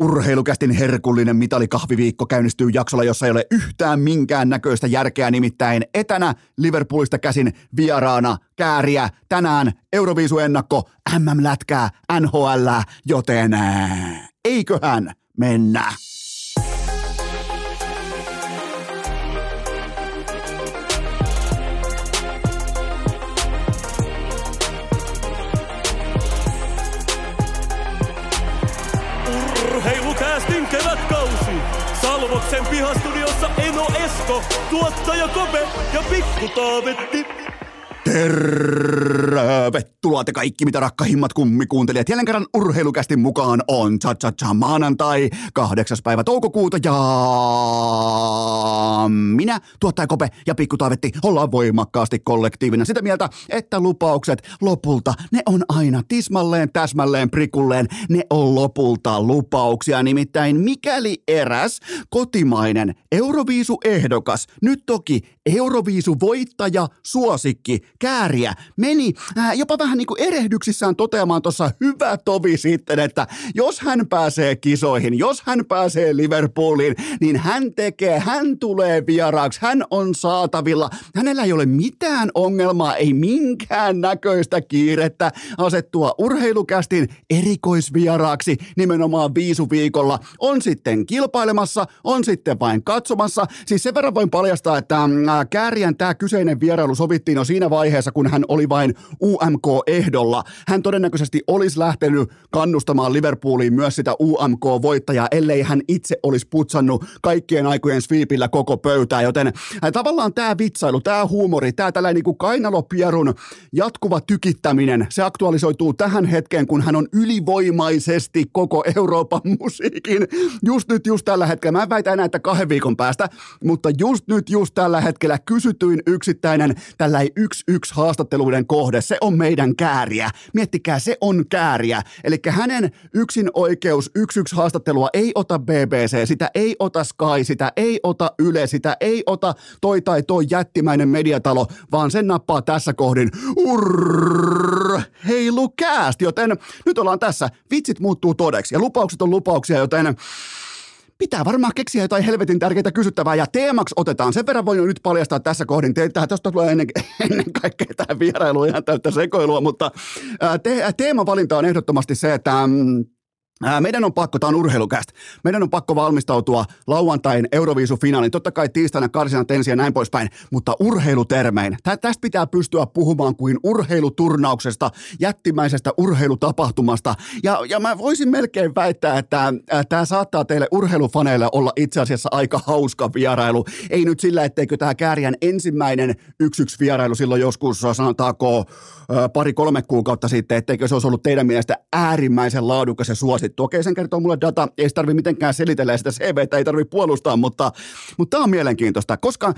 Urheilukästin herkullinen mitalikahviviikko käynnistyy jaksolla, jossa ei ole yhtään minkään näköistä järkeä, nimittäin etänä Liverpoolista käsin vieraana kääriä tänään Euroviisuennakko, MM-lätkää, NHL, joten eiköhän mennä. Salvoksen pihastudiossa Eno Esko, tuottaja Kope ja Pikku Taavetti. Tervetuloa te kaikki, mitä rakkahimmat kummikuuntelijat. Jälleen kerran urheilukästi mukaan on cha cha cha maanantai, kahdeksas päivä toukokuuta ja minä, tuottaja Kope ja Pikku Taavetti, ollaan voimakkaasti kollektiivina sitä mieltä, että lupaukset lopulta, ne on aina tismalleen, täsmälleen, prikulleen, ne on lopulta lupauksia. Nimittäin mikäli eräs kotimainen Euroviisu-ehdokas, nyt toki Euroviisu-voittaja, suosikki, kääriä, meni äh, jopa vähän niin kuin erehdyksissään toteamaan tuossa hyvä tovi sitten, että jos hän pääsee kisoihin, jos hän pääsee Liverpooliin, niin hän tekee, hän tulee vieraaksi, hän on saatavilla. Hänellä ei ole mitään ongelmaa, ei minkään näköistä kiirettä asettua urheilukästin erikoisvieraaksi nimenomaan viisuviikolla. On sitten kilpailemassa, on sitten vain katsomassa. Siis sen verran voin paljastaa, että äh, Kääriän tämä kyseinen vierailu sovittiin jo siinä vaiheessa, kun hän oli vain UMK-ehdolla. Hän todennäköisesti olisi lähtenyt kannustamaan Liverpooliin myös sitä UMK-voittajaa, ellei hän itse olisi putsannut kaikkien aikojen sweepillä koko pöytää. Joten tavallaan tämä vitsailu, tämä huumori, tämä tällainen niin kuin kainalopierun jatkuva tykittäminen, se aktualisoituu tähän hetkeen, kun hän on ylivoimaisesti koko Euroopan musiikin. Just nyt, just tällä hetkellä, mä en väitä enää, että kahden viikon päästä, mutta just nyt, just tällä hetkellä kysytyin yksittäinen tällä yksi yksi haastatteluiden kohde, se on meidän kääriä. Miettikää, se on kääriä. Eli hänen yksin oikeus yksi yksi haastattelua ei ota BBC, sitä ei ota Sky, sitä ei ota Yle, sitä ei ota toi tai toi jättimäinen mediatalo, vaan sen nappaa tässä kohdin urheilukääst, joten nyt ollaan tässä. Vitsit muuttuu todeksi ja lupaukset on lupauksia, joten pitää varmaan keksiä jotain helvetin tärkeitä kysyttävää ja teemaksi otetaan. Sen verran voin jo nyt paljastaa tässä kohdin. Tähän tuosta tulee ennen, ennen kaikkea tämä vierailu ihan täyttä sekoilua, mutta te, teemavalinta on ehdottomasti se, että mm, Meidän on pakko, tämä on urheilukästä, meidän on pakko valmistautua lauantain Euroviisu-finaaliin. Totta kai tiistaina karsinat ensin ja näin poispäin, mutta urheilutermein. Tä, tästä pitää pystyä puhumaan kuin urheiluturnauksesta, jättimäisestä urheilutapahtumasta. Ja, ja mä voisin melkein väittää, että tämä saattaa teille urheilufaneille olla itse asiassa aika hauska vierailu. Ei nyt sillä, etteikö tämä Kääriän ensimmäinen yksi yksi vierailu silloin joskus, sanotaanko pari-kolme kuukautta sitten, etteikö se olisi ollut teidän mielestä äärimmäisen laadukas ja suosittu. Okei, sen kertoo mulle data, ei se tarvitse mitenkään selitellä sitä CVtä, ei tarvitse puolustaa, mutta, mutta tämä on mielenkiintoista, koska äh,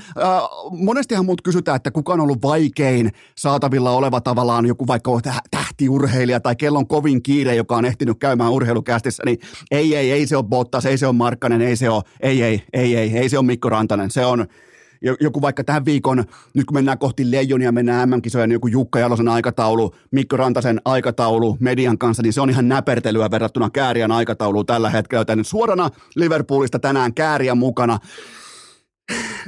monestihan muut kysytään, että kuka on ollut vaikein saatavilla oleva tavallaan joku vaikka tähtiurheilija tai kellon kovin kiire, joka on ehtinyt käymään urheilukästissä, niin ei, ei, ei se ole Bottas, ei se ole Markkanen, ei se ole, ei, ei, ei, ei, ei se ole Mikko Rantanen, se on, joku vaikka tämän viikon, nyt kun mennään kohti Leijonia, mennään MM-kisoja, niin joku Jukka Jalosen aikataulu, Mikko Rantasen aikataulu median kanssa, niin se on ihan näpertelyä verrattuna Kääriän aikatauluun tällä hetkellä, joten suorana Liverpoolista tänään Kääriä mukana.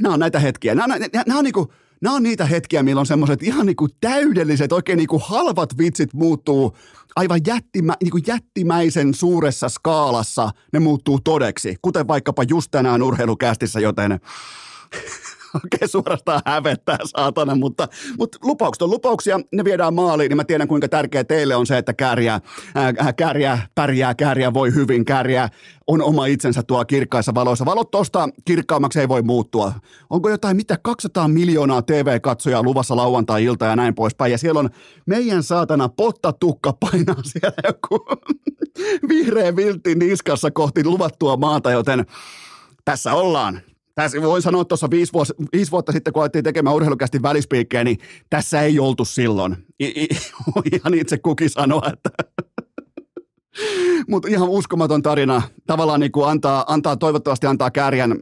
Nämä on näitä hetkiä. Nämä, nämä, nämä on niinku, nämä on niitä hetkiä, milloin semmoiset ihan niinku täydelliset, oikein niinku halvat vitsit muuttuu aivan jättimä, niinku jättimäisen suuressa skaalassa, ne muuttuu todeksi, kuten vaikkapa just tänään urheilukästissä, joten oikein suorastaan hävettää saatana, mutta, mutta lupaukset on lupauksia, ne viedään maaliin, niin mä tiedän kuinka tärkeä teille on se, että kääriä, ää, kääriä pärjää, kääriä voi hyvin, kääriä on oma itsensä tuo kirkkaissa valoissa. Valot tosta kirkkaammaksi ei voi muuttua. Onko jotain, mitä 200 miljoonaa TV-katsojaa luvassa lauantai-ilta ja näin poispäin, ja siellä on meidän saatana pottatukka painaa siellä joku vihreä viltti niskassa kohti luvattua maata, joten tässä ollaan tässä voin sanoa tuossa viisi, vuos, viisi vuotta sitten, kun alettiin tekemään urheilukästi välispiikkejä, niin tässä ei oltu silloin. I, i, ihan itse kuki sanoa, että mutta ihan uskomaton tarina. Tavallaan niin kuin antaa, antaa, toivottavasti antaa kärjen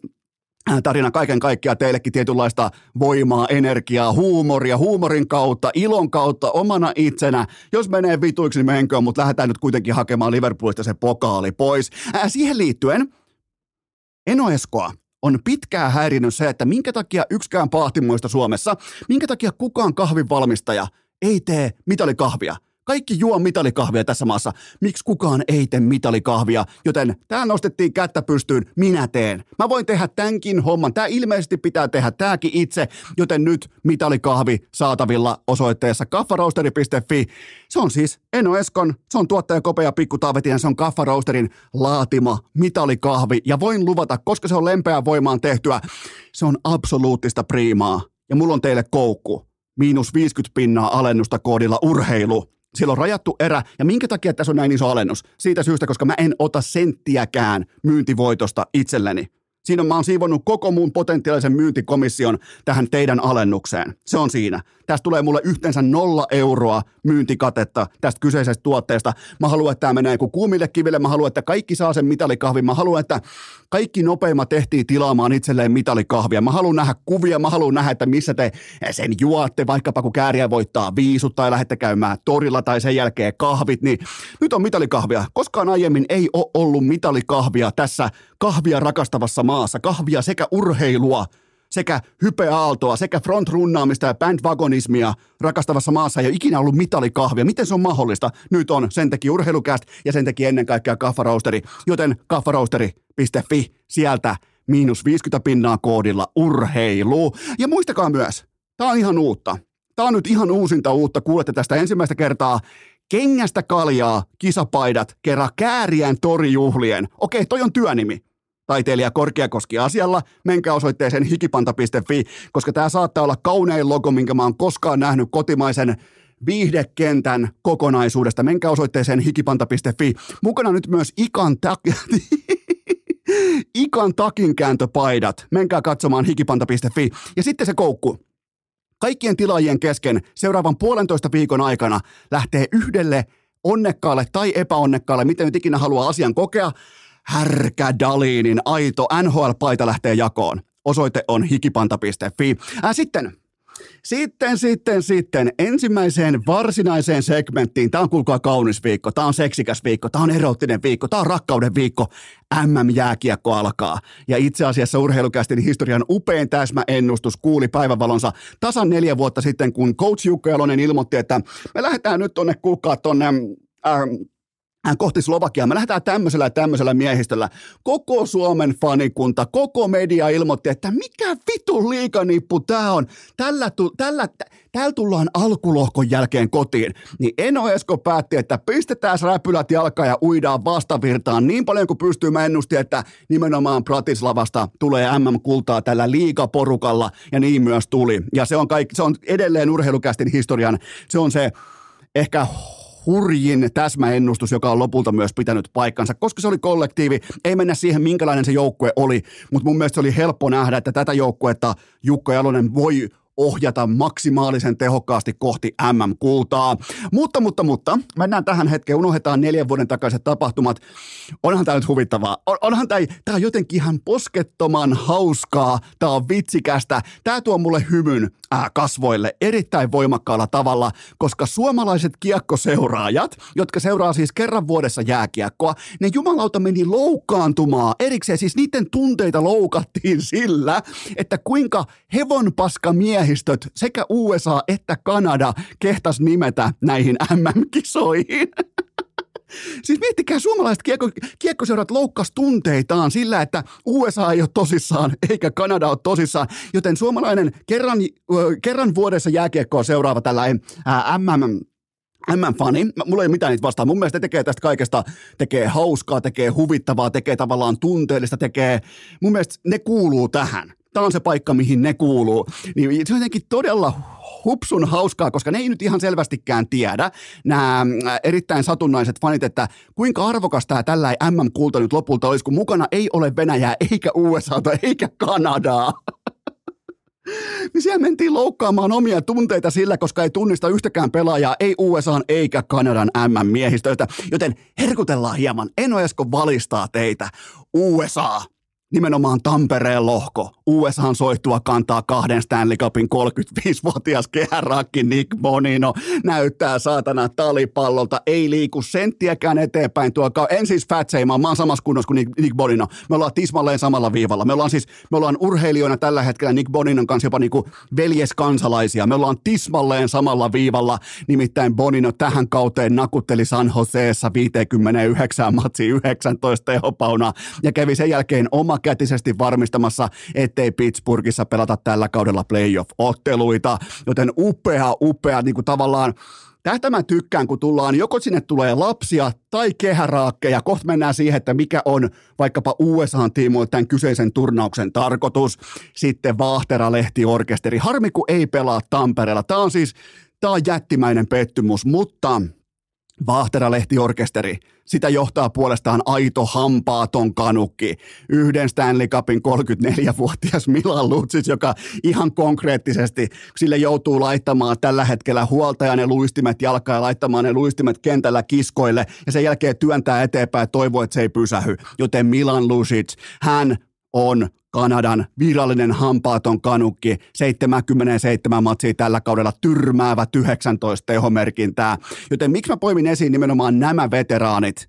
tarina kaiken kaikkiaan teillekin tietynlaista voimaa, energiaa, huumoria, huumorin kautta, ilon kautta, omana itsenä. Jos menee vituiksi, niin menköön, mutta lähdetään nyt kuitenkin hakemaan Liverpoolista se pokaali pois. Ää, siihen liittyen, Eno Eskoa on pitkään häirinnyt se, että minkä takia yksikään pahtimoista Suomessa, minkä takia kukaan kahvinvalmistaja ei tee mitalikahvia. Kaikki juo mitalikahvia tässä maassa. Miksi kukaan ei tee mitalikahvia? Joten tämä nostettiin kättä pystyyn. Minä teen. Mä voin tehdä tämänkin homman. Tämä ilmeisesti pitää tehdä tämäkin itse. Joten nyt mitalikahvi saatavilla osoitteessa kaffaroasteri.fi. Se on siis Eno Eskon, se on tuottaja Kopea Pikku Taavetinen, se on Kaffaroosterin laatima mitalikahvi. Ja voin luvata, koska se on lempeää voimaan tehtyä, se on absoluuttista priimaa. Ja mulla on teille koukku miinus 50 pinnaa alennusta koodilla urheilu. Siellä on rajattu erä. Ja minkä takia tässä on näin iso alennus? Siitä syystä, koska mä en ota senttiäkään myyntivoitosta itselleni. Siinä mä oon siivonnut koko mun potentiaalisen myyntikomission tähän teidän alennukseen. Se on siinä. Tästä tulee mulle yhteensä nolla euroa myyntikatetta tästä kyseisestä tuotteesta. Mä haluan, että tämä menee kuin kuumille kiville. Mä haluan, että kaikki saa sen mitalikahvin. Mä haluan, että kaikki nopeimmat tehtiin tilaamaan itselleen mitalikahvia. Mä haluan nähdä kuvia. Mä haluan nähdä, että missä te sen juotte, vaikkapa kun kääriä voittaa viisut tai lähdette käymään torilla tai sen jälkeen kahvit. Niin nyt on mitalikahvia. Koskaan aiemmin ei ole ollut mitalikahvia tässä kahvia rakastavassa maassa. Kahvia sekä urheilua sekä hypeaaltoa, sekä frontrunnaamista ja bandwagonismia rakastavassa maassa ei ole ikinä ollut mitalikahvia. Miten se on mahdollista? Nyt on. Sen teki urheilukäst ja sen teki ennen kaikkea kaffaroasteri. Joten kaffaroasteri.fi sieltä miinus 50 pinnaa koodilla urheilu. Ja muistakaa myös, tämä on ihan uutta. Tämä on nyt ihan uusinta uutta. Kuulette tästä ensimmäistä kertaa kengästä kaljaa, kisapaidat, kerran kääriän torijuhlien. Okei, toi on työnimi taiteilija Korkeakoski asialla. Menkää osoitteeseen hikipanta.fi, koska tämä saattaa olla kaunein logo, minkä mä oon koskaan nähnyt kotimaisen viihdekentän kokonaisuudesta. Menkää osoitteeseen hikipanta.fi. Mukana nyt myös Ikan, ta- Ikan takinkääntöpaidat. Menkää katsomaan hikipanta.fi. Ja sitten se koukku. Kaikkien tilaajien kesken seuraavan puolentoista viikon aikana lähtee yhdelle onnekkaalle tai epäonnekkaalle, miten nyt ikinä haluaa asian kokea, Härkä Dalinin aito NHL-paita lähtee jakoon. Osoite on hikipanta.fi. Äh, sitten sitten, sitten, sitten ensimmäiseen varsinaiseen segmenttiin. Tämä on kuulkaa kaunis viikko, tämä on seksikäs viikko, tämä on erottinen viikko, tämä on rakkauden viikko. MM-jääkiekko alkaa. Ja itse asiassa urheilukästin historian upein täsmäennustus kuuli päivävalonsa tasan neljä vuotta sitten, kun coach Jukka Jalonen ilmoitti, että me lähdetään nyt tuonne kuulkaa tuonne äh, kohti Slovakiaa. Me lähdetään tämmöisellä ja tämmöisellä miehistöllä. Koko Suomen fanikunta, koko media ilmoitti, että mikä vitu liikanippu tämä on. Tällä, tu, tällä, tällä tullaan alkulohkon jälkeen kotiin. Niin Eno Esko päätti, että pistetään räpylät jalkaan ja uidaan vastavirtaan niin paljon kuin pystyy. Mä ennustin, että nimenomaan Pratislavasta tulee MM-kultaa tällä liikaporukalla ja niin myös tuli. Ja se on, kaikki, se on edelleen urheilukästin historian, se on se ehkä hurjin täsmäennustus, joka on lopulta myös pitänyt paikkansa, koska se oli kollektiivi. Ei mennä siihen, minkälainen se joukkue oli, mutta mun mielestä se oli helppo nähdä, että tätä joukkuetta Jukka Jalonen voi ohjata maksimaalisen tehokkaasti kohti MM-kultaa. Mutta, mutta, mutta, mennään tähän hetkeen, unohdetaan neljän vuoden takaiset tapahtumat. Onhan tämä nyt huvittavaa. On, onhan tämä, tämä on jotenkin ihan poskettoman hauskaa, tämä on vitsikästä. Tämä tuo mulle hymyn äh, kasvoille erittäin voimakkaalla tavalla, koska suomalaiset kiekkoseuraajat, jotka seuraa siis kerran vuodessa jääkiekkoa, ne jumalauta meni loukkaantumaan erikseen, siis niiden tunteita loukattiin sillä, että kuinka hevonpaska miehistöt sekä USA että Kanada kehtas nimetä näihin MM-kisoihin. Siis miettikää, suomalaiset kiekko, kiekkoseurat loukkas tunteitaan sillä, että USA ei ole tosissaan, eikä Kanada ole tosissaan. Joten suomalainen kerran, kerran vuodessa jääkiekkoa seuraava tällainen ää, MM, MM-fani, mulla ei ole mitään niitä vastaan. Mun mielestä tekee tästä kaikesta, tekee hauskaa, tekee huvittavaa, tekee tavallaan tunteellista, tekee, mun mielestä ne kuuluu tähän. Tämä on se paikka, mihin ne kuuluu. Niin se on jotenkin todella hupsun hauskaa, koska ne ei nyt ihan selvästikään tiedä, nämä äh, erittäin satunnaiset fanit, että kuinka arvokas tämä tällä MM-kulta nyt lopulta olisi, kun mukana ei ole Venäjää, eikä USAta, eikä Kanadaa. niin siellä mentiin loukkaamaan omia tunteita sillä, koska ei tunnista yhtäkään pelaajaa, ei USA eikä Kanadan MM-miehistöitä. Joten herkutellaan hieman. Esko valistaa teitä. USA nimenomaan Tampereen lohko. USAn soittua kantaa kahden Stanley Cupin 35-vuotias kehärakki Nick Bonino näyttää saatana talipallolta, ei liiku senttiäkään eteenpäin tuo En siis fat mä oon samassa kunnossa kuin Nick Bonino. Me ollaan tismalleen samalla viivalla. Me ollaan siis, me ollaan urheilijoina tällä hetkellä Nick Boninon kanssa jopa niinku veljeskansalaisia. Me ollaan tismalleen samalla viivalla. Nimittäin Bonino tähän kauteen nakutteli San Joseessa 59 matsi 19 tehopauna ja kävi sen jälkeen oma omakätisesti varmistamassa, ettei Pittsburghissa pelata tällä kaudella playoff-otteluita. Joten upea, upea, niin kuin tavallaan Tästä mä tykkään, kun tullaan, joko sinne tulee lapsia tai kehäraakkeja. Kohta mennään siihen, että mikä on vaikkapa USA-tiimoilta tämän kyseisen turnauksen tarkoitus. Sitten Vaahtera-lehtiorkesteri. Harmi, kun ei pelaa Tampereella. Tämä on siis, tämä on jättimäinen pettymys, mutta Vaahtera-lehtiorkesteri, sitä johtaa puolestaan aito hampaaton kanukki. Yhden Stanley Cupin 34-vuotias Milan Lutsis, joka ihan konkreettisesti sille joutuu laittamaan tällä hetkellä huoltajan ne luistimet jalkaa ja laittamaan ne luistimet kentällä kiskoille ja sen jälkeen työntää eteenpäin ja toivoo, että se ei pysähy. Joten Milan Lucic, hän on Kanadan virallinen hampaaton kanukki, 77 matsia tällä kaudella tyrmäävät 19 tehomerkintää. Joten miksi mä poimin esiin nimenomaan nämä veteraanit?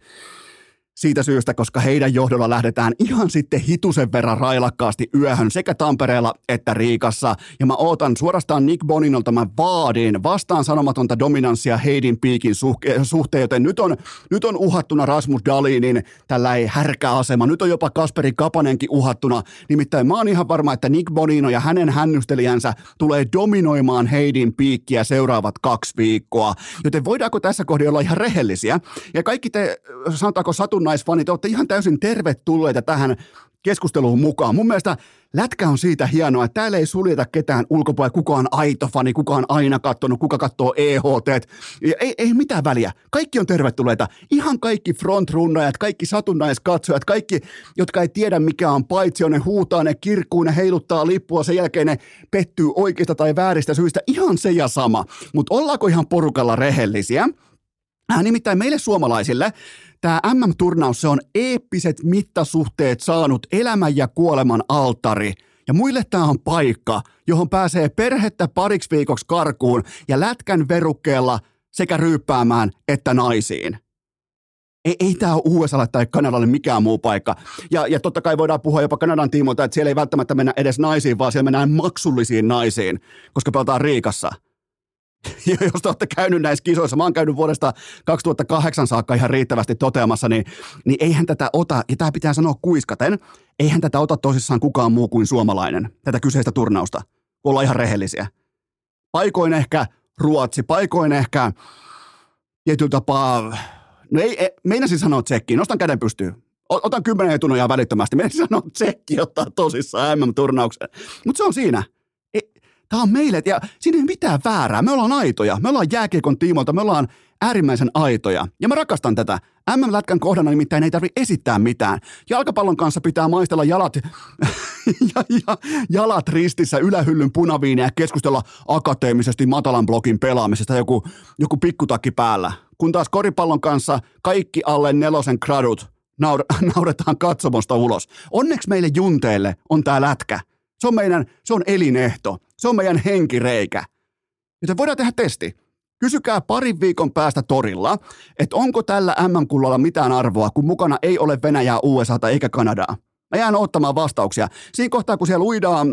Siitä syystä, koska heidän johdolla lähdetään ihan sitten hitusen verran railakkaasti yöhön sekä Tampereella että Riikassa. Ja mä ootan suorastaan Nick Boninolta, mä vaadin vastaan sanomatonta dominanssia Heidin piikin suhteen, joten nyt on, nyt on uhattuna Rasmus Dalinin tällä ei härkäasema. Nyt on jopa Kasperi Kapanenkin uhattuna. Nimittäin mä oon ihan varma, että Nick Bonino ja hänen hännystelijänsä tulee dominoimaan Heidin piikkiä seuraavat kaksi viikkoa. Joten voidaanko tässä kohdassa olla ihan rehellisiä? Ja kaikki te, sanotaanko satun satunnaisfanit, olette ihan täysin tervetulleita tähän keskusteluun mukaan. Mun mielestä lätkä on siitä hienoa, että täällä ei suljeta ketään ulkopuolella, kuka on aito fani, kuka on aina kattonut, kuka katsoo EHT. Ei, ei mitään väliä. Kaikki on tervetulleita. Ihan kaikki frontrunnajat, kaikki satunnaiskatsojat, kaikki, jotka ei tiedä mikä on paitsi, ne huutaa, ne kirkkuu, ne heiluttaa lippua, sen jälkeen ne pettyy oikeista tai vääristä syistä. Ihan se ja sama. Mutta ollaanko ihan porukalla rehellisiä? Äh, nimittäin meille suomalaisille tämä MM-turnaus, se on eeppiset mittasuhteet saanut elämän ja kuoleman altari. Ja muille tämä on paikka, johon pääsee perhettä pariksi viikoksi karkuun ja lätkän verukkeella sekä ryyppäämään että naisiin. Ei, ei tämä ole USA tai Kanadalle mikään muu paikka. Ja, ja totta kai voidaan puhua jopa Kanadan tiimoilta, että siellä ei välttämättä mennä edes naisiin, vaan siellä mennään maksullisiin naisiin, koska pelataan Riikassa – jos te olette käynyt näissä kisoissa, mä oon käynyt vuodesta 2008 saakka ihan riittävästi toteamassa, niin, niin eihän tätä ota, ja tämä pitää sanoa kuiskaten, eihän tätä ota tosissaan kukaan muu kuin suomalainen, tätä kyseistä turnausta, olla ihan rehellisiä. Paikoin ehkä Ruotsi, paikoin ehkä tietyllä tapaa, no ei, ei meinasin sanoa tsekkiin, nostan käden pystyyn. Otan kymmenen etunojaa välittömästi. Meinasin sanoa tsekki ottaa tosissaan MM-turnauksen. Mutta se on siinä. Tämä on meille, ja siinä ei mitään väärää. Me ollaan aitoja. Me ollaan jääkiekon tiimoilta, me ollaan äärimmäisen aitoja. Ja mä rakastan tätä. MM-lätkän kohdana nimittäin ei tarvitse esittää mitään. Jalkapallon kanssa pitää maistella jalat, ja, ja, jalat ristissä ylähyllyn punaviineja ja keskustella akateemisesti matalan blokin pelaamisesta joku, joku pikkutakki päällä. Kun taas koripallon kanssa kaikki alle nelosen gradut naur- nauretaan katsomosta ulos. Onneksi meille junteille on tää lätkä. Se on meidän, se on elinehto. Se on meidän henkireikä. Joten voidaan tehdä testi. Kysykää parin viikon päästä torilla, että onko tällä MM-kullolla mitään arvoa, kun mukana ei ole Venäjää, USAta eikä Kanadaa. Mä jään ottamaan vastauksia. Siinä kohtaa, kun siellä uidaan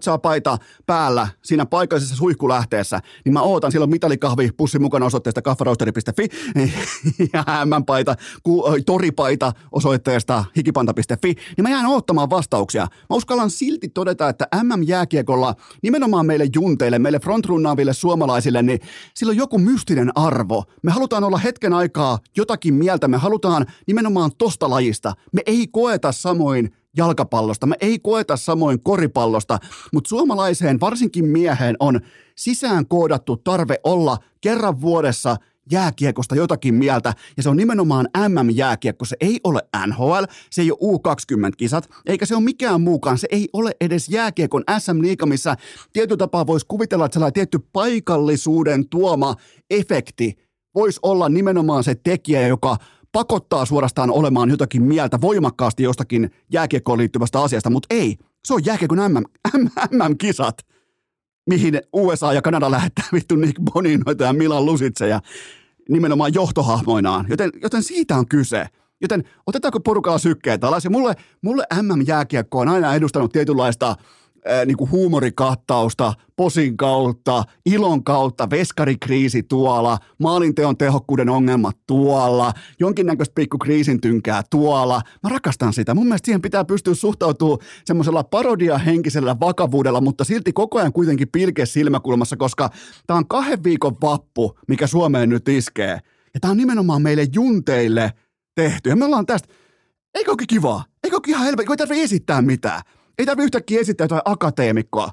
cha paita päällä siinä paikallisessa suihkulähteessä, niin mä ootan silloin mitalikahvi pussi mukana osoitteesta kaffaroasteri.fi ja M-paita, ku, toripaita osoitteesta hikipanta.fi, niin mä jään oottamaan vastauksia. Mä uskallan silti todeta, että MM-jääkiekolla nimenomaan meille junteille, meille frontrunnaaville suomalaisille, niin sillä on joku mystinen arvo. Me halutaan olla hetken aikaa jotakin mieltä, me halutaan nimenomaan tosta lajista. Me ei koeta samoin jalkapallosta, me ei koeta samoin koripallosta, mutta suomalaiseen, varsinkin mieheen, on sisään koodattu tarve olla kerran vuodessa jääkiekosta jotakin mieltä, ja se on nimenomaan MM-jääkiekko. Se ei ole NHL, se ei ole U20-kisat, eikä se ole mikään muukaan. Se ei ole edes jääkiekon SM-liiga, missä tietyllä tapaa voisi kuvitella, että sellainen tietty paikallisuuden tuoma efekti voisi olla nimenomaan se tekijä, joka pakottaa suorastaan olemaan jotakin mieltä voimakkaasti jostakin jääkiekkoon liittyvästä asiasta, mutta ei. Se on jääkiekon MM, MM-kisat, mihin USA ja Kanada lähettää vittu Nick Boninoita ja Milan Lusitseja nimenomaan johtohahmoinaan. Joten, joten siitä on kyse. Joten otetaanko porukalla sykkeet alas? Ja mulle, mulle MM-jääkiekko on aina edustanut tietynlaista niin kuin huumorikattausta, posin kautta, ilon kautta, veskarikriisi tuolla, maalinteon tehokkuuden ongelmat tuolla, jonkinnäköistä pikku kriisintynkää tuolla. Mä rakastan sitä. Mun mielestä siihen pitää pystyä suhtautumaan semmoisella parodia-henkisellä vakavuudella, mutta silti koko ajan kuitenkin pilke silmäkulmassa, koska tää on kahden viikon vappu, mikä Suomeen nyt iskee. Ja tää on nimenomaan meille junteille tehty. Ja me ollaan tästä, eikö olekin kivaa? Eikö olekin ihan kun ei tarvitse esittää mitään. Ei tarvitse yhtäkkiä esittää jotain akateemikkoa.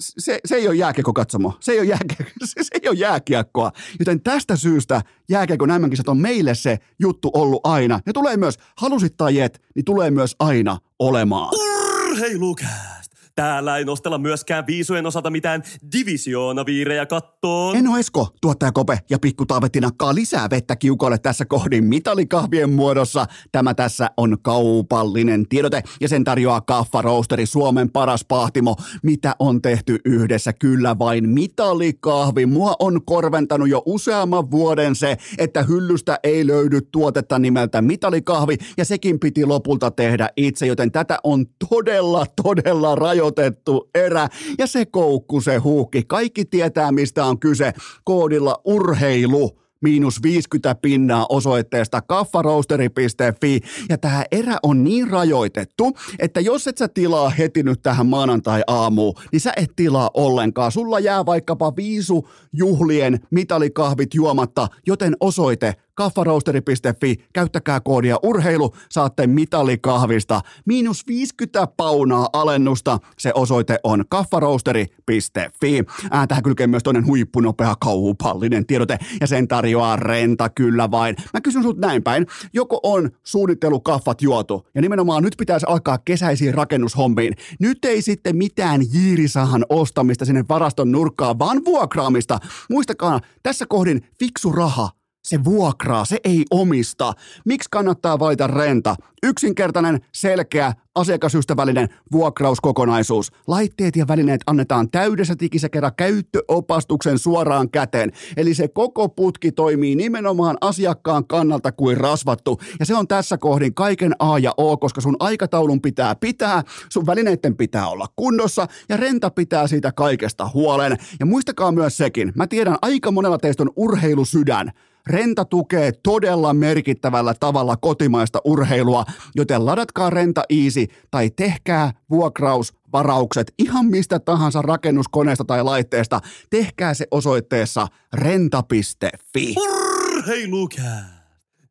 Se, se ei ole jääkiekko katsomo. Se ei ole, jääkiekko, se, se ei ole jääkiekkoa. Joten tästä syystä jääkiekon mm on meille se juttu ollut aina. Ne tulee myös, halusit tai et, niin tulee myös aina olemaan. Urheilukää! Täällä ei nostella myöskään viisujen osalta mitään divisioonaviirejä kattoon. Eno Esko, tuottaja Kope ja Pikku Taavetti nakkaa lisää vettä kiukolle tässä kohdin mitalikahvien muodossa. Tämä tässä on kaupallinen tiedote ja sen tarjoaa Kaffa Roasteri, Suomen paras pahtimo. Mitä on tehty yhdessä? Kyllä vain mitalikahvi. Mua on korventanut jo useamman vuoden se, että hyllystä ei löydy tuotetta nimeltä mitalikahvi ja sekin piti lopulta tehdä itse, joten tätä on todella, todella rajoitettu otettu erä ja se koukku, se huukki. Kaikki tietää, mistä on kyse koodilla urheilu miinus 50 pinnaa osoitteesta kaffaroasteri.fi. Ja tämä erä on niin rajoitettu, että jos et sä tilaa heti nyt tähän maanantai-aamuun, niin sä et tilaa ollenkaan. Sulla jää vaikkapa viisu juhlien mitalikahvit juomatta, joten osoite kaffaroasteri.fi, käyttäkää koodia urheilu, saatte mitalikahvista miinus 50 paunaa alennusta. Se osoite on kaffaroasteri.fi. Ää, tähän kylkee myös toinen huippunopea kaupallinen tiedote ja sen tarjoaa renta kyllä vain. Mä kysyn sut näin päin, joko on suunnittelukaffat juotu ja nimenomaan nyt pitäisi alkaa kesäisiin rakennushommiin. Nyt ei sitten mitään jiirisahan ostamista sinne varaston nurkkaan, vaan vuokraamista. Muistakaa, tässä kohdin fiksu raha se vuokraa, se ei omista. Miksi kannattaa valita renta? Yksinkertainen, selkeä, asiakasystävällinen vuokrauskokonaisuus. Laitteet ja välineet annetaan täydessä tikissä kerran käyttöopastuksen suoraan käteen. Eli se koko putki toimii nimenomaan asiakkaan kannalta kuin rasvattu. Ja se on tässä kohdin kaiken A ja O, koska sun aikataulun pitää pitää, sun välineiden pitää olla kunnossa ja renta pitää siitä kaikesta huolen. Ja muistakaa myös sekin, mä tiedän aika monella teistä on urheilusydän. Renta tukee todella merkittävällä tavalla kotimaista urheilua, joten ladatkaa Renta Easy tai tehkää vuokrausvaraukset ihan mistä tahansa rakennuskoneesta tai laitteesta. Tehkää se osoitteessa renta.fi. Urheilukää!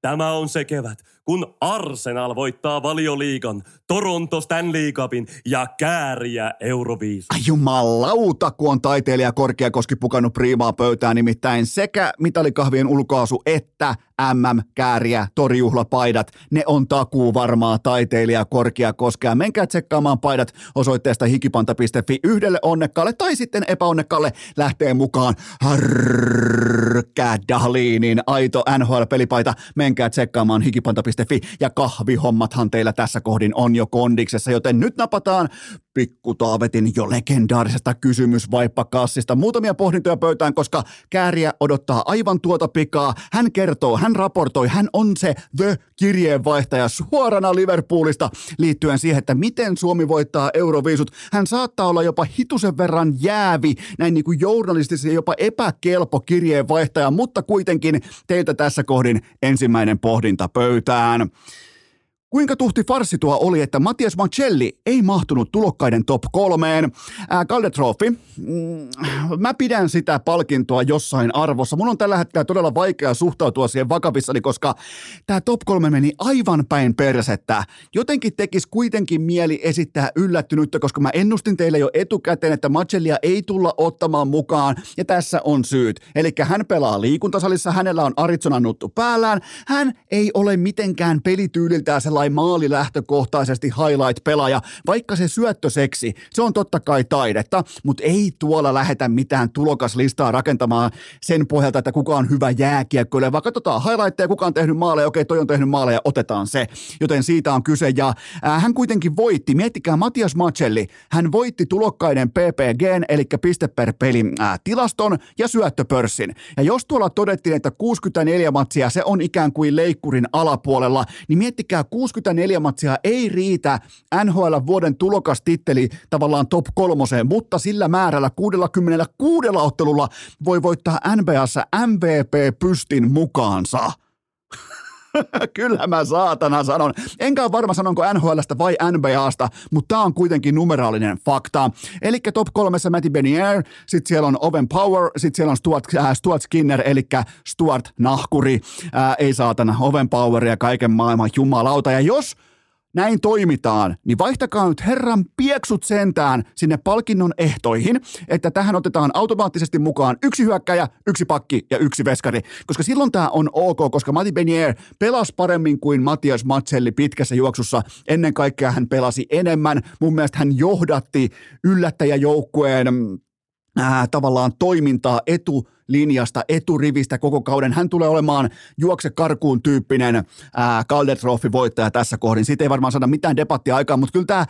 Tämä on se kevät, kun Arsenal voittaa valioliigan, Toronto Stanley Cupin ja kääriä Euroviisun. Ai jumalauta, kun on taiteilija Korkeakoski pukannut priimaa pöytään, nimittäin sekä mitalikahvien ulkoasu että MM-kääriä, torjuhlapaidat, ne on takuu varmaa taiteilija Korkeakoskea. Menkää tsekkaamaan paidat osoitteesta hikipanta.fi yhdelle onnekkaalle tai sitten epäonnekkaalle lähtee mukaan Harkkä Dahliinin aito NHL-pelipaita. Menkää tsekkaamaan hikipanta.fi ja kahvihommathan teillä tässä kohdin on jo kondiksessa, joten nyt napataan pikku Taavetin jo legendaarisesta kysymysvaippakassista. Muutamia pohdintoja pöytään, koska kääriä odottaa aivan tuota pikaa. Hän kertoo, hän raportoi, hän on se The-kirjeenvaihtaja suorana Liverpoolista liittyen siihen, että miten Suomi voittaa Euroviisut. Hän saattaa olla jopa hitusen verran jäävi, näin niin kuin journalistisesti jopa epäkelpo kirjeenvaihtaja, mutta kuitenkin teiltä tässä kohdin ensimmäinen pohdinta pöytään. Kuinka tuhti farsi tuo oli, että Matias Mancelli ei mahtunut tulokkaiden top kolmeen. Trophy, mm, mä pidän sitä palkintoa jossain arvossa. Mun on tällä hetkellä todella vaikea suhtautua siihen vakavissani, koska tämä top kolme meni aivan päin persettä. Jotenkin tekis kuitenkin mieli esittää yllättynyttä, koska mä ennustin teille jo etukäteen, että Mancellia ei tulla ottamaan mukaan, ja tässä on syyt. Eli hän pelaa liikuntasalissa, hänellä on Arizona nuttu päällään, hän ei ole mitenkään pelityyliltään sellainen sellainen maalilähtökohtaisesti highlight-pelaaja, vaikka se syöttöseksi, se on totta kai taidetta, mutta ei tuolla lähetä mitään tulokaslistaa rakentamaan sen pohjalta, että kuka on hyvä jääkiekkoille, vaan katsotaan highlightteja, kuka on tehnyt maaleja, okei, toi on tehnyt maaleja, otetaan se. Joten siitä on kyse, ja äh, hän kuitenkin voitti, miettikää Matias Macelli, hän voitti tulokkaiden PPG, eli piste per peli äh, tilaston ja syöttöpörssin. Ja jos tuolla todettiin, että 64 matsia, se on ikään kuin leikkurin alapuolella, niin miettikää, 64 matsia ei riitä NHL vuoden tulokastitteli tavallaan top kolmoseen, mutta sillä määrällä 66 ottelulla voi voittaa NBAssa MVP-pystin mukaansa. Kyllä mä saatana sanon. Enkä ole varma sanonko NHLstä vai NBAsta, mutta tämä on kuitenkin numeraalinen fakta. Eli top kolmessa Matty Benier, sitten siellä on Oven Power, sitten siellä on Stuart, äh, Stuart Skinner, eli Stuart Nahkuri. Äh, ei saatana, Oven Power ja kaiken maailman jumalauta. Ja jos näin toimitaan, niin vaihtakaa nyt herran pieksut sentään sinne palkinnon ehtoihin, että tähän otetaan automaattisesti mukaan yksi hyökkäjä, yksi pakki ja yksi veskari, koska silloin tämä on ok, koska Mati Benier pelasi paremmin kuin Matias Matselli pitkässä juoksussa. Ennen kaikkea hän pelasi enemmän. Mun mielestä hän johdatti yllättäjäjoukkueen äh, tavallaan toimintaa etu linjasta, eturivistä koko kauden. Hän tulee olemaan juokse karkuun tyyppinen Calder voittaja tässä kohdin. Siitä ei varmaan saada mitään debattia aikaan, mutta kyllä tämä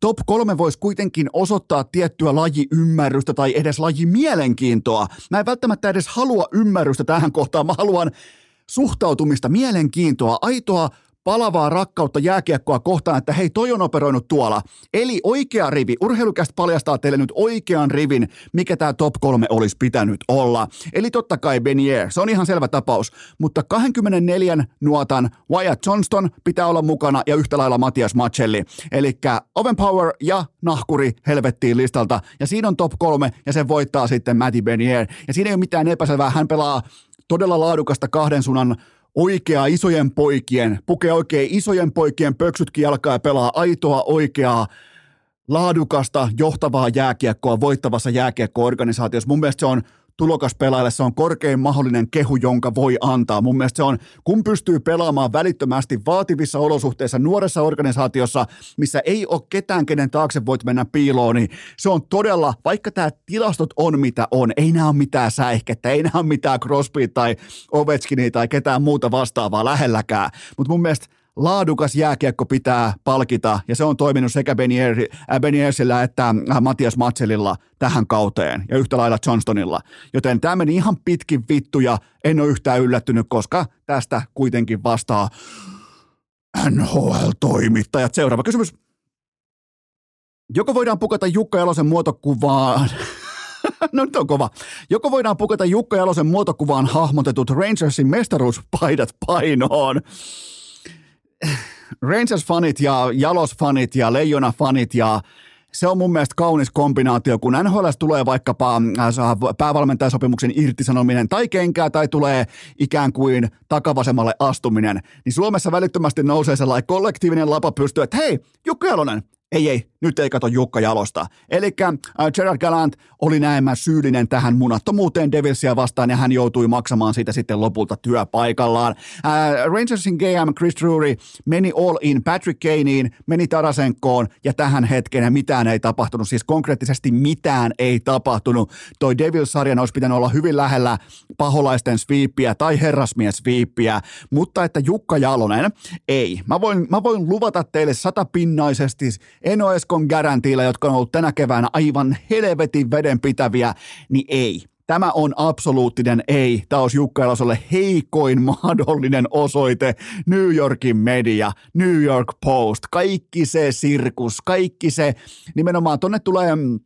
top kolme voisi kuitenkin osoittaa tiettyä lajiymmärrystä tai edes lajimielenkiintoa. Mä en välttämättä edes halua ymmärrystä tähän kohtaan, mä haluan suhtautumista, mielenkiintoa, aitoa palavaa rakkautta jääkiekkoa kohtaan, että hei, toi on operoinut tuolla. Eli oikea rivi. Urheilukästä paljastaa teille nyt oikean rivin, mikä tämä top kolme olisi pitänyt olla. Eli totta kai Benier, se on ihan selvä tapaus. Mutta 24 nuotan Wyatt Johnston pitää olla mukana ja yhtä lailla Matias Macelli. Eli Oven Power ja Nahkuri helvettiin listalta. Ja siinä on top kolme ja se voittaa sitten Matty Benier. Ja siinä ei ole mitään epäselvää. Hän pelaa todella laadukasta kahden suunnan oikeaa isojen poikien, pukee oikein isojen poikien pöksytkin alkaa ja pelaa aitoa oikeaa laadukasta, johtavaa jääkiekkoa voittavassa jääkiekko-organisaatiossa. Mun mielestä se on tulokaspelaajalle se on korkein mahdollinen kehu, jonka voi antaa. Mun mielestä se on, kun pystyy pelaamaan välittömästi vaativissa olosuhteissa nuoressa organisaatiossa, missä ei ole ketään, kenen taakse voit mennä piiloon, niin se on todella, vaikka tämä tilastot on mitä on, ei nämä ole mitään säihkettä, ei nämä ole mitään Crosby tai Ovechkinia tai ketään muuta vastaavaa lähelläkään, mutta mun mielestä laadukas jääkiekko pitää palkita, ja se on toiminut sekä Benier, äh, Beniersillä että äh, Matias Matselilla tähän kauteen, ja yhtä lailla Johnstonilla. Joten tämä meni ihan pitkin vittuja, en ole yhtään yllättynyt, koska tästä kuitenkin vastaa NHL-toimittajat. Seuraava kysymys. Joko voidaan pukata Jukka Jalosen muotokuvaan no nyt on kova. Joko voidaan pukata Jukka Jalosen muotokuvaan hahmotetut Rangersin mestaruuspaidat painoon. Rangers-fanit ja Jalos-fanit ja Leijona-fanit ja se on mun mielestä kaunis kombinaatio, kun NHL tulee vaikkapa äh, päävalmentajasopimuksen irtisanominen tai kenkää tai tulee ikään kuin takavasemmalle astuminen, niin Suomessa välittömästi nousee sellainen kollektiivinen lapa pystyy, että hei, Jukka Jalonen, ei, ei, nyt ei kato Jukka Jalosta. Eli äh, Gerard Gallant oli näemmä syyllinen tähän munattomuuteen Devilsia vastaan ja hän joutui maksamaan siitä sitten lopulta työpaikallaan. Äh, Rangersin GM Chris Drury meni all in Patrick Kaneen, meni Tarasenkoon ja tähän hetkeen mitään ei tapahtunut. Siis konkreettisesti mitään ei tapahtunut. Toi Devils-sarjan olisi pitänyt olla hyvin lähellä paholaisten sweepiä tai herrasmies sweepiä, mutta että Jukka Jalonen, ei. Mä voin, mä voin luvata teille satapinnaisesti Eno Eskon garantiilla, jotka on ollut tänä keväänä aivan helvetin vedenpitäviä, niin ei. Tämä on absoluuttinen ei. Tämä olisi Jukka Elasolle heikoin mahdollinen osoite. New Yorkin media, New York Post, kaikki se sirkus, kaikki se, nimenomaan tonne tulee mm,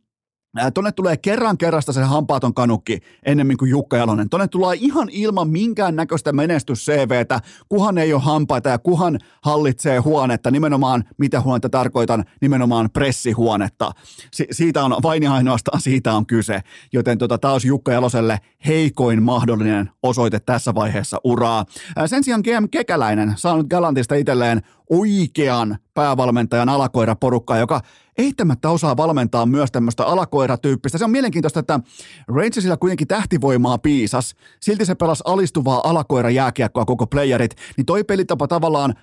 Tonne tulee kerran kerrasta se hampaaton kanukki ennemmin kuin Jukka Jalonen. Tonne tulee ihan ilman minkään näköistä menestys-CVtä, kuhan ei ole hampaita ja kuhan hallitsee huonetta. Nimenomaan, mitä huonetta tarkoitan, nimenomaan pressihuonetta. Si- siitä on vain ja ainoastaan siitä on kyse. Joten tota, taas Jukka Jaloselle heikoin mahdollinen osoite tässä vaiheessa uraa. Sen sijaan GM Kekäläinen saanut Galantista itselleen oikean päävalmentajan alakoiraporukkaa, joka eittämättä osaa valmentaa myös tämmöistä alakoiratyyppistä. Se on mielenkiintoista, että Rangersilla kuitenkin tähtivoimaa piisas, silti se pelasi alistuvaa alakoira jääkiekkoa koko playerit, niin toi pelitapa tavallaan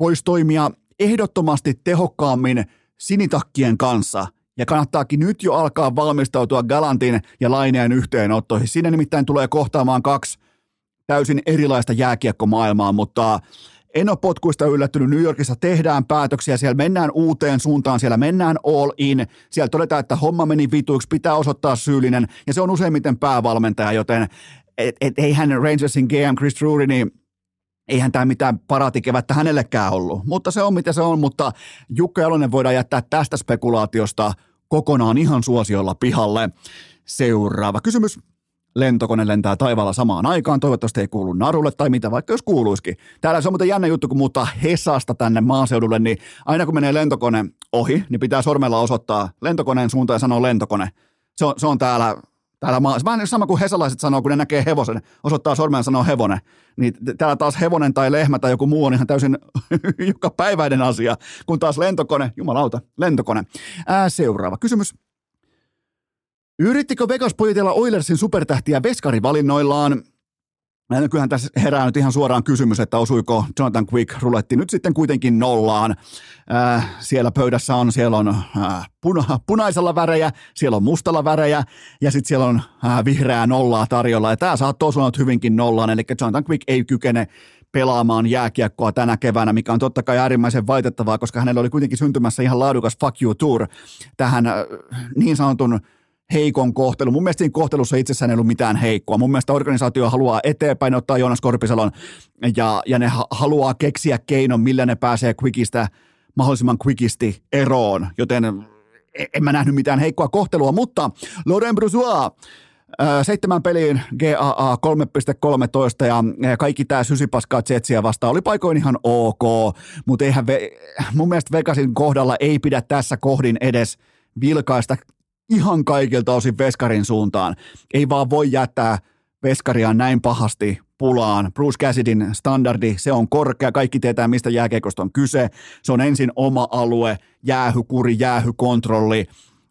voisi toimia ehdottomasti tehokkaammin sinitakkien kanssa. Ja kannattaakin nyt jo alkaa valmistautua Galantin ja Laineen yhteenottoihin. Siinä nimittäin tulee kohtaamaan kaksi täysin erilaista jääkiekkomaailmaa, mutta en ole potkuista yllättynyt. New Yorkissa tehdään päätöksiä, siellä mennään uuteen suuntaan, siellä mennään all in. Siellä todetaan, että homma meni vituiksi, pitää osoittaa syyllinen, ja se on useimmiten päävalmentaja, joten et, et, eihän Rangersin GM Chris Drury, niin eihän tämä mitään paratikevättä hänellekään ollut. Mutta se on mitä se on, mutta Jukka Jalonen voidaan jättää tästä spekulaatiosta kokonaan ihan suosiolla pihalle. Seuraava kysymys lentokone lentää taivaalla samaan aikaan, toivottavasti ei kuulu narulle tai mitä vaikka jos kuuluisikin. Täällä se on muuten jännä juttu, kun muuttaa Hesasta tänne maaseudulle, niin aina kun menee lentokone ohi, niin pitää sormella osoittaa lentokoneen suuntaan ja sanoa lentokone. Se on, se on täällä, täällä maa, vähän sama kuin hesalaiset sanoo, kun ne näkee hevosen, osoittaa sormella ja sanoo hevonen. Niin täällä taas hevonen tai lehmä tai joku muu on ihan täysin joka päiväinen asia, kun taas lentokone, jumalauta, lentokone. Ää, seuraava kysymys. Yrittikö Vegas pojitella Oilersin supertähtiä veskarivalinnoillaan? No kyllähän tässä herää nyt ihan suoraan kysymys, että osuiko Jonathan Quick ruletti nyt sitten kuitenkin nollaan. Äh, siellä pöydässä on, siellä on äh, puna, punaisella värejä, siellä on mustalla värejä ja sitten siellä on äh, vihreää nollaa tarjolla. Ja tämä saattaa osua nyt hyvinkin nollaan, eli Jonathan Quick ei kykene pelaamaan jääkiekkoa tänä keväänä, mikä on totta kai äärimmäisen vaitettavaa, koska hänellä oli kuitenkin syntymässä ihan laadukas fuck you tour tähän äh, niin sanotun heikon kohtelu. Mun mielestä siinä kohtelussa itsessään ei ollut mitään heikkoa. Mun mielestä organisaatio haluaa eteenpäin ottaa Joonas Korpisalon ja, ja ne haluaa keksiä keinon, millä ne pääsee quickistä mahdollisimman quickisti eroon, joten e, en mä nähnyt mitään heikkoa kohtelua, mutta Laurent Brusois seitsemän peliin GAA 3.13 ja kaikki tämä sysipaskaa Jetsiä vastaan oli paikoin ihan ok, mutta eihän ve, mun mielestä Vegasin kohdalla ei pidä tässä kohdin edes vilkaista ihan kaikilta osin Veskarin suuntaan. Ei vaan voi jättää Veskaria näin pahasti pulaan. Bruce Cassidin standardi, se on korkea, kaikki tietää mistä jääkeikosta on kyse. Se on ensin oma alue, jäähykuri, jäähykontrolli,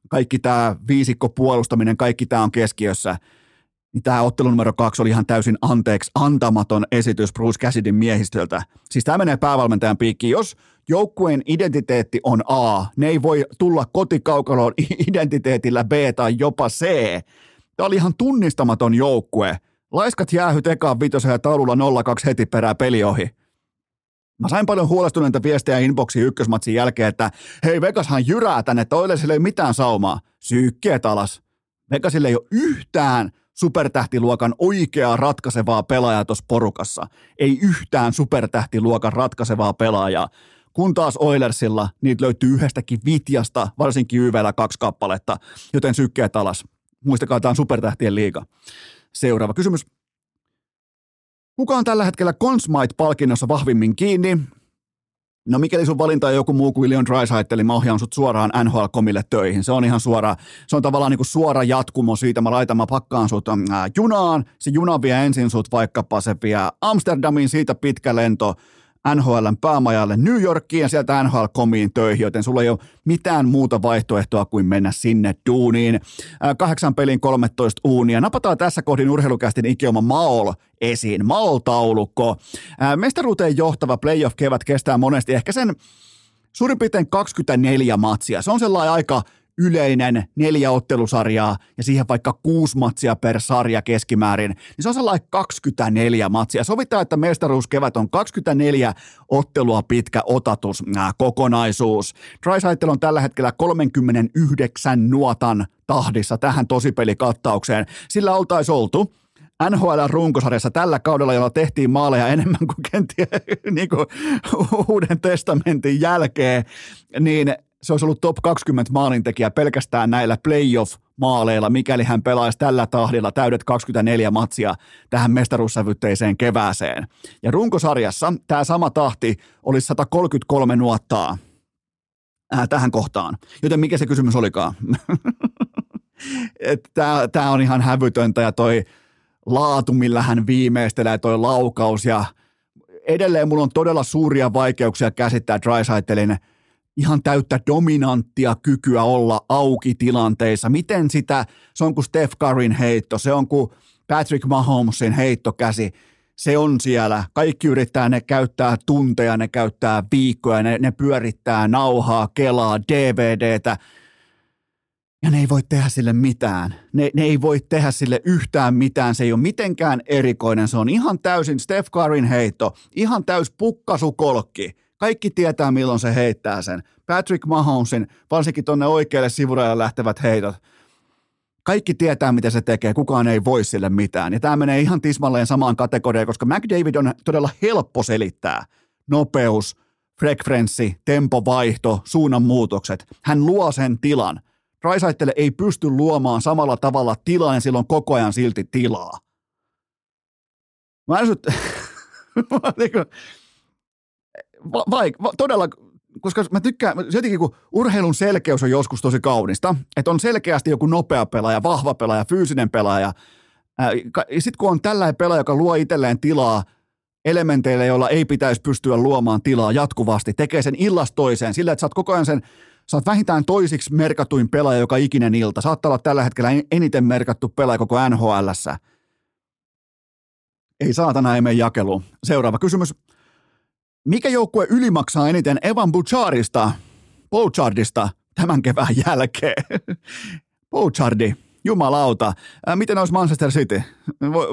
kaikki tämä viisikko puolustaminen, kaikki tämä on keskiössä. Niin tämä ottelu numero kaksi oli ihan täysin anteeksi antamaton esitys Bruce Cassidin miehistöltä. Siis tämä menee päävalmentajan piikkiin. Jos joukkueen identiteetti on A, ne ei voi tulla kotikaukaloon identiteetillä B tai jopa C. Tämä oli ihan tunnistamaton joukkue. Laiskat jäähyt ekaan vitosen ja taululla 0-2 heti perää peli ohi. Mä sain paljon huolestuneita viestejä inboxiin ykkösmatsin jälkeen, että hei Vegashan jyrää tänne, että Oilesille ei mitään saumaa. Syykkeet alas. Vegasille ei ole yhtään supertähtiluokan oikeaa ratkaisevaa pelaajaa tuossa porukassa. Ei yhtään supertähtiluokan ratkaisevaa pelaajaa. Kun taas Oilersilla niitä löytyy yhdestäkin vitjasta, varsinkin YVllä kaksi kappaletta, joten sykkeet alas. Muistakaa, tämä on supertähtien liiga. Seuraava kysymys. Kuka on tällä hetkellä Consmite-palkinnossa vahvimmin kiinni? No mikäli sun valinta on joku muu kuin Leon Draisaitl, niin mä ohjaan sut suoraan NHL-komille töihin. Se on ihan suora, se on tavallaan niin kuin suora jatkumo siitä. Mä laitan, mä pakkaan sut äh, junaan, se juna vie ensin sut vaikkapa se vie Amsterdamiin, siitä pitkä lento NHLn päämajalle New Yorkiin ja sieltä NHL-komiin töihin, joten sulla ei ole mitään muuta vaihtoehtoa kuin mennä sinne duuniin. Kahdeksan pelin 13 uunia. Napataan tässä kohdin urheilukästin ikioma Maol esiin. Maol-taulukko. Mestaruuteen johtava playoff-kevät kestää monesti ehkä sen suurin piirtein 24 matsia. Se on sellainen aika yleinen neljä ottelusarjaa ja siihen vaikka kuusi matsia per sarja keskimäärin, niin se on sellainen 24 matsia. Sovitaan, että mestaruuskevät on 24 ottelua pitkä otatus äh, kokonaisuus. Drysaitel on tällä hetkellä 39 nuotan tahdissa tähän tosipelikattaukseen. Sillä oltaisiin oltu NHL-runkosarjassa tällä kaudella, jolla tehtiin maaleja enemmän kuin kenties niin kuin uuden testamentin jälkeen, niin se olisi ollut top 20 maalintekijä pelkästään näillä playoff-maaleilla, mikäli hän pelaisi tällä tahdilla täydet 24 matsia tähän mestaruussävytteiseen kevääseen. Ja runkosarjassa tämä sama tahti olisi 133 nuottaa äh, tähän kohtaan. Joten mikä se kysymys olikaan? Tämä on ihan hävytöntä ja toi laatu, millä hän viimeistelee toi laukaus ja edelleen mulla on todella suuria vaikeuksia käsittää Drysaitelin – ihan täyttä dominanttia kykyä olla auki tilanteissa. Miten sitä, se on kuin Steph Curryn heitto, se on kuin Patrick Mahomesin heittokäsi. se on siellä. Kaikki yrittää, ne käyttää tunteja, ne käyttää viikkoja, ne, ne pyörittää nauhaa, kelaa, DVDtä. Ja ne ei voi tehdä sille mitään. Ne, ne ei voi tehdä sille yhtään mitään. Se ei ole mitenkään erikoinen. Se on ihan täysin Steph Curryn heitto. Ihan täys pukkasukolkki. Kaikki tietää, milloin se heittää sen. Patrick Mahomesin, varsinkin tuonne oikealle sivurajalle lähtevät heitot – kaikki tietää, mitä se tekee, kukaan ei voi sille mitään. Ja tämä menee ihan tismalleen samaan kategoriaan, koska McDavid on todella helppo selittää. Nopeus, frekvenssi, tempovaihto, suunnanmuutokset. Hän luo sen tilan. Raisaittele ei pysty luomaan samalla tavalla tilaa ja silloin koko ajan silti tilaa. Mä en niinku, vaik, va, todella koska mä tykkään, jotenkin kun urheilun selkeys on joskus tosi kaunista, että on selkeästi joku nopea pelaaja, vahva pelaaja, fyysinen pelaaja, sitten kun on tällainen pelaaja, joka luo itselleen tilaa elementeille, joilla ei pitäisi pystyä luomaan tilaa jatkuvasti, tekee sen illasta toiseen, sillä että sä oot koko ajan sen, sä oot vähintään toisiksi merkatuin pelaaja joka ikinen ilta, saattaa olla tällä hetkellä eniten merkattu pelaaja koko NHLssä. Ei saatana, ei mene. Seuraava kysymys. Mikä joukkue ylimaksaa eniten Evan Bouchardista, Bouchardista tämän kevään jälkeen? Bouchardi, jumalauta. Ää, miten olisi Manchester City?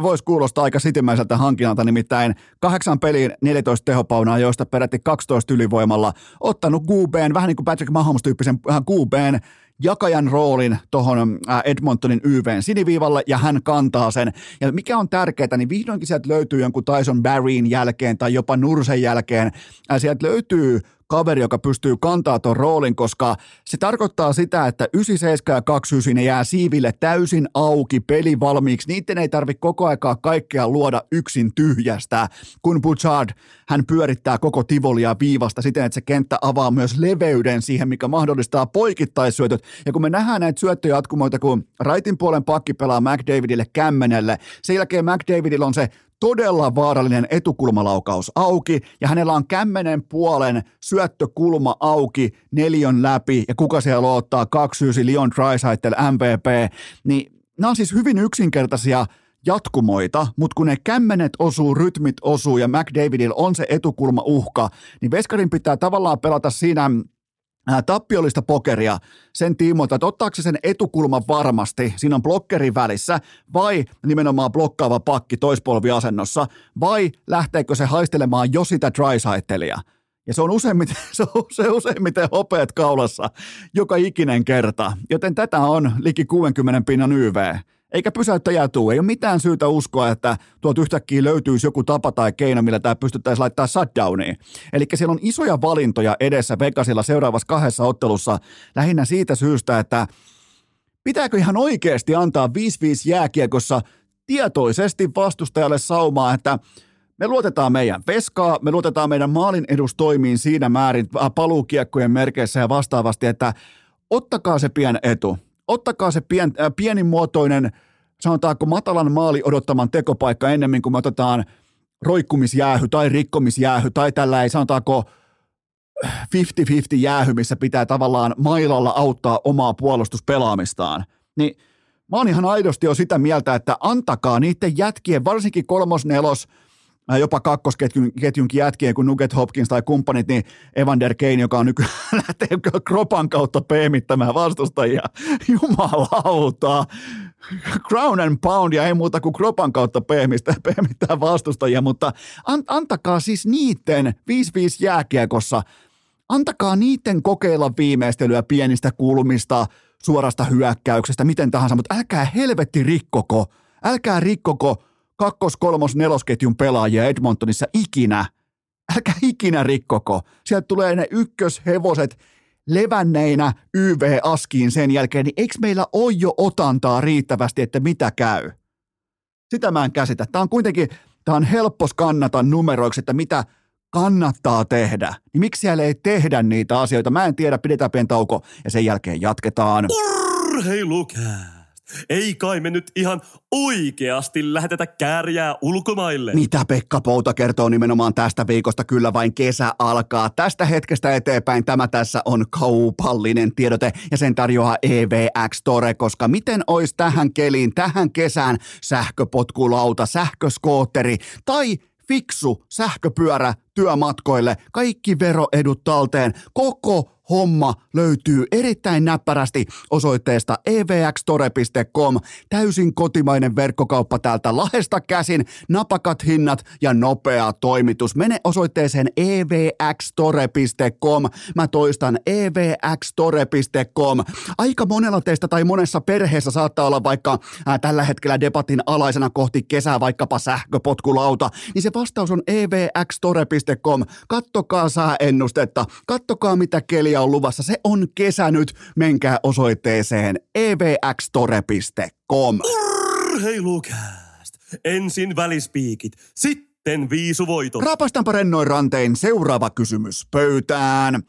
Voisi kuulostaa aika sitimäiseltä hankinnalta, nimittäin kahdeksan peliin 14 tehopaunaa, joista peräti 12 ylivoimalla. Ottanut QBn, vähän niin kuin Patrick Mahomes-tyyppisen QBn jakajan roolin tuohon Edmontonin YVn siniviivalle ja hän kantaa sen. Ja mikä on tärkeää, niin vihdoinkin sieltä löytyy jonkun Tyson Barryn jälkeen tai jopa Nursen jälkeen. Sieltä löytyy kaveri, joka pystyy kantaa tuon roolin, koska se tarkoittaa sitä, että 97 ja 29 ne jää siiville täysin auki, peli valmiiksi. Niiden ei tarvitse koko aikaa kaikkea luoda yksin tyhjästä, kun Bouchard, hän pyörittää koko Tivolia viivasta siten, että se kenttä avaa myös leveyden siihen, mikä mahdollistaa poikittaisyötöt. Ja kun me nähdään näitä syöttöjatkumoita, kun raitin puolen pakki pelaa McDavidille kämmenelle, sen jälkeen McDavidilla on se todella vaarallinen etukulmalaukaus auki ja hänellä on kämmenen puolen syöttökulma auki neljön läpi ja kuka siellä ottaa 29 Leon Draisaitl MVP, niin nämä on siis hyvin yksinkertaisia jatkumoita, mutta kun ne kämmenet osuu, rytmit osuu ja McDavidilla on se etukulma uhka, niin Veskarin pitää tavallaan pelata siinä tappiollista pokeria sen tiimoilta, että ottaako se sen etukulman varmasti, siinä on blokkerin välissä, vai nimenomaan blokkaava pakki toispolviasennossa, vai lähteekö se haistelemaan jo sitä dry ja se on useimmiten, se on, se useimmiten hopeat kaulassa joka ikinen kerta, joten tätä on liki 60 pinnan YV eikä pysäyttäjää tuu. Ei ole mitään syytä uskoa, että tuolta yhtäkkiä löytyisi joku tapa tai keino, millä tämä pystyttäisiin laittaa shutdowniin. Eli siellä on isoja valintoja edessä Vegasilla seuraavassa kahdessa ottelussa lähinnä siitä syystä, että pitääkö ihan oikeasti antaa 5-5 jääkiekossa tietoisesti vastustajalle saumaa, että me luotetaan meidän veskaa, me luotetaan meidän maalin edustoimiin siinä määrin paluukiekkojen merkeissä ja vastaavasti, että ottakaa se pien etu ottakaa se pien, äh, pienimuotoinen, sanotaanko matalan maali odottaman tekopaikka ennemmin kuin me otetaan roikkumisjäähy tai rikkomisjäähy tai tällä ei sanotaanko 50-50 jäähy, missä pitää tavallaan mailalla auttaa omaa puolustuspelaamistaan. Niin mä oon ihan aidosti jo sitä mieltä, että antakaa niiden jätkien, varsinkin kolmos-nelos, Äh, jopa kakkosketjunkin jätkien kuin Nugget Hopkins tai kumppanit, niin Evander Kane, joka on nykyään lähtee kropan kautta peemittämään vastustajia. Jumalauta. Crown and pound ja ei muuta kuin kropan kautta peemistä, peemittää vastustajia, mutta an, antakaa siis niiden 5-5 jääkiekossa, antakaa niiden kokeilla viimeistelyä pienistä kulmista, suorasta hyökkäyksestä, miten tahansa, mutta älkää helvetti rikkoko, älkää rikkoko kakkos-, kolmos-, nelosketjun pelaajia Edmontonissa ikinä. Älkää ikinä rikkoko. Sieltä tulee ne ykköshevoset levänneinä YV-askiin sen jälkeen, niin eikö meillä ole jo otantaa riittävästi, että mitä käy? Sitä mä en käsitä. Tämä on kuitenkin, tämä on helppo skannata numeroiksi, että mitä kannattaa tehdä. Niin miksi siellä ei tehdä niitä asioita? Mä en tiedä, pidetään pieni tauko ja sen jälkeen jatketaan. Urheilukää! Ei kai me nyt ihan oikeasti lähetetä kääriää ulkomaille. Mitä Pekka Pouta kertoo nimenomaan tästä viikosta? Kyllä vain kesä alkaa. Tästä hetkestä eteenpäin tämä tässä on kaupallinen tiedote ja sen tarjoaa EVX Store, koska miten olisi tähän keliin, tähän kesään sähköpotkulauta, sähköskootteri tai fiksu sähköpyörä työmatkoille, kaikki veroedut talteen, koko homma löytyy erittäin näppärästi osoitteesta evxtore.com. Täysin kotimainen verkkokauppa täältä Lahesta käsin, napakat hinnat ja nopea toimitus. Mene osoitteeseen evxtore.com. Mä toistan evxtore.com. Aika monella teistä tai monessa perheessä saattaa olla vaikka ää, tällä hetkellä debatin alaisena kohti kesää vaikkapa sähköpotkulauta, niin se vastaus on evxtore.com. Kattokaa ennustetta, kattokaa mitä keliä on luvassa. Se on kesä nyt. Menkää osoitteeseen evxtore.com. Urheilukääst! Ensin välispiikit, sitten viisuvoitot. Rapastanpa rennoin rantein seuraava kysymys pöytään.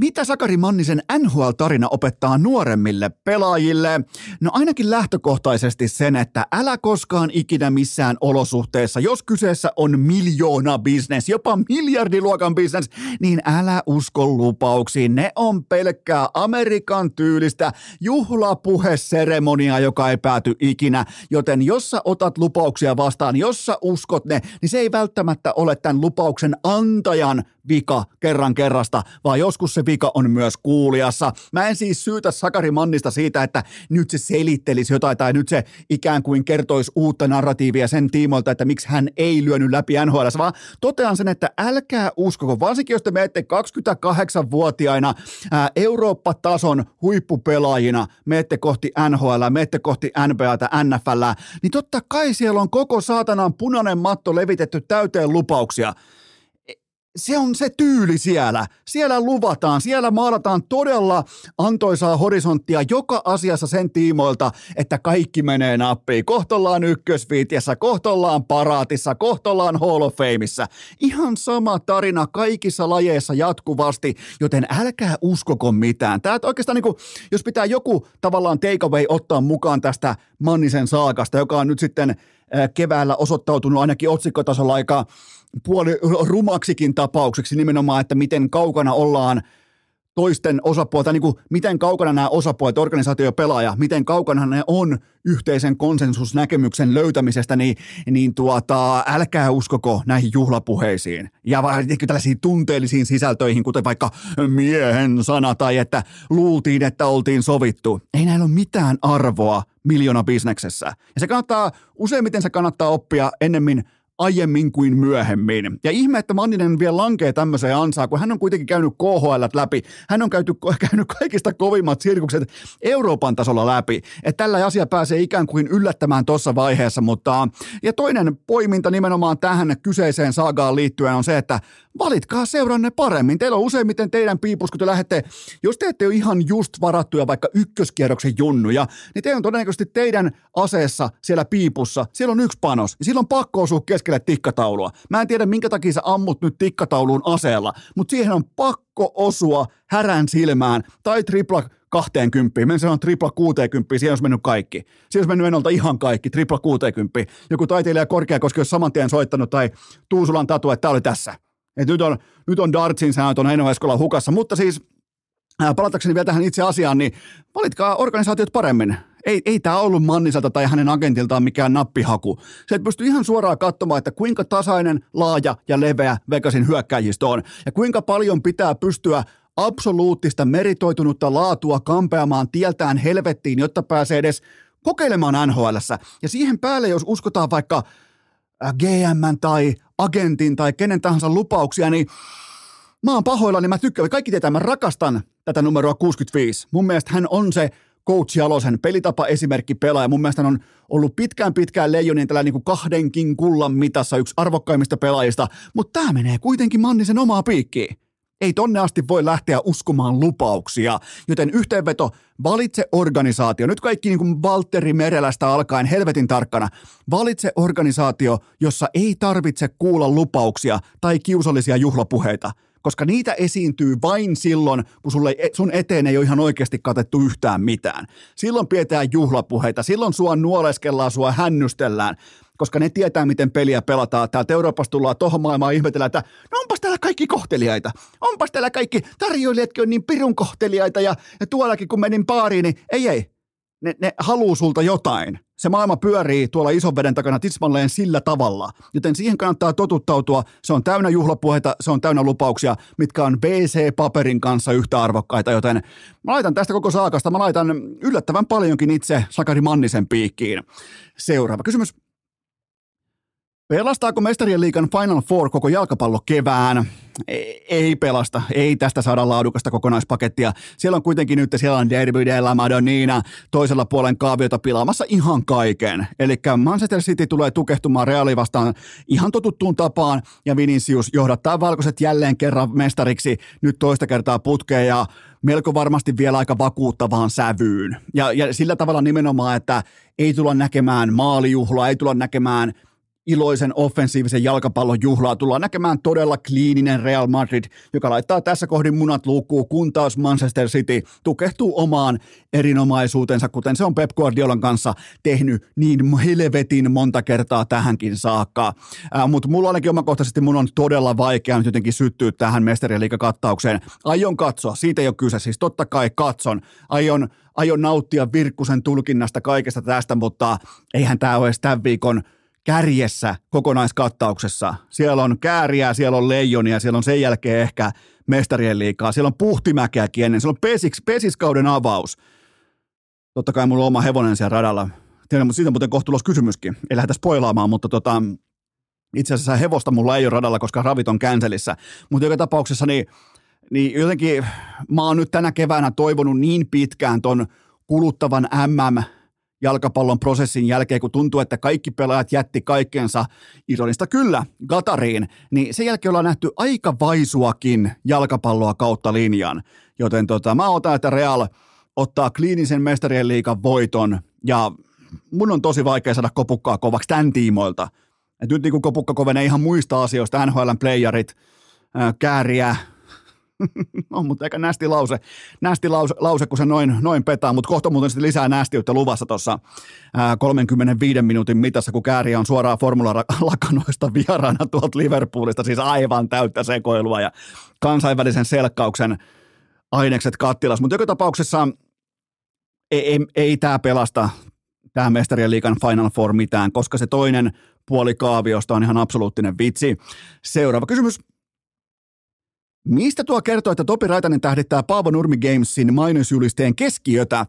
Mitä Sakari Mannisen NHL-tarina opettaa nuoremmille pelaajille? No ainakin lähtökohtaisesti sen, että älä koskaan ikinä missään olosuhteessa, jos kyseessä on miljoona bisnes, jopa miljardiluokan bisnes, niin älä usko lupauksiin. Ne on pelkkää Amerikan tyylistä juhlapuheseremoniaa, joka ei pääty ikinä. Joten jos sä otat lupauksia vastaan, jos sä uskot ne, niin se ei välttämättä ole tämän lupauksen antajan vika kerran kerrasta, vaan joskus se vika on myös kuuliassa. Mä en siis syytä Sakari Mannista siitä, että nyt se selittelisi jotain tai nyt se ikään kuin kertoisi uutta narratiivia sen tiimoilta, että miksi hän ei lyönyt läpi NHL, vaan totean sen, että älkää uskoko, varsinkin jos te menette 28-vuotiaina ää, Eurooppa-tason huippupelaajina, menette kohti NHL, menette kohti NBAtä, NFL, niin totta kai siellä on koko saatanan punainen matto levitetty täyteen lupauksia se on se tyyli siellä. Siellä luvataan, siellä maalataan todella antoisaa horisonttia joka asiassa sen tiimoilta, että kaikki menee nappiin. Kohtollaan ykkösviitiessä, kohtollaan paraatissa, kohtollaan Hall of Fameissa. Ihan sama tarina kaikissa lajeissa jatkuvasti, joten älkää uskoko mitään. Tämä oikeastaan niin kuin, jos pitää joku tavallaan takeaway ottaa mukaan tästä Mannisen saakasta, joka on nyt sitten keväällä osoittautunut ainakin otsikkotasolla aika puoli rumaksikin tapaukseksi nimenomaan, että miten kaukana ollaan toisten osapuolta, niin kuin miten kaukana nämä osapuolet, organisaatio ja pelaaja, miten kaukana ne on yhteisen konsensusnäkemyksen löytämisestä, niin, niin tuota, älkää uskoko näihin juhlapuheisiin ja tällaisiin tunteellisiin sisältöihin, kuten vaikka miehen sana tai että luultiin, että oltiin sovittu. Ei näillä ole mitään arvoa miljoona bisneksessä. Ja se kannattaa, useimmiten se kannattaa oppia ennemmin aiemmin kuin myöhemmin. Ja ihme, että Manninen vielä lankee tämmöiseen ansaan, kun hän on kuitenkin käynyt KHL läpi. Hän on käyty, käynyt kaikista kovimmat sirkukset Euroopan tasolla läpi. Että tällä asia pääsee ikään kuin yllättämään tuossa vaiheessa, mutta ja toinen poiminta nimenomaan tähän kyseiseen saagaan liittyen on se, että valitkaa seuranne paremmin. Teillä on useimmiten teidän piipus, kun te lähdette, jos te ette ole ihan just varattuja vaikka ykköskierroksen junnuja, niin te on todennäköisesti teidän aseessa siellä piipussa, siellä on yksi panos, ja silloin pakko osua keskelle tikkataulua. Mä en tiedä, minkä takia sä ammut nyt tikkatauluun aseella, mutta siihen on pakko osua härän silmään tai tripla 20, mä sanon tripla 60, siihen olisi mennyt kaikki. Siihen olisi mennyt ennalta ihan kaikki, tripla 60. Joku taiteilija Korkeakoski olisi saman tien soittanut tai Tuusulan tatu, että tämä oli tässä. Et nyt on, nyt on Dartsin sääntö on Heino hukassa, mutta siis palatakseni vielä tähän itse asiaan, niin valitkaa organisaatiot paremmin. Ei, ei tämä ollut Manniselta tai hänen agentiltaan mikään nappihaku. Se et pysty ihan suoraan katsomaan, että kuinka tasainen, laaja ja leveä Vegasin hyökkäjistö on. Ja kuinka paljon pitää pystyä absoluuttista meritoitunutta laatua kampeamaan tieltään helvettiin, jotta pääsee edes kokeilemaan nhl Ja siihen päälle, jos uskotaan vaikka GM tai agentin tai kenen tahansa lupauksia, niin mä oon pahoillani, mä tykkään, kaikki tietää, mä rakastan tätä numeroa 65. Mun mielestä hän on se Coach Jalosen pelitapa esimerkki pelaaja. Mun mielestä hän on ollut pitkään pitkään leijonien tällä niin kahdenkin kullan mitassa yksi arvokkaimmista pelaajista, mutta tämä menee kuitenkin Mannisen omaa piikkiin. Ei tonne asti voi lähteä uskomaan lupauksia, joten yhteenveto, valitse organisaatio. Nyt kaikki niin kuin Valtteri Merelästä alkaen helvetin tarkkana. Valitse organisaatio, jossa ei tarvitse kuulla lupauksia tai kiusallisia juhlapuheita koska niitä esiintyy vain silloin, kun sulle, sun eteen ei ole ihan oikeasti katettu yhtään mitään. Silloin pidetään juhlapuheita, silloin sua nuoleskellaan, sua hännystellään, koska ne tietää, miten peliä pelataan. Täältä Euroopasta tullaan tuohon maailmaan ihmetellään, että no onpas täällä kaikki kohteliaita. Onpas täällä kaikki tarjoilijatkin on niin pirun kohteliaita ja, ja tuollakin kun menin baariin, niin ei ei, ne, ne haluu sulta jotain. Se maailma pyörii tuolla ison veden takana tismalleen sillä tavalla, joten siihen kannattaa totuttautua. Se on täynnä juhlapuheita, se on täynnä lupauksia, mitkä on BC-paperin kanssa yhtä arvokkaita, joten mä laitan tästä koko saakasta, mä laitan yllättävän paljonkin itse Sakari Mannisen piikkiin. Seuraava kysymys. Pelastaako mestarien liikan Final Four koko jalkapallo kevään? Ei pelasta, ei tästä saada laadukasta kokonaispakettia. Siellä on kuitenkin nyt, siellä on Derby della Madonnina toisella puolen kaaviota pilaamassa ihan kaiken. Eli Manchester City tulee tukehtumaan Reali vastaan ihan totuttuun tapaan, ja Vinicius johdattaa valkoiset jälleen kerran mestariksi nyt toista kertaa putkeen, ja melko varmasti vielä aika vakuuttavaan sävyyn. Ja, ja sillä tavalla nimenomaan, että ei tulla näkemään maalijuhlaa, ei tulla näkemään – iloisen offensiivisen jalkapallon juhlaa tullaan näkemään todella kliininen Real Madrid, joka laittaa tässä kohdin munat luukkuun, kun taas Manchester City tukehtuu omaan erinomaisuutensa, kuten se on Pep Guardiolan kanssa tehnyt niin helvetin monta kertaa tähänkin saakka. Mutta mulla ainakin omakohtaisesti mun on todella vaikea nyt jotenkin syttyä tähän mestariliikakattaukseen. Aion katsoa, siitä ei ole kyse, siis totta kai katson. Aion, aion nauttia Virkkusen tulkinnasta kaikesta tästä, mutta eihän tämä ole tämän viikon – kärjessä kokonaiskattauksessa. Siellä on kääriä, siellä on leijonia, siellä on sen jälkeen ehkä mestarien liikaa, siellä on puhtimäkeäkin ennen, siellä on pesiks, pesiskauden avaus. Totta kai mulla on oma hevonen siellä radalla. Tiedän, mutta siitä on muuten kohtulos kysymyskin. Ei lähdetä spoilaamaan, mutta tota, itse asiassa hevosta mulla ei ole radalla, koska ravit on känselissä. Mutta joka tapauksessa niin, niin jotenkin mä oon nyt tänä keväänä toivonut niin pitkään ton kuluttavan MM jalkapallon prosessin jälkeen, kun tuntuu, että kaikki pelaajat jätti kaikkensa, ironista kyllä, Gatariin, niin sen jälkeen ollaan nähty aika vaisuakin jalkapalloa kautta linjan. Joten tota, mä otan, että Real ottaa kliinisen mestarien liikan voiton ja mun on tosi vaikea saada kopukkaa kovaksi tämän tiimoilta. Et nyt niin kuin kopukka kovenee ihan muista asioista, NHLn playerit, kääriä, on, mutta eikä nästi lause, nästi lause, lause kun se noin, noin petaa, mutta kohta muuten sitten lisää nästiyttä luvassa tuossa 35 minuutin mitassa, kun kääriä on suoraan formula-lakanoista vieraana tuolta Liverpoolista, siis aivan täyttä sekoilua ja kansainvälisen selkkauksen ainekset kattilas, mutta joka tapauksessa ei, ei, ei tämä pelasta tämä mestarien liikan Final Four mitään, koska se toinen puoli kaaviosta on ihan absoluuttinen vitsi. Seuraava kysymys. Mistä tuo kertoo, että Topi Raitanen tähdittää Paavo Nurmi Gamesin mainosjulisteen keskiötä?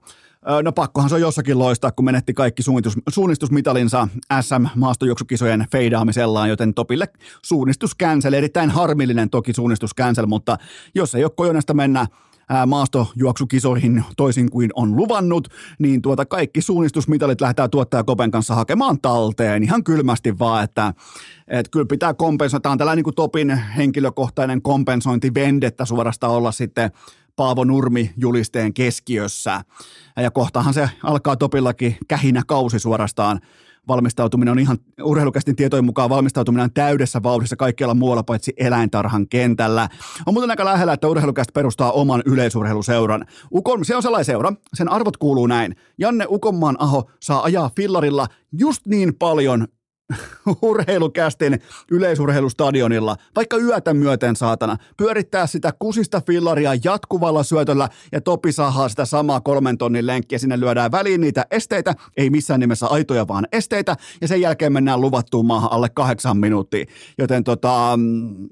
No pakkohan se on jossakin loistaa, kun menetti kaikki suunnistus, suunnistusmitalinsa SM-maastojuoksukisojen feidaamisellaan, joten Topille suunnistus cancel, erittäin harmillinen toki suunnistus cancel, mutta jos ei ole kojonesta mennä maastojuoksukisoihin toisin kuin on luvannut, niin tuota kaikki suunnistusmitalit lähdetään tuottaja Kopen kanssa hakemaan talteen ihan kylmästi vaan, että, että kyllä pitää kompensoida. Tämä on tällainen niin Topin henkilökohtainen kompensointi vendettä suorasta olla sitten Paavo Nurmi julisteen keskiössä. Ja kohtahan se alkaa Topillakin kähinä kausi suorastaan valmistautuminen on ihan urheilukästin tietojen mukaan valmistautuminen on täydessä vauhdissa kaikkialla muualla paitsi eläintarhan kentällä. On muuten aika lähellä, että urheilukäst perustaa oman yleisurheiluseuran. Ukon, se on sellainen seura, sen arvot kuuluu näin. Janne Ukonmaan Aho saa ajaa fillarilla just niin paljon urheilukästin yleisurheilustadionilla, vaikka yötä myöten saatana, pyörittää sitä kusista fillaria jatkuvalla syötöllä ja Topi sahaa sitä samaa kolmen tonnin lenkkiä. Sinne lyödään väliin niitä esteitä, ei missään nimessä aitoja, vaan esteitä, ja sen jälkeen mennään luvattuun maahan alle kahdeksan minuuttia. Joten tota, mm,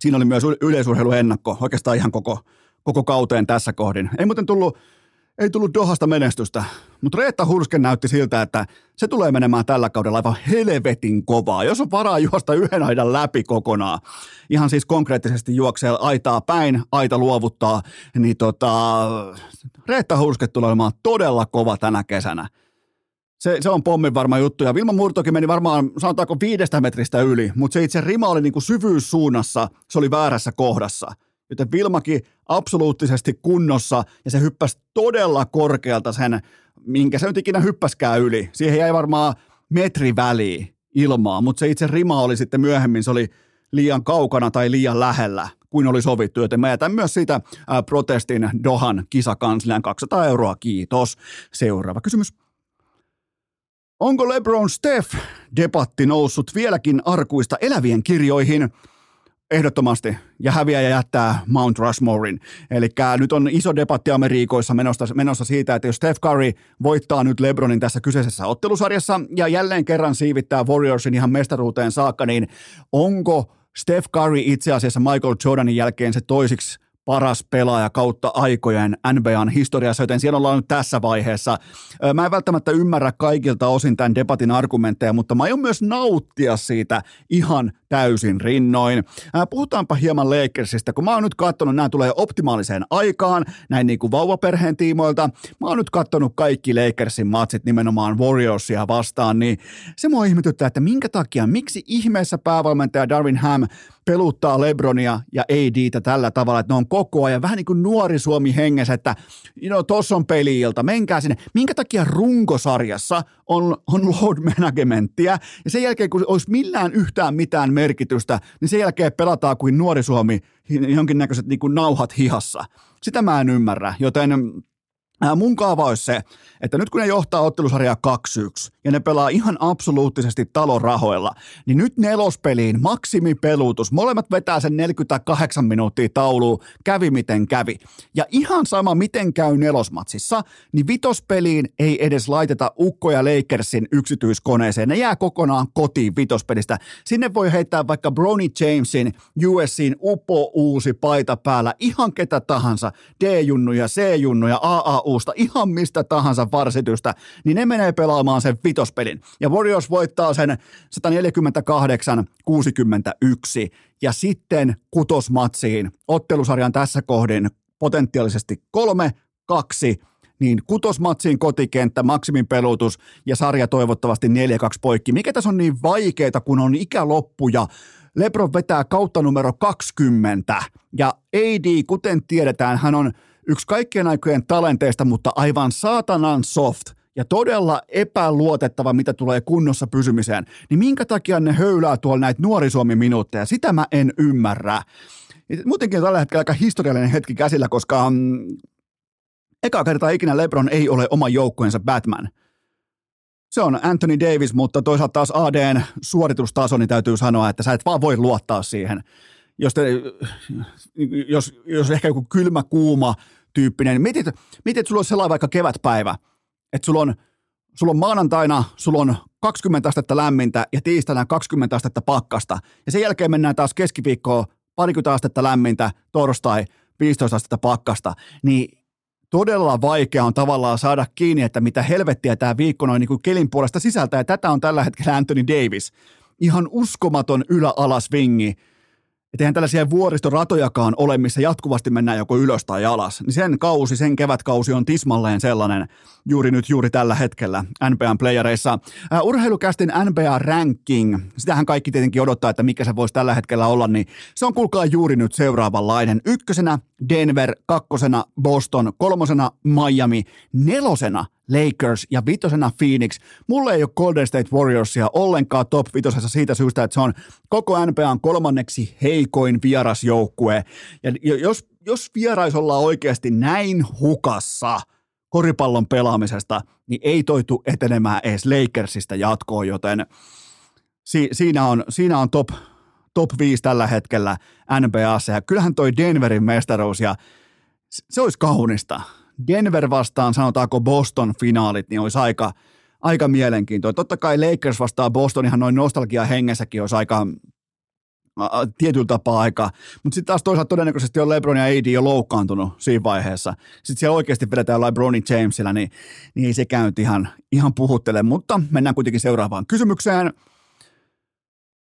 siinä oli myös yleisurheiluennakko, oikeastaan ihan koko, koko kauteen tässä kohdin. Ei muuten tullut ei tullut Dohasta menestystä, mutta Reetta Hursken näytti siltä, että se tulee menemään tällä kaudella aivan helvetin kovaa. Jos on varaa juosta yhden aidan läpi kokonaan, ihan siis konkreettisesti juoksee aitaa päin, aita luovuttaa, niin tota, Reetta Hurske tulee olemaan todella kova tänä kesänä. Se, se on pommin varma juttu. Ja Vilma Murtokin meni varmaan, sanotaanko viidestä metristä yli, mutta se itse rima oli niin kuin syvyyssuunnassa, se oli väärässä kohdassa – Joten Vilmakin absoluuttisesti kunnossa ja se hyppäsi todella korkealta sen, minkä se nyt ikinä hyppäskää yli. Siihen jäi varmaan metri väliin ilmaa, mutta se itse rima oli sitten myöhemmin, se oli liian kaukana tai liian lähellä. kuin oli sovittu, joten mä jätän myös siitä protestin Dohan kisakanslian 200 euroa, kiitos. Seuraava kysymys. Onko LeBron Steph debatti noussut vieläkin arkuista elävien kirjoihin? Ehdottomasti. Ja häviää ja jättää Mount Rushmorein. Eli nyt on iso debatti Amerikoissa menossa, menossa siitä, että jos Steph Curry voittaa nyt LeBronin tässä kyseisessä ottelusarjassa ja jälleen kerran siivittää Warriorsin ihan mestaruuteen saakka, niin onko Steph Curry itse asiassa Michael Jordanin jälkeen se toisiksi paras pelaaja kautta aikojen NBAn historiassa, joten siellä ollaan nyt tässä vaiheessa. Mä en välttämättä ymmärrä kaikilta osin tämän debatin argumentteja, mutta mä aion myös nauttia siitä ihan täysin rinnoin. Puhutaanpa hieman Lakersista, kun mä oon nyt katsonut, nämä tulee optimaaliseen aikaan, näin niin kuin vauvaperheen tiimoilta. Mä oon nyt katsonut kaikki Lakersin matsit nimenomaan Warriorsia vastaan, niin se mua ihmetyttää, että minkä takia, miksi ihmeessä päävalmentaja Darwin Ham peluttaa Lebronia ja ADtä tällä tavalla, että ne on koko ajan vähän niin kuin nuori Suomi hengessä, että know, tossa on peliilta, menkää sinne. Minkä takia runkosarjassa on, on load managementtia ja sen jälkeen kun olisi millään yhtään mitään merkitystä, niin sen jälkeen pelataan kuin nuori Suomi jonkinnäköiset niin kuin nauhat hihassa. Sitä mä en ymmärrä, joten Mun kaava olisi se, että nyt kun ne johtaa ottelusarjaa 2-1 ja ne pelaa ihan absoluuttisesti talon rahoilla, niin nyt nelospeliin maksimipelutus. Molemmat vetää sen 48 minuuttia tauluun, kävi miten kävi. Ja ihan sama miten käy nelosmatsissa, niin vitospeliin ei edes laiteta Ukko ja Lakersin yksityiskoneeseen. Ne jää kokonaan kotiin vitospelistä. Sinne voi heittää vaikka Brony Jamesin USCin upo uusi paita päällä, ihan ketä tahansa, D-junnuja, C-junnuja, AA uusta, ihan mistä tahansa varsitystä, niin ne menee pelaamaan sen vitospelin. Ja Warriors voittaa sen 148-61 ja sitten kutosmatsiin ottelusarjan tässä kohdin potentiaalisesti kolme, kaksi, niin kutosmatsiin kotikenttä, maksimin pelutus ja sarja toivottavasti 4-2 poikki. Mikä tässä on niin vaikeaa, kun on ikäloppu ja Lebron vetää kautta numero 20 ja AD, kuten tiedetään, hän on – yksi kaikkien aikojen talenteista, mutta aivan saatanan soft ja todella epäluotettava, mitä tulee kunnossa pysymiseen, niin minkä takia ne höylää tuolla näitä nuori Suomi-minuutteja? Sitä mä en ymmärrä. Muutenkin tällä hetkellä aika historiallinen hetki käsillä, koska mm, eka kertaa ikinä LeBron ei ole oma joukkueensa Batman. Se on Anthony Davis, mutta toisaalta taas ADn suoritustaso, niin täytyy sanoa, että sä et vaan voi luottaa siihen. Jos, te, jos, jos ehkä joku kylmä, kuuma, tyyppinen. Mietit, mietit, sulla on sellainen vaikka kevätpäivä, että sulla on, sulla on maanantaina, sulla on 20 astetta lämmintä ja tiistaina 20 astetta pakkasta. Ja sen jälkeen mennään taas keskiviikkoon parikymmentä astetta lämmintä, torstai 15 astetta pakkasta. Niin todella vaikea on tavallaan saada kiinni, että mitä helvettiä tämä viikko noin niin kuin kelin puolesta sisältää. Ja tätä on tällä hetkellä Anthony Davis. Ihan uskomaton ylä-alas vingi että eihän tällaisia vuoristoratojakaan ole, missä jatkuvasti mennään joko ylös tai alas. Niin sen kausi, sen kevätkausi on tismalleen sellainen juuri nyt, juuri tällä hetkellä NBAn playereissa. Uh, urheilukästin NBA ranking, sitähän kaikki tietenkin odottaa, että mikä se voisi tällä hetkellä olla, niin se on kuulkaa juuri nyt seuraavanlainen. Ykkösenä Denver, kakkosena Boston, kolmosena Miami, nelosena Lakers ja vitosena Phoenix. Mulle ei ole Golden State Warriorsia ollenkaan top vitosessa siitä syystä, että se on koko NBAn kolmanneksi heikoin vierasjoukkue. Ja jos, jos vierais ollaan oikeasti näin hukassa koripallon pelaamisesta, niin ei toitu etenemään edes Lakersista jatkoon, joten si, siinä, on, siinä on top, top 5 tällä hetkellä NBAssa. Ja kyllähän toi Denverin mestaruus ja se olisi kaunista Denver vastaan, sanotaanko Boston finaalit, niin olisi aika, aika mielenkiintoinen. Totta kai Lakers vastaan Boston ihan noin nostalgia hengessäkin olisi aika tietyllä tapaa aika, mutta sitten taas toisaalta todennäköisesti on LeBron ja AD jo loukkaantunut siinä vaiheessa. Sitten siellä oikeasti vedetään LeBronin Jamesilla, niin, niin ei se käynyt ihan, ihan puhuttele, mutta mennään kuitenkin seuraavaan kysymykseen.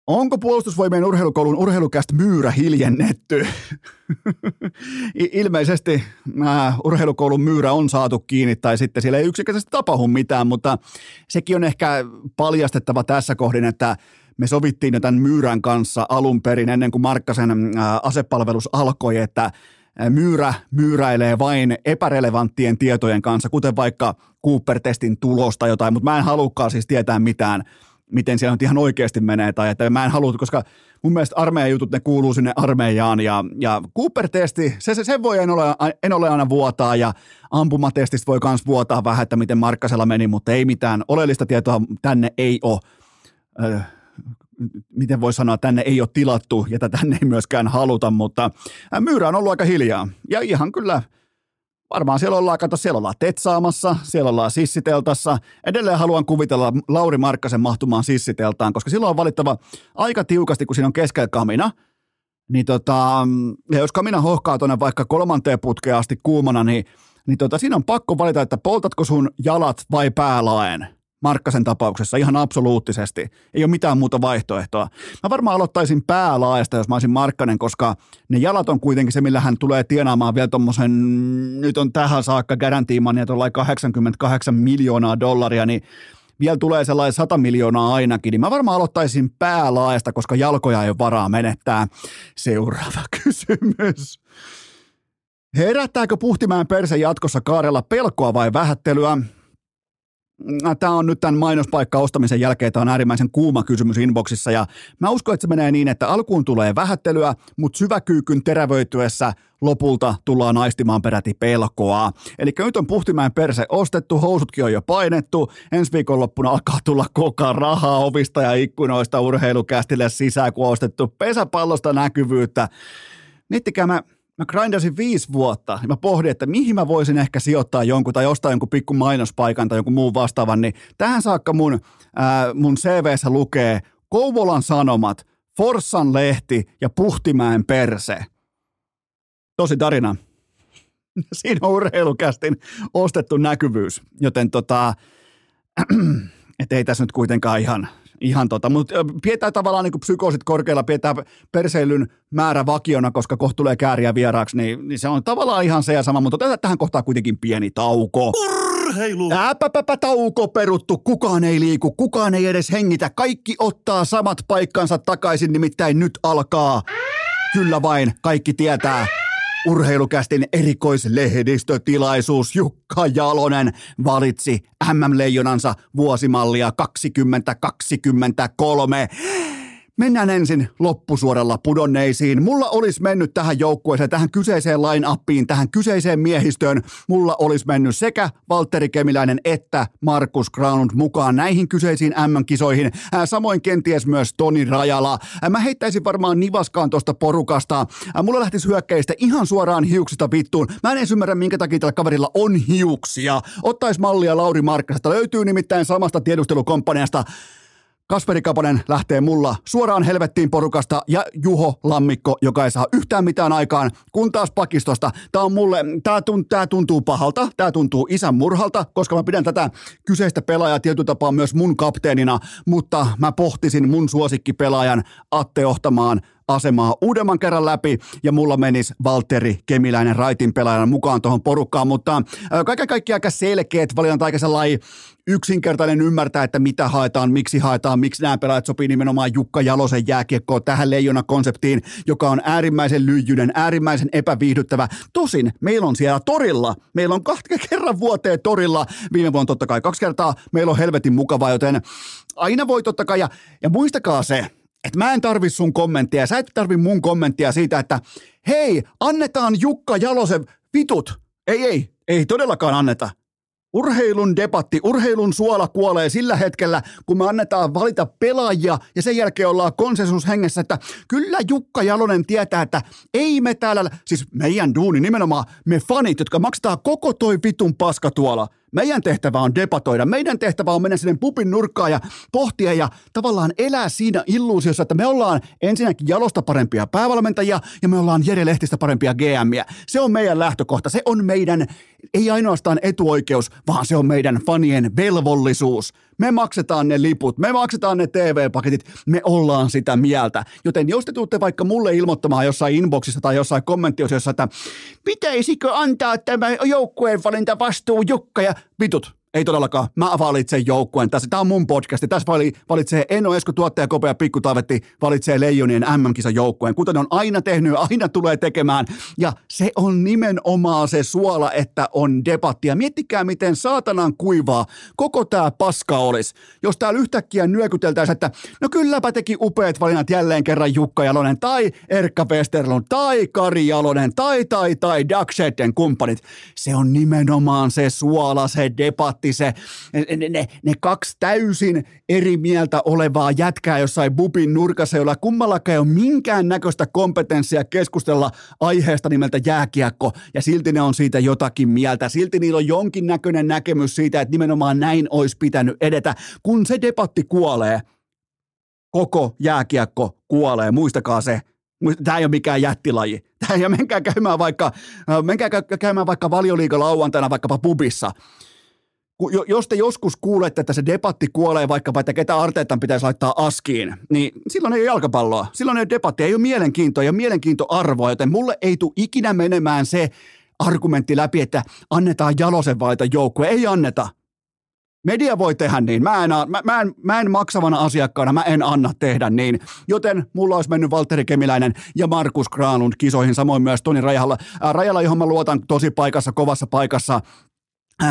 Onko puolustusvoimien urheilukoulun urheilukästä myyrä hiljennetty? Ilmeisesti äh, urheilukoulun myyrä on saatu kiinni tai sitten siellä ei yksinkertaisesti tapahdu mitään, mutta sekin on ehkä paljastettava tässä kohdin, että me sovittiin jo tämän myyrän kanssa alun perin ennen kuin Markkasen äh, asepalvelus alkoi, että myyrä myyräilee vain epärelevanttien tietojen kanssa, kuten vaikka Cooper-testin tulosta jotain, mutta mä en halukkaan siis tietää mitään miten siellä nyt ihan oikeasti menee, tai että mä en halua, koska mun mielestä armeijan jutut, ne kuuluu sinne armeijaan, ja, ja Cooper-testi, se, se, sen voi en ole, en ole aina vuotaa, ja ampumatestistä voi myös vuotaa vähän, että miten Markkasella meni, mutta ei mitään oleellista tietoa tänne ei ole. Öö, miten voi sanoa, tänne ei ole tilattu ja tänne ei myöskään haluta, mutta myyrä on ollut aika hiljaa. Ja ihan kyllä, varmaan siellä ollaan, kato, siellä ollaan tetsaamassa, siellä ollaan sissiteltassa. Edelleen haluan kuvitella Lauri Markkasen mahtumaan sissiteltaan, koska silloin on valittava aika tiukasti, kun siinä on keskellä kamina. Niin tota, ja jos kamina hohkaa tuonne vaikka kolmanteen putkeen asti kuumana, niin, niin tota, siinä on pakko valita, että poltatko sun jalat vai päälaen. Markkasen tapauksessa ihan absoluuttisesti. Ei ole mitään muuta vaihtoehtoa. Mä varmaan aloittaisin päälaesta, jos mä olisin Markkanen, koska ne jalat on kuitenkin se, millä hän tulee tienaamaan vielä tuommoisen, nyt on tähän saakka garantiiman ja 88 miljoonaa dollaria, niin vielä tulee sellainen 100 miljoonaa ainakin, niin mä varmaan aloittaisin päälaesta, koska jalkoja ei ole varaa menettää. Seuraava kysymys. Herättääkö Puhtimäen perse jatkossa kaarella pelkoa vai vähättelyä? Äh, tämä on nyt tämän mainospaikka ostamisen jälkeen, tämä on äärimmäisen kuuma kysymys inboxissa ja mä uskon, että se menee niin, että alkuun tulee vähättelyä, mutta syväkyykyn terävöityessä lopulta tullaan aistimaan peräti pelkoa. Eli nyt on Puhtimäen perse ostettu, housutkin on jo painettu, ensi viikonloppuna alkaa tulla koko rahaa ovista ja ikkunoista urheilukästille sisään, kun on ostettu pesäpallosta näkyvyyttä. Miettikää, mä mä grindasin viisi vuotta ja mä pohdin, että mihin mä voisin ehkä sijoittaa jonkun tai ostaa jonkun pikku mainospaikan tai jonkun muun vastaavan, niin tähän saakka mun, ää, mun CVssä lukee Kouvolan Sanomat, Forssan lehti ja Puhtimäen perse. Tosi tarina. Siinä on urheilukästin ostettu näkyvyys, joten tota, et ei tässä nyt kuitenkaan ihan ihan tota, mutta pidetään tavallaan niin psykoosit korkealla, pidetään perseilyn määrä vakiona, koska kohta tulee kääriä vieraaksi, niin, niin, se on tavallaan ihan se ja sama, mutta otetaan tähän kohtaan kuitenkin pieni tauko. Urheilu! Äpäpäpä tauko peruttu, kukaan ei liiku, kukaan ei edes hengitä, kaikki ottaa samat paikkansa takaisin, nimittäin nyt alkaa. Kyllä vain, kaikki tietää. Urheilukästin erikoislehdistötilaisuus Jukka Jalonen valitsi MM-leijonansa vuosimallia 2023. Mennään ensin loppusuoralla pudonneisiin. Mulla olisi mennyt tähän joukkueeseen, tähän kyseiseen line-uppiin, tähän kyseiseen miehistöön. Mulla olisi mennyt sekä Valtteri Kemiläinen että Markus Ground mukaan näihin kyseisiin M-kisoihin. Samoin kenties myös Toni Rajala. Mä heittäisin varmaan nivaskaan tuosta porukasta. Mulla lähtisi hyökkäistä ihan suoraan hiuksista vittuun. Mä en ymmärrä, minkä takia tällä kaverilla on hiuksia. Ottais mallia Lauri Markkasesta. Löytyy nimittäin samasta tiedustelukomppaniasta. Kasperi Kapanen lähtee mulla suoraan helvettiin porukasta ja Juho Lammikko, joka ei saa yhtään mitään aikaan, kun taas pakistosta. Tää on mulle, tää, tunt, tää tuntuu pahalta, tää tuntuu isän murhalta, koska mä pidän tätä kyseistä pelaajaa tietyllä tapaa myös mun kapteenina, mutta mä pohtisin mun suosikkipelaajan Atte Ohtamaan asemaa uudemman kerran läpi ja mulla menisi Valtteri Kemiläinen raitin pelaajana mukaan tuohon porukkaan, mutta kaiken kaikkiaan aika selkeät valinta, aika sellainen yksinkertainen ymmärtää, että mitä haetaan, miksi haetaan, miksi nämä pelaajat sopii nimenomaan Jukka Jalosen jääkiekkoon tähän leijona-konseptiin, joka on äärimmäisen lyijyinen, äärimmäisen epäviihdyttävä. Tosin meillä on siellä torilla, meillä on kahden kerran vuoteen torilla, viime vuonna totta kai kaksi kertaa, meillä on helvetin mukavaa, joten aina voi totta kai, ja, ja muistakaa se, että mä en tarvi sun kommenttia, sä et tarvi mun kommenttia siitä, että hei, annetaan Jukka Jalosen vitut. Ei, ei, ei todellakaan anneta. Urheilun debatti, urheilun suola kuolee sillä hetkellä, kun me annetaan valita pelaajia ja sen jälkeen ollaan konsensushengessä, että kyllä Jukka Jalonen tietää, että ei me täällä, siis meidän duuni nimenomaan, me fanit, jotka maksetaan koko toi vitun paska tuolla – meidän tehtävä on debatoida. Meidän tehtävä on mennä sinne pupin nurkkaan ja pohtia ja tavallaan elää siinä illuusiossa, että me ollaan ensinnäkin jalosta parempia päävalmentajia ja me ollaan Jere Lehtistä parempia GMiä. Se on meidän lähtökohta. Se on meidän, ei ainoastaan etuoikeus, vaan se on meidän fanien velvollisuus. Me maksetaan ne liput, me maksetaan ne TV-paketit, me ollaan sitä mieltä. Joten jos te tuutte vaikka mulle ilmoittamaan jossain inboxissa tai jossain kommenttiosiossa, että pitäisikö antaa tämä joukkueen valinta vastuu Jukka ja vitut, Ei todellakaan. Mä valitsen joukkueen tässä. Tämä on mun podcasti. Tässä valitsee Eno Esko, tuottaja Kopea ja Pikku Taavetti valitsee Leijonien MM-kisan joukkueen. Kuten on aina tehnyt aina tulee tekemään. Ja se on nimenomaan se suola, että on debattia. Miettikää, miten saatanan kuivaa koko tämä paska olisi. Jos täällä yhtäkkiä nyökyteltäisiin, että no kylläpä teki upeat valinnat jälleen kerran Jukka Jalonen tai Erkka Westerlund tai Kari Jalonen tai tai tai Daxetten kumppanit. Se on nimenomaan se suola, se debatti, se, ne, ne, ne kaksi täysin eri mieltä olevaa jätkää jossain bubin nurkassa, jolla kummallakaan ei ole minkään näköistä kompetenssia keskustella aiheesta nimeltä jääkiekko, ja silti ne on siitä jotakin mieltä. Silti niillä on jonkin näköinen näkemys siitä, että nimenomaan näin olisi pitänyt edetä. Kun se debatti kuolee, koko jääkiekko kuolee, muistakaa se. Tämä ei ole mikään jättilaji. Tämä ei ole, menkää käymään vaikka, menkää käymään vaikka valioliiga lauantaina vaikkapa pubissa jos te joskus kuulette, että se debatti kuolee vaikkapa, että ketä Arteetan pitäisi laittaa askiin, niin silloin ei ole jalkapalloa. Silloin ei ole debatti, ei ole mielenkiintoa ja mielenkiintoarvoa, joten mulle ei tule ikinä menemään se argumentti läpi, että annetaan Jalosen valita joukkue. Ei anneta. Media voi tehdä niin. Mä en, mä, mä, en, mä en maksavana asiakkaana, mä en anna tehdä niin. Joten mulla olisi mennyt Valtteri Kemiläinen ja Markus Granlund kisoihin, samoin myös Toni Rajalla. Ää, Rajalla, johon mä luotan tosi paikassa, kovassa paikassa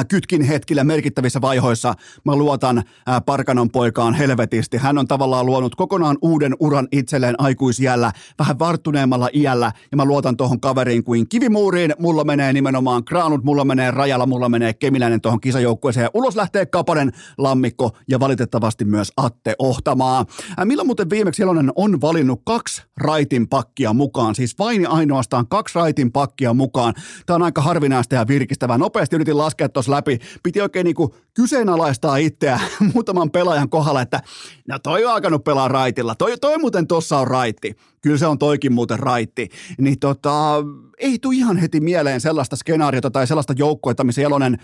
kytkin hetkillä merkittävissä vaihoissa mä luotan Parkanon poikaan helvetisti. Hän on tavallaan luonut kokonaan uuden uran itselleen aikuisjällä, vähän varttuneemmalla iällä, ja mä luotan tuohon kaveriin kuin kivimuuriin. Mulla menee nimenomaan Kraanut, mulla menee Rajalla, mulla menee Kemiläinen tuohon kisajoukkueeseen. Ulos lähtee Kapanen, Lammikko ja valitettavasti myös Atte Ohtamaa. Milloin muuten viimeksi Jelonen on valinnut kaksi raitin pakkia mukaan, siis vain ainoastaan kaksi raitin pakkia mukaan. Tämä on aika harvinaista ja virkistävää. Nopeasti yritin laskea tuossa läpi. Piti oikein niinku kyseenalaistaa itseä muutaman pelaajan kohdalla, että no toi on alkanut pelaa raitilla. Toi, toi muuten tossa on raitti. Kyllä se on toikin muuten raitti. Niin tota, ei tule ihan heti mieleen sellaista skenaariota tai sellaista joukkoa, missä Jalonen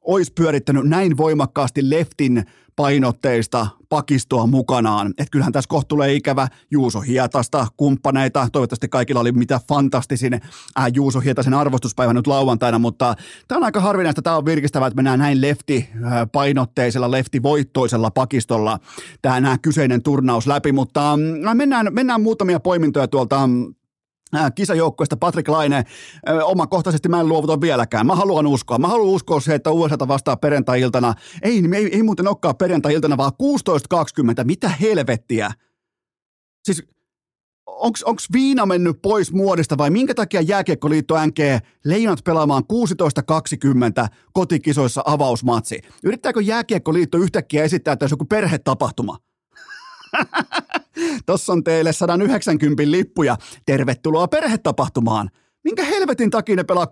olisi pyörittänyt näin voimakkaasti leftin painotteista pakistoa mukanaan. Että kyllähän tässä kohta tulee ikävä Juuso Hietasta kumppaneita. Toivottavasti kaikilla oli mitä fantastisin ää, Juuso Hietasen arvostuspäivä nyt lauantaina, mutta tämä on aika harvinaista. Tämä on virkistävää, että mennään näin lefti-painotteisella, lefti-voittoisella pakistolla tämä nämä kyseinen turnaus läpi, mutta mm, mennään, mennään muutamia poimintoja tuolta mm, kisajoukkoista Patrick Laine, omakohtaisesti mä en luovuta vieläkään. Mä haluan uskoa. Mä haluan uskoa se, että USA vastaa perjantai-iltana. Ei, ei, ei muuten olekaan perjantai-iltana, vaan 16.20. Mitä helvettiä? Siis onko viina mennyt pois muodista vai minkä takia Jääkiekkoliitto NK leijonat pelaamaan 16.20 kotikisoissa avausmatsi? Yrittääkö Jääkiekkoliitto yhtäkkiä esittää, olisi joku perhetapahtuma? Tossa on teille 190 lippuja. Tervetuloa perhetapahtumaan. Minkä helvetin takia ne pelaa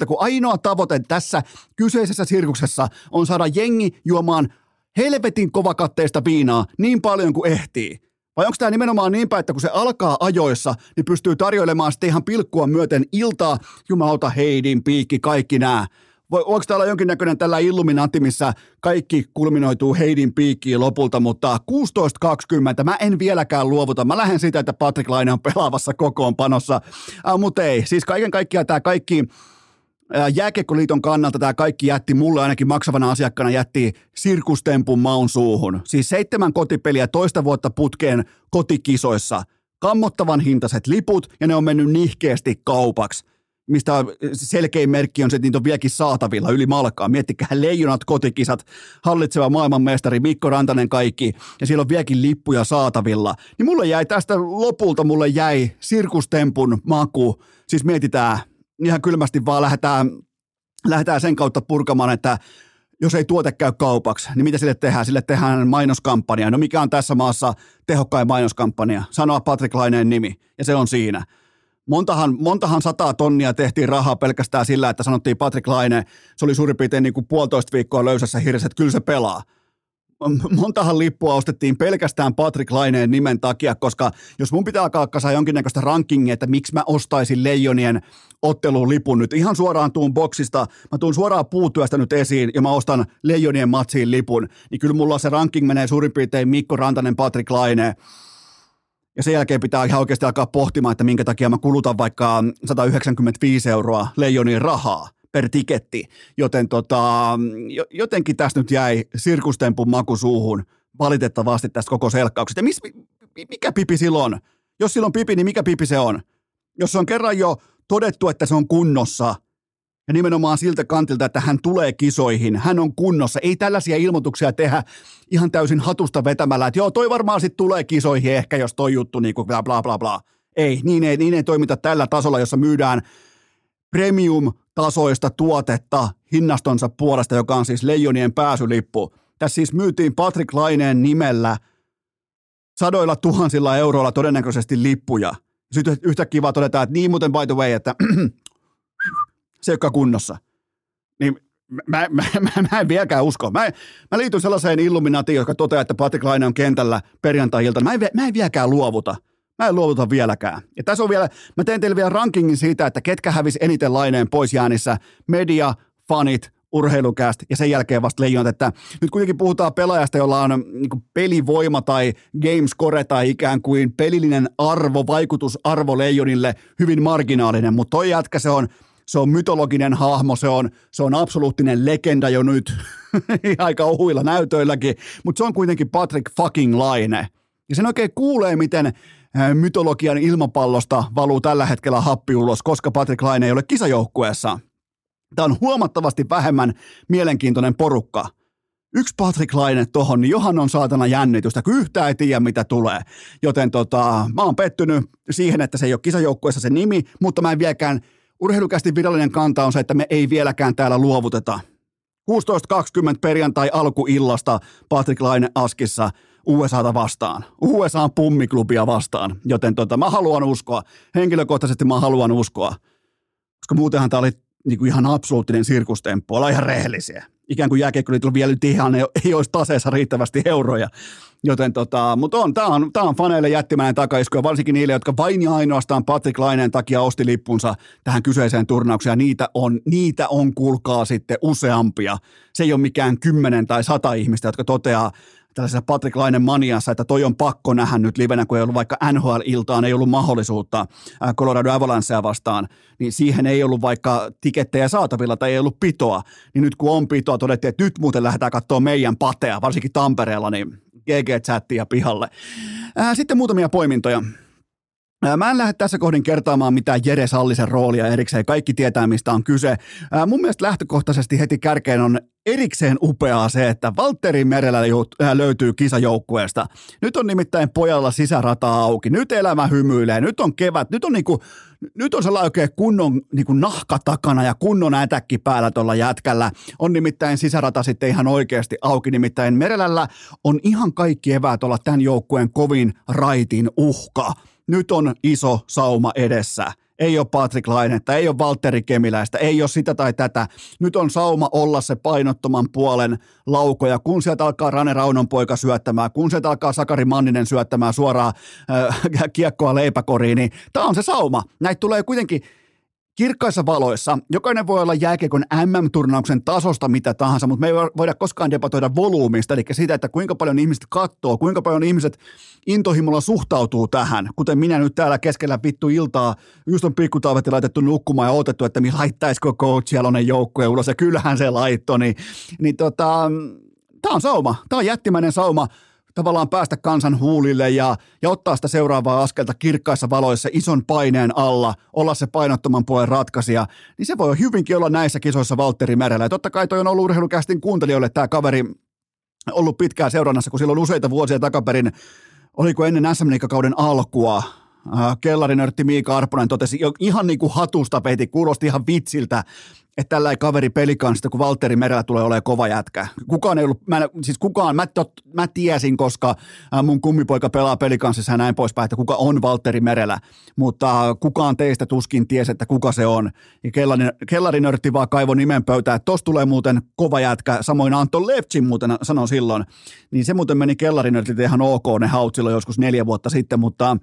16.20, kun ainoa tavoite tässä kyseisessä sirkuksessa on saada jengi juomaan helvetin kovakatteista viinaa niin paljon kuin ehtii? Vai onko tämä nimenomaan niinpä, että kun se alkaa ajoissa, niin pystyy tarjoilemaan sitten ihan pilkkua myöten iltaa, jumalauta, Heidin, Piikki, kaikki nämä. Voi, onko täällä jonkinnäköinen tällä Illuminati, missä kaikki kulminoituu Heidin piikkiin lopulta, mutta 16.20 mä en vieläkään luovuta. Mä lähden siitä, että Patrick Laine on pelaavassa kokoonpanossa, äh, mutta ei. Siis kaiken kaikkiaan tämä kaikki Jääkiekkoliiton kannalta tämä kaikki jätti mulle ainakin maksavana asiakkaana jätti sirkustempun maun suuhun. Siis seitsemän kotipeliä toista vuotta putkeen kotikisoissa. Kammottavan hintaiset liput ja ne on mennyt nihkeästi kaupaksi mistä selkein merkki on se, että niitä on vieläkin saatavilla yli malkaa. Miettikää leijonat, kotikisat, hallitseva maailmanmestari Mikko Rantanen kaikki, ja siellä on vieläkin lippuja saatavilla. Niin mulle jäi tästä lopulta, mulle jäi sirkustempun maku. Siis mietitään, ihan kylmästi vaan lähdetään, lähdetään sen kautta purkamaan, että jos ei tuote käy kaupaksi, niin mitä sille tehdään? Sille tehdään mainoskampanja. No mikä on tässä maassa tehokkain mainoskampanja? Sanoa Patrick Laineen nimi, ja se on siinä. Montahan, montahan sataa tonnia tehtiin rahaa pelkästään sillä, että sanottiin Patrick Laine, se oli suurin piirtein niin kuin puolitoista viikkoa löysässä hirveässä, että kyllä se pelaa. Montahan lippua ostettiin pelkästään Patrick Laineen nimen takia, koska jos mun pitää alkaa kasaa jonkinnäköistä rankingia, että miksi mä ostaisin Leijonien otteluun lipun nyt, ihan suoraan tuun boksista, mä tuun suoraan puutyöstä nyt esiin ja mä ostan Leijonien matsiin lipun, niin kyllä mulla se ranking menee suurin piirtein Mikko Rantanen, Patrick Laine, ja sen jälkeen pitää ihan oikeasti alkaa pohtimaan, että minkä takia mä kulutan vaikka 195 euroa leijonin rahaa per tiketti, joten tota, jotenkin tästä nyt jäi sirkustempun maku suuhun valitettavasti tästä koko selkkauksesta. Ja mis, mikä pipi silloin? Jos silloin pipi, niin mikä pipi se on? Jos se on kerran jo todettu, että se on kunnossa, ja nimenomaan siltä kantilta, että hän tulee kisoihin, hän on kunnossa. Ei tällaisia ilmoituksia tehdä ihan täysin hatusta vetämällä, että joo, toi varmaan sitten tulee kisoihin ehkä, jos toi juttu niin kuin bla bla bla bla. Ei, niin ei, niin ei toimita tällä tasolla, jossa myydään premium-tasoista tuotetta hinnastonsa puolesta, joka on siis Leijonien pääsylippu. Tässä siis myytiin Patrick Laineen nimellä sadoilla tuhansilla euroilla todennäköisesti lippuja. Sitten yhtäkkiä vaan todetaan, että niin muuten by the way, että se ei kunnossa. Niin mä, mä, mä, mä en vieläkään usko. Mä, mä liityn sellaiseen illuminatiin, joka toteaa, että Patrick Laine on kentällä perjantai-iltana. Mä en, mä en vieläkään luovuta. Mä en luovuta vieläkään. Ja tässä on vielä, mä teen teille vielä rankingin siitä, että ketkä hävisi eniten laineen pois jäänissä. Media, fanit, urheilukäst ja sen jälkeen vasta leijonat, että nyt kuitenkin puhutaan pelaajasta, jolla on niin pelivoima tai gamescore tai ikään kuin pelillinen arvo, vaikutusarvo leijonille hyvin marginaalinen, mutta toi jätkä se on se on mytologinen hahmo, se on, se on absoluuttinen legenda jo nyt aika ohuilla näytöilläkin, mutta se on kuitenkin Patrick fucking Laine. Ja sen oikein kuulee, miten mytologian ilmapallosta valuu tällä hetkellä happi ulos, koska Patrick Laine ei ole kisajoukkueessa. Tämä on huomattavasti vähemmän mielenkiintoinen porukka. Yksi Patrick Laine tohon, niin johan on saatana jännitystä, kun yhtään ei tiedä, mitä tulee. Joten tota, mä oon pettynyt siihen, että se ei ole kisajoukkueessa se nimi, mutta mä en vieläkään, urheilukästi virallinen kanta on se, että me ei vieläkään täällä luovuteta. 16.20 perjantai alkuillasta Patrick Laine Askissa – USAta vastaan, USAn pummiklubia vastaan, joten tota, mä haluan uskoa, henkilökohtaisesti mä haluan uskoa, koska muutenhan tämä oli niin kuin ihan absoluuttinen sirkustemppu, olla ihan rehellisiä. Ikään kuin jääkiekkoliitolla vielä nyt ihan ei, ei olisi taseessa riittävästi euroja. Joten tota, mutta on, tämä on, tää on faneille jättimäinen takaisku ja varsinkin niille, jotka vain ja ainoastaan Patrick Laineen takia osti lippunsa tähän kyseiseen turnaukseen. Ja niitä on, niitä on kuulkaa sitten useampia. Se ei ole mikään kymmenen tai sata ihmistä, jotka toteaa, tällaisessa Patrick Lainen maniassa, että toi on pakko nähdä nyt livenä, kun ei ollut vaikka NHL-iltaan, ei ollut mahdollisuutta Colorado Avalancea vastaan, niin siihen ei ollut vaikka tikettejä saatavilla tai ei ollut pitoa. Niin nyt kun on pitoa, todettiin, että nyt muuten lähdetään katsoa meidän patea, varsinkin Tampereella, niin GG-chattia pihalle. Sitten muutamia poimintoja. Mä en lähde tässä kohdin kertaamaan mitään Jere Sallisen roolia erikseen, kaikki tietää mistä on kyse. Mun mielestä lähtökohtaisesti heti kärkeen on erikseen upeaa se, että Valtteri Merellä löytyy kisajoukkueesta. Nyt on nimittäin pojalla sisärata auki, nyt elämä hymyilee, nyt on kevät, nyt on, niinku, nyt on sellainen oikein kunnon niinku nahka takana ja kunnon ätäkki päällä tuolla jätkällä. On nimittäin sisärata sitten ihan oikeasti auki, nimittäin Merelällä on ihan kaikki eväät olla tämän joukkueen kovin raitin uhka nyt on iso sauma edessä. Ei ole Patrick Lainetta, ei ole Valtteri Kemiläistä, ei ole sitä tai tätä. Nyt on sauma olla se painottoman puolen laukoja, kun sieltä alkaa Rane Raunon poika syöttämään, kun sieltä alkaa Sakari Manninen syöttämään suoraan äh, kiekkoa leipäkoriin, niin tämä on se sauma. Näitä tulee kuitenkin kirkkaissa valoissa. Jokainen voi olla jääkiekon MM-turnauksen tasosta mitä tahansa, mutta me ei voida koskaan debatoida volyymista, eli siitä, että kuinka paljon ihmiset katsoo, kuinka paljon ihmiset intohimolla suhtautuu tähän, kuten minä nyt täällä keskellä vittu iltaa, just on pikkutaavetti laitettu nukkumaan ja odotettu, että mi laittaisiko coach Jalonen joukkue ulos, ja kyllähän se laitto, niin, niin tota, tämä on sauma, tämä on jättimäinen sauma tavallaan päästä kansan huulille ja, ja ottaa sitä seuraavaa askelta kirkkaissa valoissa ison paineen alla, olla se painottoman puolen ratkaisija, niin se voi hyvinkin olla näissä kisoissa Valtteri Merellä. Ja totta kai toi on ollut urheilukästin kuuntelijoille tämä kaveri ollut pitkään seurannassa, kun silloin useita vuosia takaperin, oliko ennen sm kauden alkua, kellarinörtti Miika Arponen totesi ihan niin kuin hatusta peti, kuulosti ihan vitsiltä, että tällä kaveri pelikanssista, kun Valtteri Merellä tulee olemaan kova jätkä. Kukaan ei ollut, mä, siis kukaan, mä, tot, mä tiesin, koska mun kummipoika pelaa pelikanssissa ja näin poispäin, että kuka on Valtteri Merellä, mutta kukaan teistä tuskin tiesi, että kuka se on. Ja kellarin, kellarinörtti vaan kaivo nimen pöytään, että tossa tulee muuten kova jätkä, samoin Anton Levtsin muuten sanoi silloin, niin se muuten meni kellarinörtit ihan ok ne haut silloin joskus neljä vuotta sitten, mutta,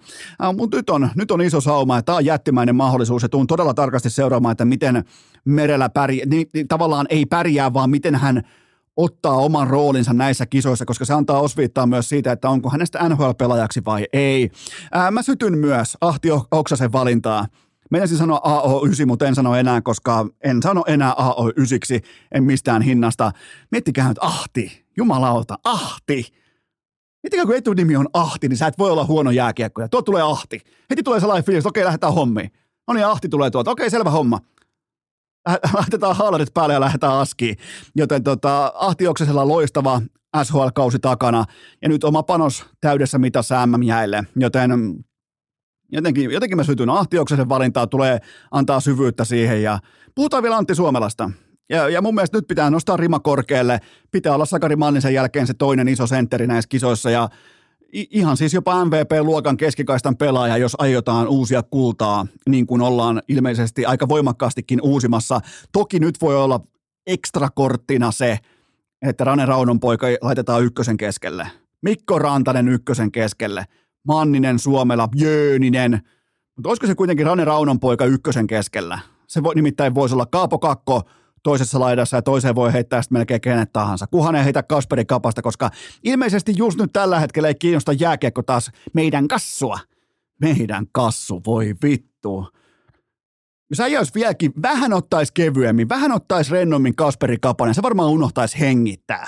äh, mutta nyt, on, nyt on iso sauma ja tämä on jättimäinen mahdollisuus ja tuun todella tarkasti seuraamaan, että miten Merellä pärjää, niin, niin tavallaan ei pärjää, vaan miten hän ottaa oman roolinsa näissä kisoissa, koska se antaa osviittaa myös siitä, että onko hänestä NHL-pelaajaksi vai ei. Ää, mä sytyn myös Ahti Oksasen valintaa. Meinasin sanoa AO9, mutta en sano enää, koska en sano enää AO9, en mistään hinnasta. Miettikää nyt Ahti, jumalauta, Ahti. Miettikää, kun etunimi on Ahti, niin sä et voi olla huono jääkiekkoja. Tuo tulee Ahti. Heti tulee sellainen fiilis, okei, lähdetään hommiin. No niin, Ahti tulee tuolta. Okei, selvä homma. Laitetaan haalarit päälle ja lähdetään askiin. Joten tota, Ahti Oksesella loistava SHL-kausi takana ja nyt oma panos täydessä mitassa MM-jäille. Joten jotenkin, jotenkin mä sytyn Ahti Oksesen valintaa, tulee antaa syvyyttä siihen ja puhutaan vielä Antti Suomelasta. Ja, ja mun mielestä nyt pitää nostaa rima korkealle. Pitää olla Sakari Mannisen jälkeen se toinen iso sentteri näissä kisoissa ja ihan siis jopa MVP-luokan keskikaistan pelaaja, jos aiotaan uusia kultaa, niin kuin ollaan ilmeisesti aika voimakkaastikin uusimassa. Toki nyt voi olla ekstra korttina se, että Rane Raunon poika laitetaan ykkösen keskelle. Mikko Rantanen ykkösen keskelle. Manninen, Suomela, Jööninen. Mutta olisiko se kuitenkin Rane Raunon poika ykkösen keskellä? Se voi, nimittäin voisi olla Kaapo Kakko toisessa laidassa ja toiseen voi heittää sitten melkein kenet tahansa. Kuhan ei heitä Kasperi Kapasta, koska ilmeisesti just nyt tällä hetkellä ei kiinnosta jääkiekko taas meidän kassua. Meidän kassu, voi vittu. Jos äijä olisi vieläkin vähän ottaisi kevyemmin, vähän ottaisi rennommin Kasperi Kapanen, se varmaan unohtaisi hengittää.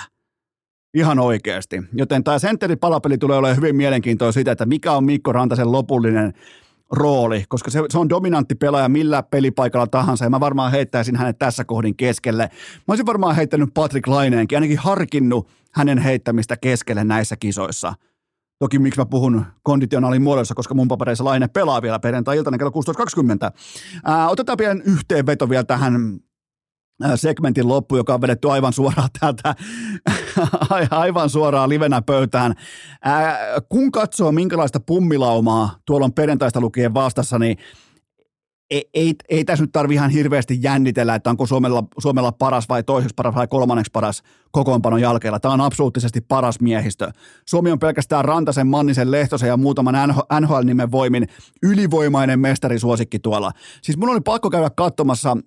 Ihan oikeasti. Joten tämä sentteripalapeli tulee olemaan hyvin mielenkiintoinen siitä, että mikä on Mikko Rantasen lopullinen rooli, koska se, se on dominantti pelaaja millä pelipaikalla tahansa, ja mä varmaan heittäisin hänet tässä kohdin keskelle. Mä olisin varmaan heittänyt Patrick Laineenkin, ainakin harkinnut hänen heittämistä keskelle näissä kisoissa. Toki miksi mä puhun konditionaalin muodossa, koska mun papereissa Laine pelaa vielä perjantai-iltana kello 16.20. Ää, otetaan pian yhteenveto vielä tähän segmentin loppu, joka on vedetty aivan suoraan täältä, aivan suoraan livenä pöytään. Ää, kun katsoo, minkälaista pummilaumaa tuolla on perjantaista lukien vastassa, niin ei, ei, ei tässä nyt tarvi ihan hirveästi jännitellä, että onko Suomella, Suomella paras vai toiseksi paras vai kolmanneksi paras kokoonpanon jälkeellä. Tämä on absoluuttisesti paras miehistö. Suomi on pelkästään Rantasen, Mannisen, Lehtosen ja muutaman NHL-nimen voimin ylivoimainen mestarisuosikki tuolla. Siis mun oli pakko käydä katsomassa,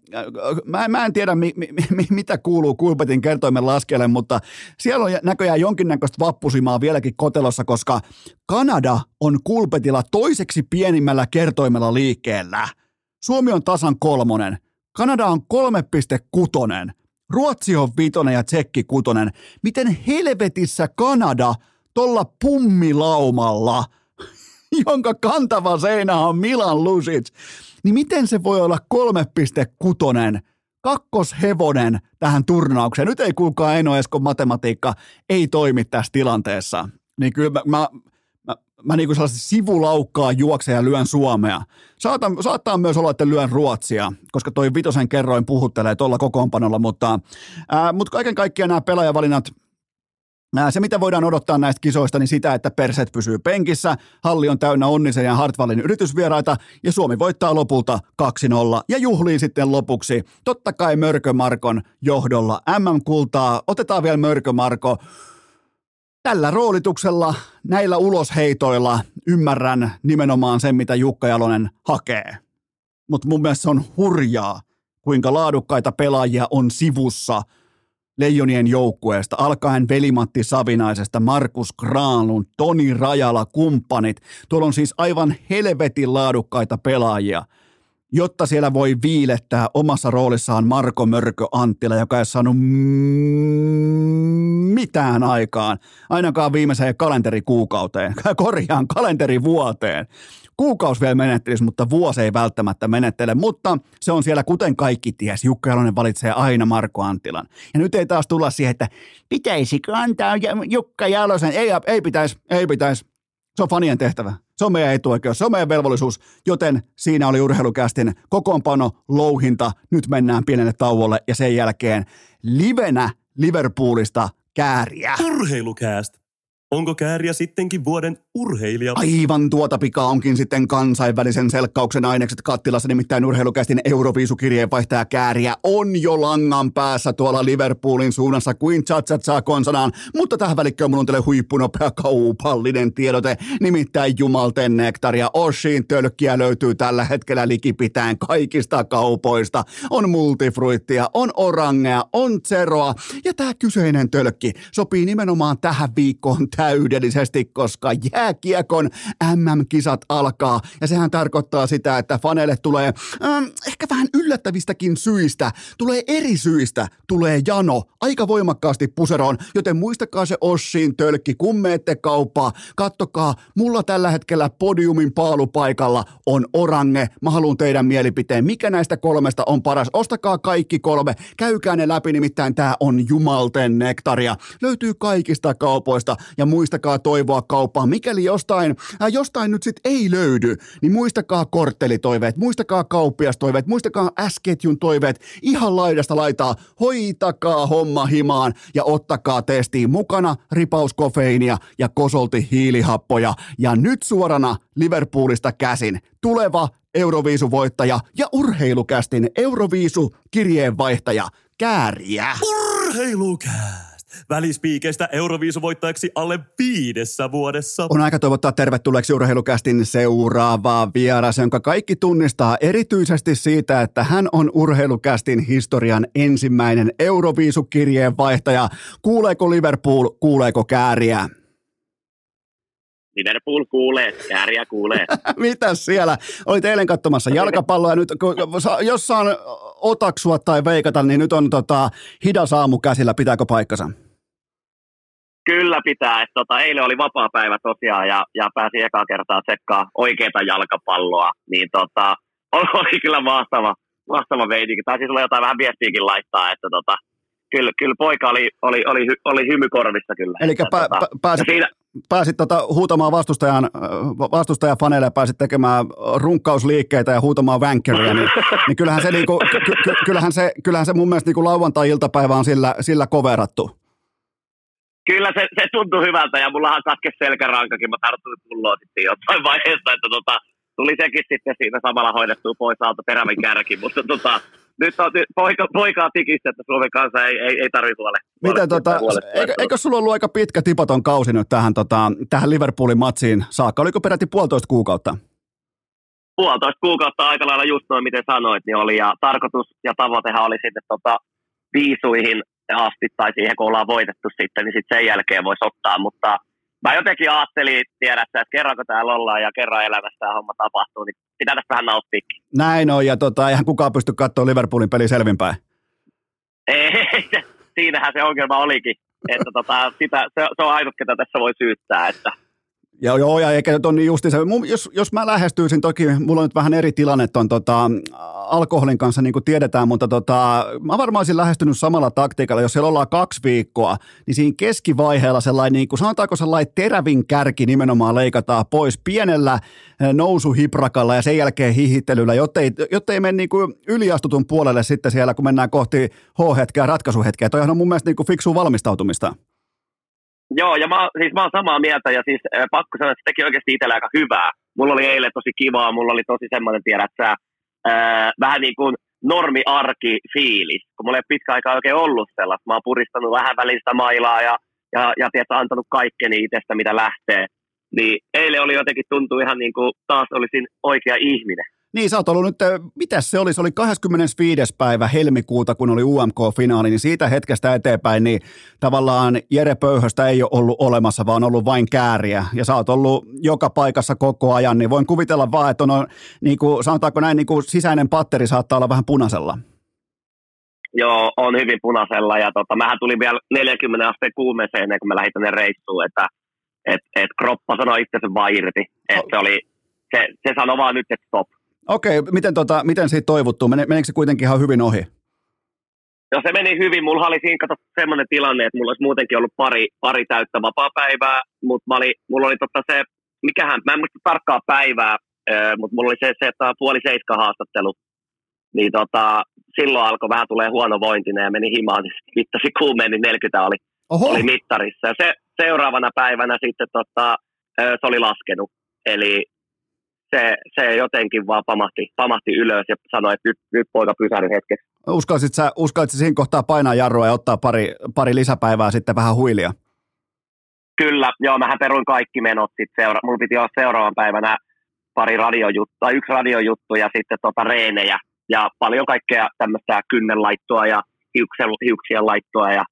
mä, mä en tiedä mi, mi, mi, mitä kuuluu Kulpetin kertoimen laskelle, mutta siellä on näköjään jonkinnäköistä vappusimaa vieläkin kotelossa, koska Kanada on Kulpetilla toiseksi pienimmällä kertoimella liikkeellä – Suomi on tasan kolmonen. Kanada on 3,6. Ruotsi on vitonen ja Tsekki kutonen. Miten helvetissä Kanada tolla pummilaumalla, jonka kantava seinä on Milan Lusic, niin miten se voi olla 3,6 kakkoshevonen tähän turnaukseen? Nyt ei kuulkaa Eino Eskon matematiikka, ei toimi tässä tilanteessa. Niin kyllä mä, mä mä niin kuin sivulaukkaa juoksen ja lyön Suomea. Saatan, saattaa myös olla, että lyön Ruotsia, koska toi vitosen kerroin puhuttelee tuolla kokoonpanolla, mutta, ää, mutta kaiken kaikkiaan nämä pelaajavalinnat, se mitä voidaan odottaa näistä kisoista, niin sitä, että perset pysyy penkissä, halli on täynnä Onnisen ja Hartwallin yritysvieraita ja Suomi voittaa lopulta 2-0 ja juhlii sitten lopuksi totta kai Mörkö Markon johdolla MM-kultaa. Otetaan vielä Mörkö Marko tällä roolituksella, näillä ulosheitoilla ymmärrän nimenomaan sen, mitä Jukka Jalonen hakee. Mutta mun mielestä se on hurjaa, kuinka laadukkaita pelaajia on sivussa Leijonien joukkueesta, alkaen Velimatti Savinaisesta, Markus Kraanlun, Toni Rajala, kumppanit. Tuolla on siis aivan helvetin laadukkaita pelaajia – jotta siellä voi viilettää omassa roolissaan Marko Mörkö Anttila, joka ei saanut mitään aikaan, ainakaan viimeiseen kalenterikuukauteen, korjaan kalenterivuoteen. Kuukaus vielä menettelisi, mutta vuosi ei välttämättä menettele, mutta se on siellä kuten kaikki ties. Jukka Jalonen valitsee aina Marko Anttilan. Ja nyt ei taas tulla siihen, että pitäisikö antaa Jukka Jalosen. Ei, ei pitäisi, ei pitäisi. Se on fanien tehtävä. Se on meidän etuoikeus, se on meidän velvollisuus, joten siinä oli urheilukästin kokoonpano, louhinta. Nyt mennään pienelle tauolle ja sen jälkeen livenä Liverpoolista kääriä. Urheilukäst. Onko kääriä sittenkin vuoden urheilija? Aivan tuota pikaa onkin sitten kansainvälisen selkkauksen ainekset kattilassa, nimittäin urheilukästin Euroviisukirjeenvaihtaja kääriä on jo langan päässä tuolla Liverpoolin suunnassa kuin saa konsanaan, mutta tähän välikköön mun on teille huippunopea kaupallinen tiedote, nimittäin jumalten nektaria. Oshin tölkkiä löytyy tällä hetkellä likipitäen kaikista kaupoista. On multifruittia, on orangea, on zeroa ja tämä kyseinen tölkki sopii nimenomaan tähän viikkoon täydellisesti, koska jääkiekon MM-kisat alkaa. Ja sehän tarkoittaa sitä, että faneille tulee ähm, ehkä vähän yllättävistäkin syistä, tulee eri syistä, tulee jano aika voimakkaasti puseroon, joten muistakaa se Ossin tölkki, kun meette kauppaa, kattokaa, mulla tällä hetkellä podiumin paalupaikalla on Orange, mä haluan teidän mielipiteen, mikä näistä kolmesta on paras, ostakaa kaikki kolme, käykää ne läpi, nimittäin tämä on jumalten nektaria, löytyy kaikista kaupoista ja muistakaa toivoa kauppaan, mikäli jostain, äh, jostain nyt sitten ei löydy, niin muistakaa korttelitoiveet, muistakaa kauppiastoiveet, muistakaa S-ketjun toiveet, ihan laidasta laitaa, hoitakaa homma himaan ja ottakaa testiin mukana ripaus kofeiinia ja kosolti hiilihappoja. Ja nyt suorana Liverpoolista käsin tuleva Euroviisuvoittaja ja urheilukästin Euroviisu kirjeenvaihtaja Kääriä. Urheilukää! Välispiikeistä Euroviisuvoittajaksi alle viidessä vuodessa. On aika toivottaa tervetulleeksi urheilukästin seuraava vieras, jonka kaikki tunnistaa erityisesti siitä, että hän on urheilukästin historian ensimmäinen Euroviisukirjeen vaihtaja. Kuuleeko Liverpool, kuuleeko kääriä? Liverpool kuulee, kääriä kuulee. Mitä siellä? Olit eilen katsomassa jalkapalloa ja nyt jos saan otaksua tai veikata, niin nyt on tota, hidas aamu käsillä. Pitääkö paikkansa? Kyllä pitää. Että tota, eilen oli vapaa päivä tosiaan ja, ja pääsi ekaa kertaa tsekkaa oikeita jalkapalloa. Niin tota, oli kyllä mahtava, mahtava meininki. Taisi sulla jotain vähän viestiäkin laittaa, että tota, kyllä, kyllä poika oli, oli, oli, oli, hymykorvissa kyllä. Eli pä, tota, pääsit, siinä... pääsit tota, huutamaan vastustajan, vastustajan faneille, pääsit tekemään runkkausliikkeitä ja huutamaan vänkkäriä, niin, niin kyllähän, se, niinku, ky, ky, kyllähän, se, kyllähän se mun mielestä niinku lauantai-iltapäivä on sillä, sillä koverattu kyllä se, se tuntui hyvältä ja mullahan katkesi selkärankakin, mä tarttuin pulloa sitten jossain vaiheessa, että tota, tuli sekin sitten siinä samalla hoidettua pois alta terävin kärki, mutta tota, nyt on poika, poikaa tikistä, että Suomen kanssa ei, ei, ei tarvitse. Miten tota, eikö, eikö sulla ollut aika pitkä tipaton kausi nyt tähän, tota, tähän Liverpoolin matsiin saakka? Oliko peräti puolitoista kuukautta? Puolitoista kuukautta aika lailla just noin, miten sanoit, niin oli. Ja tarkoitus ja tavoitehan oli sitten tota, viisuihin asti tai siihen, kun ollaan voitettu sitten, niin sitten sen jälkeen voisi ottaa, mutta mä jotenkin ajattelin, tiedätkö, että kerran kun täällä ollaan ja kerran elämässä tämä homma tapahtuu, niin pitää tästä vähän nauttia. Näin on, ja tota, eihän kukaan pysty katsoa Liverpoolin peli selvinpäin. Ei, siinähän se ongelma olikin, että tota, sitä, se, se, on ainut, ketä tässä voi syyttää, että Joo, joo, ja eikä nyt ole niin justiinsa. Jos, jos mä lähestyisin, toki mulla on nyt vähän eri tilanne on tota, alkoholin kanssa, niin kuin tiedetään, mutta tota, mä varmaan olisin lähestynyt samalla taktiikalla, jos siellä ollaan kaksi viikkoa, niin siinä keskivaiheella sellainen, niin kuin, sanotaanko sellainen terävin kärki nimenomaan leikataan pois pienellä eh, nousuhiprakalla ja sen jälkeen hihittelyllä, jottei, jottei mene niin kuin yliastutun puolelle sitten siellä, kun mennään kohti H-hetkeä, ratkaisuhetkeä. Toihan on mun mielestä niin kuin fiksua valmistautumista. Joo, ja mä, siis mä oon samaa mieltä, ja siis äh, pakko sanoa, että se teki oikeasti itsellä aika hyvää. Mulla oli eilen tosi kivaa, mulla oli tosi semmoinen, tiedät sä, äh, vähän niin kuin normi-arki fiilis, kun mulla ei pitkä aikaa oikein ollut sellaista. Mä oon puristanut vähän välistä mailaa ja, ja, ja tiedät, antanut kaikkeni itsestä, mitä lähtee. Niin eilen oli jotenkin tuntuu ihan niin kuin taas olisin oikea ihminen. Niin, sä oot ollut nyt, mitä se oli? Se oli 25. päivä helmikuuta, kun oli UMK-finaali, niin siitä hetkestä eteenpäin, niin tavallaan Jere Pöyhöstä ei ole ollut olemassa, vaan ollut vain kääriä. Ja sä oot ollut joka paikassa koko ajan, niin voin kuvitella vaan, että on, niin kuin, sanotaanko näin, niin kuin sisäinen patteri saattaa olla vähän punaisella. Joo, on hyvin punaisella ja tota, mähän tulin vielä 40 asteen kuumeeseen ennen kuin mä lähdin tänne reissuun, että et, et kroppa sanoi itsensä vaan irti. Et se, oli, se, se sanoi vaan nyt, että stop Okei, miten, tota, miten siitä toivottuu? Meneekö se kuitenkin ihan hyvin ohi? No se meni hyvin. Mulla oli siinä kato semmoinen tilanne, että mulla olisi muutenkin ollut pari, pari täyttä vapaa-päivää, mutta oli, mulla oli tota se, mikähän, mä en muista tarkkaa päivää, mutta mulla oli se, se että puoli seiska haastattelu. Niin tota, silloin alkoi vähän tulee huono vointinen ja meni himaan, niin mittasi kuumeen, niin 40 oli, oli mittarissa. Ja se, seuraavana päivänä sitten tota, se oli laskenut. Eli se, se jotenkin vaan pamahti, pamahti ylös ja sanoi, että nyt, nyt poika pysähdy hetkeksi. Uskallisit sä, uskallisit siinä kohtaa painaa jarrua ja ottaa pari, pari lisäpäivää sitten vähän huilia? Kyllä, joo, mähän peruin kaikki menot sitten seura- Mulla piti olla seuraavan päivänä pari radiojuttua, yksi radiojuttu ja sitten tota reenejä ja paljon kaikkea tämmöistä kynnenlaittoa ja hiuksien, hiuksien laittoa ja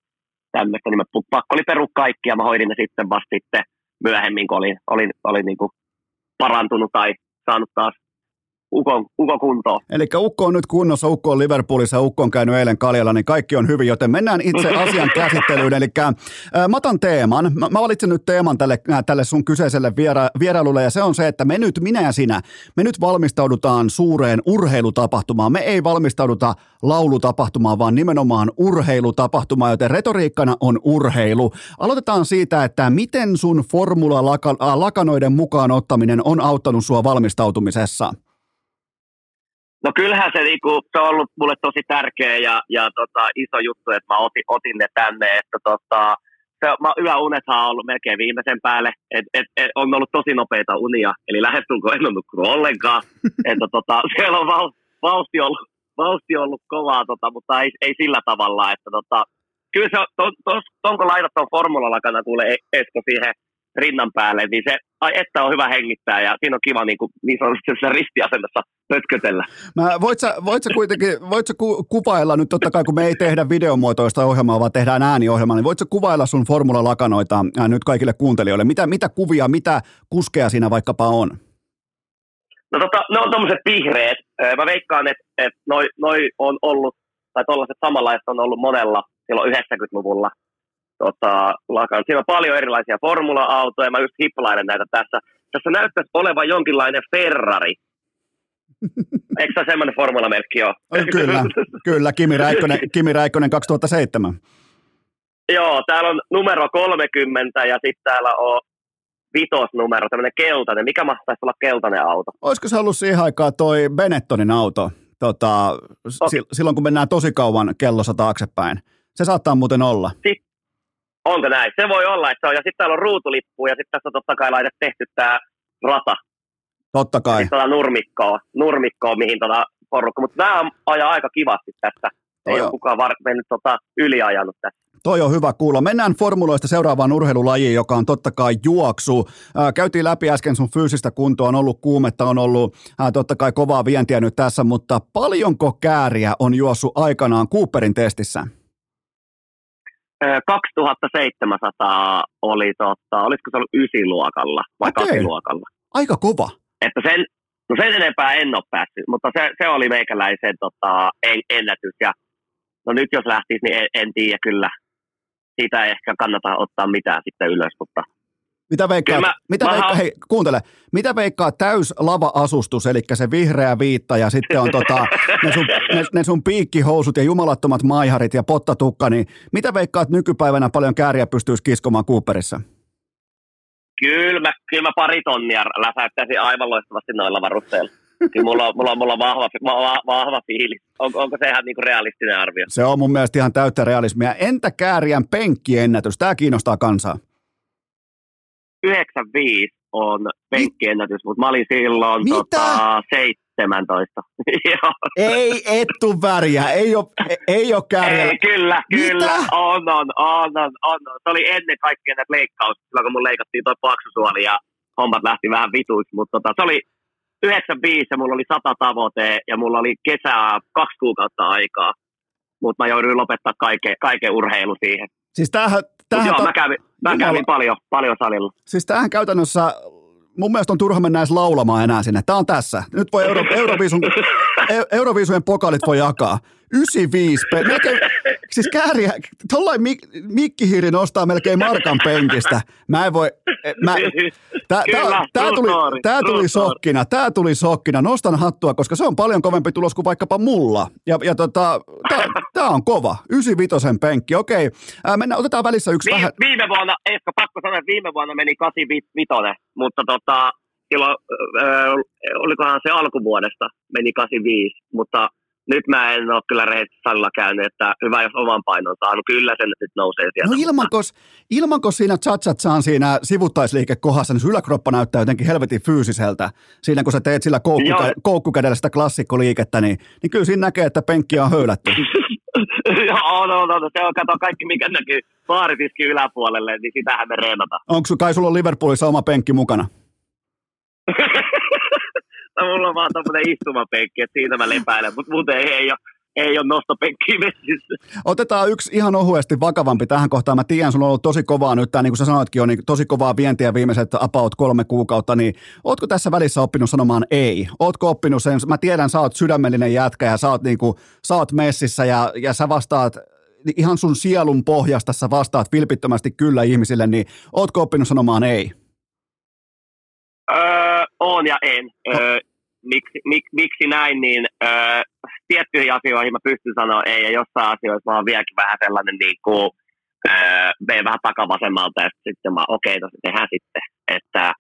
tämmöistä, niin mä pakko oli peru kaikki ja mä hoidin ne sitten vasta sitten myöhemmin, kun olin, olin, olin niin kuin parantunut tai saanut taas ukon, ukon kuntoon. Eli Ukko on nyt kunnossa, Ukko on Liverpoolissa, Ukko on käynyt eilen Kaljalla, niin kaikki on hyvin, joten mennään itse asian käsittelyyn. Eli äh, mä otan teeman, mä, mä valitsen nyt teeman tälle, äh, tälle sun kyseiselle viera, vierailulle, ja se on se, että me nyt, minä ja sinä, me nyt valmistaudutaan suureen urheilutapahtumaan. Me ei valmistauduta laulutapahtumaan, vaan nimenomaan urheilutapahtumaan, joten retoriikkana on urheilu. Aloitetaan siitä, että miten sun formula-lakanoiden mukaan ottaminen on auttanut sua valmistautumisessa? No kyllähän se, niinku, se on ollut mulle tosi tärkeä ja, ja tota, iso juttu, että mä otin, otin ne tänne. Että tota, se, mä, yöunethan on ollut melkein viimeisen päälle. Et, et, et, on ollut tosi nopeita unia, eli lähestulkoon en ole nukkunut ollenkaan. että tota, siellä on vauhti, ollut, vauhti ollut kovaa, tota, mutta ei, ei sillä tavalla. Että tota, kyllä se, to, to, to, kun laitat tuon formulalla kuule Esko siihen rinnan päälle, niin se, ai että on hyvä hengittää ja siinä on kiva niin, kuin, niin sanotusti ristiasennossa pötkötellä. Mä, voit, sä, voit sä kuitenkin, voit sä ku, kuvailla nyt totta kai, kun me ei tehdä videomuotoista ohjelmaa, vaan tehdään ääniohjelmaa, niin voit sä kuvailla sun Formula-lakanoita ää, nyt kaikille kuuntelijoille? Mitä, mitä kuvia, mitä kuskeja siinä vaikkapa on? No tota, ne on tommoset vihreät. Mä veikkaan, että et noi, noi on ollut, tai tollaiset samanlaiset on ollut monella silloin 90-luvulla tota, lakan. Siinä on paljon erilaisia formula-autoja, mä just hippalailen näitä tässä. Tässä näyttäisi olevan jonkinlainen Ferrari. Eikö se semmoinen formulamerkki ole? Kyllä, kyllä Kimi, Räikkönen, Kimi Räikkönen 2007. Joo, täällä on numero 30 ja sitten täällä on vitosnumero, tämmöinen keltainen. Mikä mahtaisi olla keltainen auto? Olisiko se ollut siihen aikaan toi Benettonin auto, tota, okay. silloin kun mennään tosi kauan kellossa taaksepäin? Se saattaa muuten olla. Sitten Onko näin? Se voi olla, että se on. Ja sitten täällä on ruutulippu ja sitten tässä on totta kai laitettu tehty tämä rata. Totta kai. Sitten tota nurmikkoa, nurmikkoa, mihin tota porukka. Mutta tämä ajaa aika kivasti tässä. Ei Toi ole kukaan var- mennyt tota yliajanut tässä. Toi on hyvä kuulla. Mennään formuloista seuraavaan urheilulajiin, joka on totta kai juoksu. Ää, käytiin läpi äsken sun fyysistä kuntoa, on ollut kuumetta, on ollut ää, totta kai kovaa vientiä nyt tässä, mutta paljonko kääriä on juossut aikanaan Cooperin testissä? 2700 oli, tota, olisiko se ollut ysiluokalla vai okay. kasiluokalla. Aika kova. Että sen, no sen enempää en ole päässyt, mutta se, se oli meikäläisen tota, en, ennätys. Ja no nyt jos lähtisi, niin en, en tiedä kyllä. Siitä ei ehkä kannata ottaa mitään sitten ylös, mutta mitä veikkaa, mä, mitä mä veikkaa, hei, kuuntele, mitä veikkaa täys lava-asustus, eli se vihreä viitta ja sitten on tota, ne, sun, ne, ne sun piikkihousut ja jumalattomat maiharit ja pottatukka, niin mitä veikkaat nykypäivänä paljon kääriä pystyisi kiskomaan Cooperissa? Kyllä mä, kyllä mä pari tonnia läsäyttäisin aivan loistavasti noilla varusteilla. Kyllä mulla on, mulla on, mulla on vahva, vahva, vahva fiilis. On, onko se ihan niin kuin realistinen arvio? Se on mun mielestä ihan täyttä realismia. Entä kääriän penkkiennätys? Tämä kiinnostaa kansaa. 95 on penkkiennätys, mutta mä olin silloin tota, 17. ei ettu väriä, ei ole, ei ole kärjellä. Ei, kyllä, kyllä, on, on, on, on, on, Se oli ennen kaikkea näitä leikkaus, silloin kun mun leikattiin toi paksusuoli ja hommat lähti vähän vituiksi, mutta tota, se oli 95 ja mulla oli 100 tavoite ja mulla oli kesää kaksi kuukautta aikaa, mutta mä jouduin lopettaa kaiken, kaiken urheilu siihen. Siis tämähän, tämähän joo, ta- mä kävin, mä Jumala. kävin paljon, paljon salilla. Siis tämähän käytännössä mun mielestä on turha mennä edes laulamaan enää sinne. Tämä on tässä. Nyt voi Euro, Euroviisun, Euroviisujen pokalit voi jakaa. 95, pe- melkein, siis kääriä, tollain mik, mikkihiiri nostaa melkein markan penkistä. Mä en voi, e, mä, tää, Kyllä, tää, tää, tuli, tää tuli sokkina, tää tuli sokkina, nostan hattua, koska se on paljon kovempi tulos kuin vaikkapa mulla. Ja, ja tota, tää, tää on kova, 95 penkki, okei. Ää, mennään, otetaan välissä yksi viime, vähän. Viime vuonna, ehkä pakko sanoa, että viime vuonna meni 85, mutta tota, silloin, äh, olikohan se alkuvuodesta, meni 85, mutta nyt mä en ole kyllä rehellisesti salilla käynyt, että hyvä jos oman painon saanut. Kyllä sen nyt nousee sieltä. No ilmankos, ilmankos siinä saan siinä sivuttaisliikekohdassa, niin yläkroppa näyttää jotenkin helvetin fyysiseltä. Siinä kun sä teet sillä koukkukä- koukkukädellä sitä klassikkoliikettä, niin, niin kyllä siinä näkee, että penkki on höylätty. Joo, no, no, no, se on, kato kaikki mikä näkyy baaritiski yläpuolelle, niin sitähän me reenataan. Onko kai sulla Liverpoolissa oma penkki mukana? mulla on vaan tommonen istumapenkki, että siitä mä lepäilen, mutta muuten ei, ei ole ei ole nostopenkkiä messissä. Otetaan yksi ihan ohuesti vakavampi tähän kohtaan. Mä tiedän, sulla on ollut tosi kovaa nyt, tämä, niin kuin sä sanoitkin, on niin tosi kovaa vientiä viimeiset about kolme kuukautta, niin ootko tässä välissä oppinut sanomaan ei? Ootko oppinut sen, mä tiedän, sä oot sydämellinen jätkä ja sä oot, niin kuin, sä oot messissä ja, ja sä vastaat ihan sun sielun pohjasta, sä vastaat vilpittömästi kyllä ihmisille, niin ootko oppinut sanomaan ei? Öö, on ja en. Öö, miksi, mik, miksi näin, niin öö, tiettyihin asioihin mä pystyn sanoa ei, ja jossain asioissa mä oon vieläkin vähän sellainen niin kuin, öö, veen vähän takavasemmalta, ja sitten mä okei, okay, tehdään sitten. Että,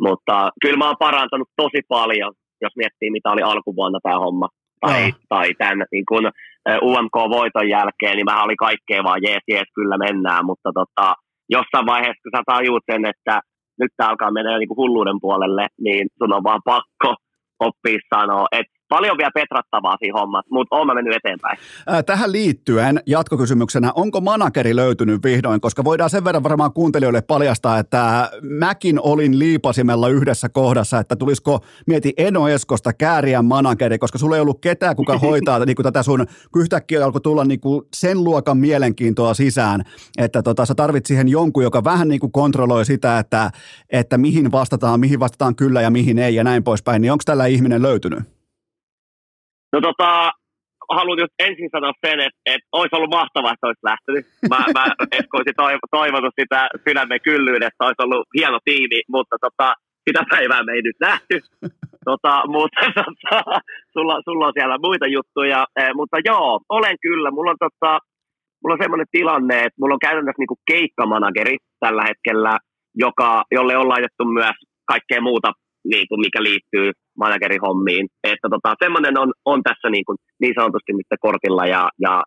mutta kyllä mä oon parantanut tosi paljon, jos miettii mitä oli alkuvuonna tämä homma, tai, no. tai tämän niin kun, UMK-voiton jälkeen, niin vähän oli kaikkea vaan jees, jees, kyllä mennään, mutta tota, jossain vaiheessa, kun sä tajuut sen, että nyt tämä alkaa mennä niin kuin hulluuden puolelle, niin sun on vaan pakko oppia sanoa, että paljon vielä petrattavaa siinä hommassa, mutta oon mennyt eteenpäin. Tähän liittyen jatkokysymyksenä, onko manageri löytynyt vihdoin, koska voidaan sen verran varmaan kuuntelijoille paljastaa, että mäkin olin liipasimella yhdessä kohdassa, että tulisiko, mieti Eno Eskosta kääriän manageri, koska sulla ei ollut ketään, kuka hoitaa niin kuin tätä sun, yhtäkkiä alkoi tulla niin kuin sen luokan mielenkiintoa sisään, että tota, sä tarvit siihen jonkun, joka vähän niin kuin kontrolloi sitä, että, että mihin vastataan, mihin vastataan kyllä ja mihin ei ja näin poispäin, niin onko tällä ihminen löytynyt? No tota, haluan just ensin sanoa sen, että, että olisi ollut mahtavaa, että olisi lähtenyt. Mä, mä olisin toivonut sitä sydämen kyllyydestä, olisi ollut hieno tiimi, mutta tota, sitä päivää me ei nyt nähty. Tota, mutta tota, sulla, sulla on siellä muita juttuja. Eh, mutta joo, olen kyllä. Mulla on, tota, mulla on semmoinen tilanne, että mulla on käytännössä niinku keikkamanageri tällä hetkellä, joka, jolle on laitettu myös kaikkea muuta niin kuin mikä liittyy managerihommiin. Että tota, semmoinen on, on tässä niin, kuin, niin sanotusti nyt kortilla ja, ja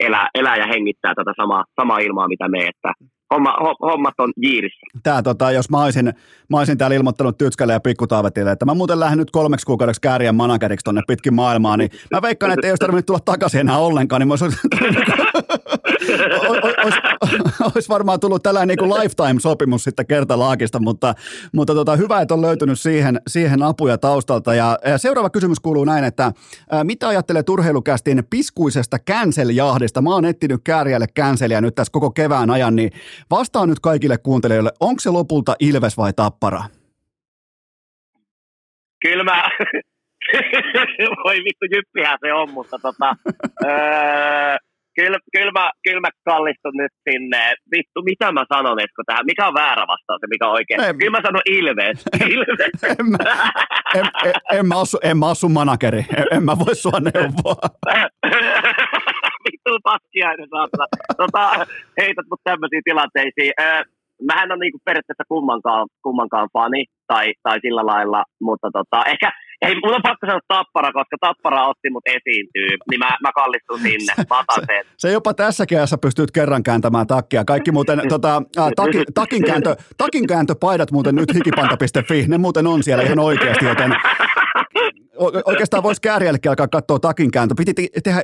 elää, elää ja hengittää tätä samaa, samaa ilmaa, mitä me, että homma, hommat on jiirissä. Tää, tota, jos mä olisin, mä olisin täällä ilmoittanut Tytskälle ja Pikkutaavetille, että mä muuten lähden nyt kolmeksi kuukaudeksi kääriän manageriksi tonne pitkin maailmaa, niin mä veikkaan, että ei olisi tarvinnut tulla takaisin enää ollenkaan, niin mä olisin, olisi, olisi varmaan tullut tällainen niin lifetime-sopimus sitten kertalaakista, mutta, mutta tota, hyvä, että on löytynyt siihen, siihen apuja taustalta. Ja, ja seuraava kysymys kuuluu näin, että ää, mitä ajattelee turheilukästin piskuisesta cancel-jahdista? Mä oon etsinyt kääriälle canceliä nyt tässä koko kevään ajan, niin vastaa nyt kaikille kuuntelijoille, onko se lopulta Ilves vai Tappara? Kyllä mä, voi vittu jyppihän se on, mutta tota, öö, kyllä, kyllä, mä, kyllä mä kallistun nyt sinne. Vittu, mitä mä sanon Esko tähän? Mikä on väärä vastaus ja mikä on oikein? En, kyllä mä sanon Ilves. Ilves. en, mä, en, en, en, mä asu, en mä asu manageri. En, en mä voi sua neuvoa. Vittu paskiainen saatana. Tota, heität mut tämmöisiin tilanteisiin. Äh, mähän on niinku periaatteessa kummankaan, kummankaan fani tai, tai sillä lailla, mutta tota, ehkä, ei, mun on pakko sanoa Tappara, koska Tappara otti mut esiintyy, niin mä, mä kallistun sinne. Se, se jopa tässä keässä pystyt kerran kääntämään takkia. Kaikki muuten, tota, äh, taki, takinkääntö, takinkääntöpaidat muuten nyt hikipanta.fi, ne muuten on siellä ihan oikeasti, joten oikeastaan voisi kääriällekin alkaa katsoa takinkääntö. Piti tehdä,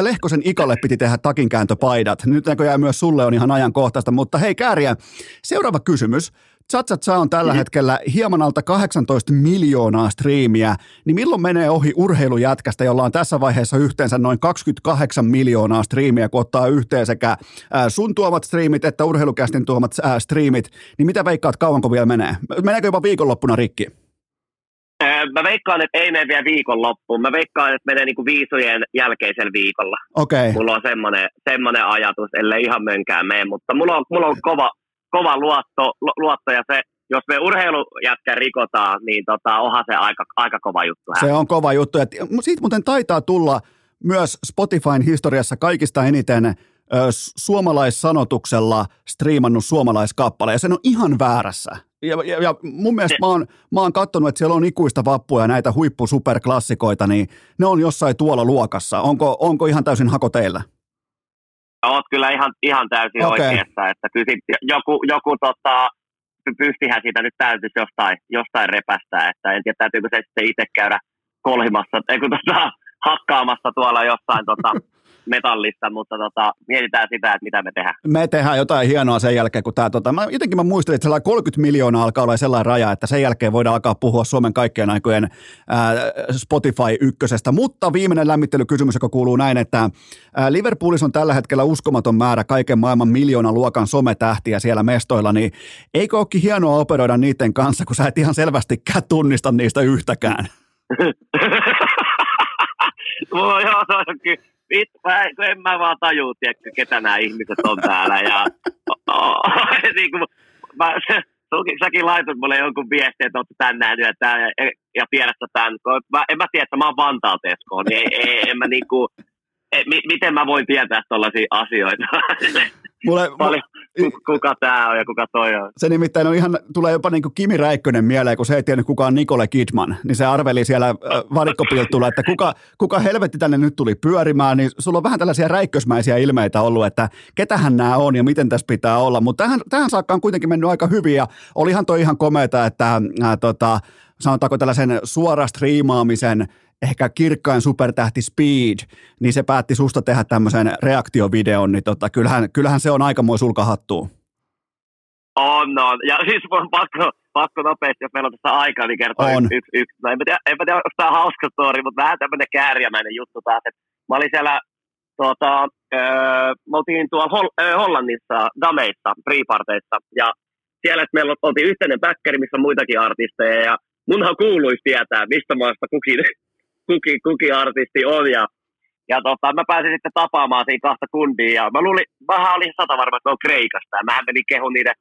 Lehkosen Ikalle piti tehdä takinkääntöpaidat. Nyt näköjään myös sulle on ihan ajankohtaista, mutta hei kääriä, seuraava kysymys. Chatsatsa on tällä mm-hmm. hetkellä hieman alta 18 miljoonaa striimiä, niin milloin menee ohi urheilujätkästä, jolla on tässä vaiheessa yhteensä noin 28 miljoonaa striimiä, kun ottaa yhteen sekä sun tuomat striimit että urheilukästin tuomat striimit, niin mitä veikkaat, kauanko vielä menee? Meneekö jopa viikonloppuna rikki? Mä veikkaan, että ei mene vielä viikonloppuun. Mä veikkaan, että menee niinku viisujen jälkeisellä viikolla. Okay. Mulla on semmoinen, semmoinen ajatus, ellei ihan mönkään mene, mutta mulla on, mulla on kova, kova luotto, luotto ja se, jos me urheilujätkä rikotaan, niin tota, onhan se aika, aika kova juttu. Se on kova juttu. siitä muuten taitaa tulla myös Spotifyn historiassa kaikista eniten suomalaissanotuksella striimannut suomalaiskappale, ja sen on ihan väärässä. Ja, ja, ja mun mielestä mä oon, mä oon katsonut, että siellä on ikuista vappua ja näitä huippusuperklassikoita, niin ne on jossain tuolla luokassa. Onko, onko ihan täysin hako teillä? Oot kyllä ihan, ihan täysin okay. oikeassa, että kyllä joku, joku tota, pystihän siitä nyt täytyisi jostain, jostain repästää, että en tiedä täytyykö se sitten itse käydä kolhimassa, ei kun tota, hakkaamassa tuolla jossain tota, metallista, mutta tota, mietitään sitä, että mitä me tehdään. Me tehdään jotain hienoa sen jälkeen, kun tämä, tota, mä, jotenkin mä muistelin, että sellainen 30 miljoonaa alkaa olla sellainen raja, että sen jälkeen voidaan alkaa puhua Suomen kaikkien aikojen ää, Spotify ykkösestä. Mutta viimeinen lämmittelykysymys, joka kuuluu näin, että ää, Liverpoolissa on tällä hetkellä uskomaton määrä kaiken maailman miljoonan luokan sometähtiä siellä mestoilla, niin eikö olekin hienoa operoida niiden kanssa, kun sä et ihan selvästikään tunnista niistä yhtäkään? Mulla joo, se on kyllä, vit, mä, en mä vaan tajuu, tiedätkö, ketä nämä ihmiset on täällä. Ja, oh, niin kuin, mä, säkin laitat mulle jonkun viestin, että oot tän nähnyt ja, tää, ja, ja tiedätkö tämän. Mä, en mä tiedä, että mä oon Vantaalta Eskoon, niin ei, ei, en mä niinku, ei, miten mä voin tietää tällaisia asioita. Mulle, Paljon, kuka tämä on ja kuka toi on. Se nimittäin on ihan, tulee jopa niin kuin Kimi Räikkönen mieleen, kun se ei tiennyt kuka on Nicole Kidman, niin se arveli siellä varikkopilttulla, että kuka, kuka helvetti tänne nyt tuli pyörimään, niin sulla on vähän tällaisia räikkösmäisiä ilmeitä ollut, että ketähän nämä on ja miten tässä pitää olla, mutta tähän, tähän saakka on kuitenkin mennyt aika hyvin ja olihan toi ihan komeeta, että ää, tota, sanotaanko tällaisen suora striimaamisen ehkä kirkkain supertähti Speed, niin se päätti susta tehdä tämmöisen reaktiovideon, niin tota, kyllähän, kyllähän se on aikamoin sulkahattua. On, on. Ja siis on pakko, pakko nopeasti, jos meillä on tässä aikaa, niin kertoa on. yksi, yksi, yksi. No, en, tiedä, en tiedä, onko tämä hauska story, mutta vähän tämmöinen kääriämäinen juttu taas. Että mä olin siellä, tuota, öö, me oltiin tuolla Hol- öö, Hollannissa, Dameissa, Freeparteissa, ja siellä että meillä oltiin yhteinen päkkäri, missä on muitakin artisteja, ja munhan kuuluisi tietää, mistä maasta kukin kuki, kuki artisti on. Ja, ja tota, mä pääsin sitten tapaamaan siinä kahta kundia. Ja mä luulin, mä olin sata varma, että on Kreikasta. Ja mähän menin kehun niiden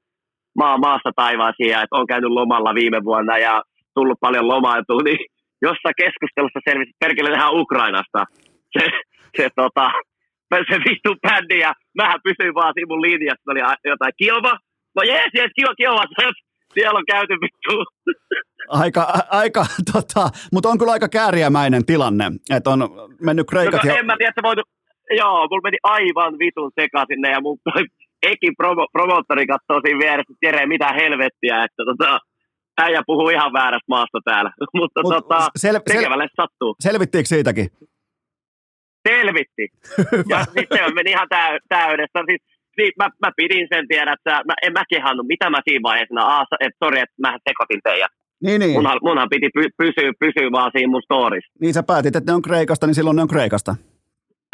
maa, maassa taivaisia, että on käynyt lomalla viime vuonna ja tullut paljon lomailtua. Niin jossain keskustelussa selvisi, että perkele tähän Ukrainasta. Se, se, tota, se vittu bändi ja mähän pysyin vaan siinä mun linjassa. Oli jotain Kiova. No jees, jees, Kiova, Kiova. Siellä on käyty vittu aika, aika tota, mutta on kyllä aika kääriämäinen tilanne, että on mennyt Kreikat. No, ja... En mä tiedä, että voitu, joo, mulla meni aivan vitun sekaisin ja mun Ekin promo, promoottori katsoo siinä vieressä, että Jere, mitä helvettiä, että tota, äijä puhuu ihan väärästä maasta täällä, mutta Mut tota, sel- tekevälle sel- sattuu. Selvittiinkö siitäkin? Selvitti. ja sitten se meni ihan täy- täydessä. Siis, niin, mä, mä, pidin sen tiedä, että mä, en mä kehannut, mitä mä siinä vaiheessa, että sori, että mä sekoitin teidät. Niin, niin. Munhan, munhan piti py, pysyä, pysyä vaan siinä mun storissa. Niin sä päätit, että ne on Kreikasta, niin silloin ne on Kreikasta.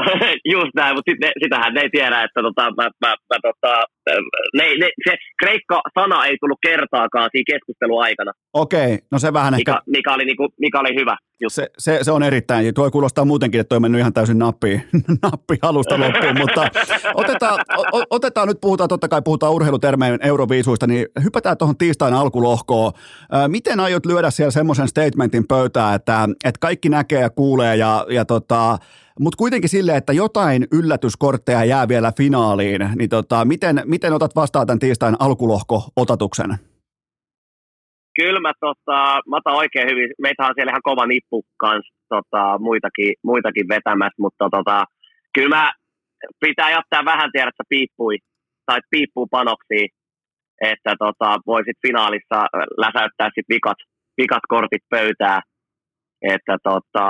Just näin, mutta sit ne, sitähän ne ei tiedä, että tota, mä, mä, mä, tota, ne, ne, se kreikka-sana ei tullut kertaakaan siinä keskustelun aikana. Okei, no se vähän mikä, ehkä... Mikä oli, niinku, mikä oli hyvä. Se, se, se, on erittäin, tuo kuulostaa muutenkin, että tuo on mennyt ihan täysin nappi, nappi alusta loppuun, mutta otetaan, o, otetaan nyt, puhutaan totta kai, puhutaan urheilutermeen euroviisuista, niin hypätään tuohon tiistain alkulohkoon. Miten aiot lyödä siellä semmoisen statementin pöytään, että, että kaikki näkee ja kuulee ja, ja tota, mutta kuitenkin silleen, että jotain yllätyskortteja jää vielä finaaliin, niin tota, miten, miten otat vastaan tämän tiistain alkulohko-otatuksen? Kyllä mä, tota, mä otan oikein hyvin. Meitä on siellä ihan kova nippu kanssa tota, muitakin, muitakin vetämässä, mutta tota, kyllä mä pitää jättää vähän tiedä, että piippui tai piippuu panoksia, että tota, voisit finaalissa läsäyttää sit vikat, vikat kortit pöytää. Että tota,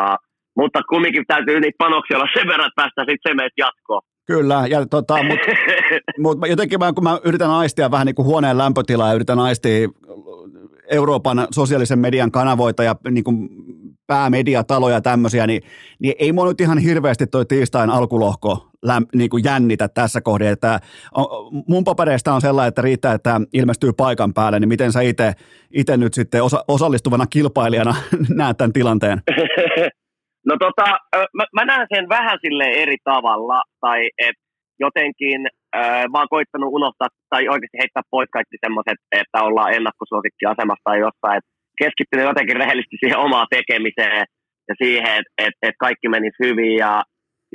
mutta kumminkin täytyy niitä panoksia olla sen verran, että päästään sitten se jatkoon. Kyllä, ja tota, mutta mut jotenkin mä, kun mä yritän aistia vähän niin kuin huoneen lämpötilaa ja yritän aistia Euroopan sosiaalisen median kanavoita ja niin kuin päämediataloja tämmöisiä, niin, niin ei mua nyt ihan hirveästi toi tiistain alkulohko läm, niin kuin jännitä tässä kohdassa. Että mun papereista on sellainen, että riittää, että ilmestyy paikan päälle, niin miten sä itse nyt sitten osa, osallistuvana kilpailijana näet tämän tilanteen? No tota, mä, mä näen sen vähän sille eri tavalla, tai et jotenkin mä oon koittanut unohtaa tai oikeasti heittää pois kaikki semmoiset, että ollaan ennakkosuosikkiasemassa tai jossain, että keskittynyt jotenkin rehellisesti siihen omaan tekemiseen ja siihen, että et, et kaikki menisi hyvin ja,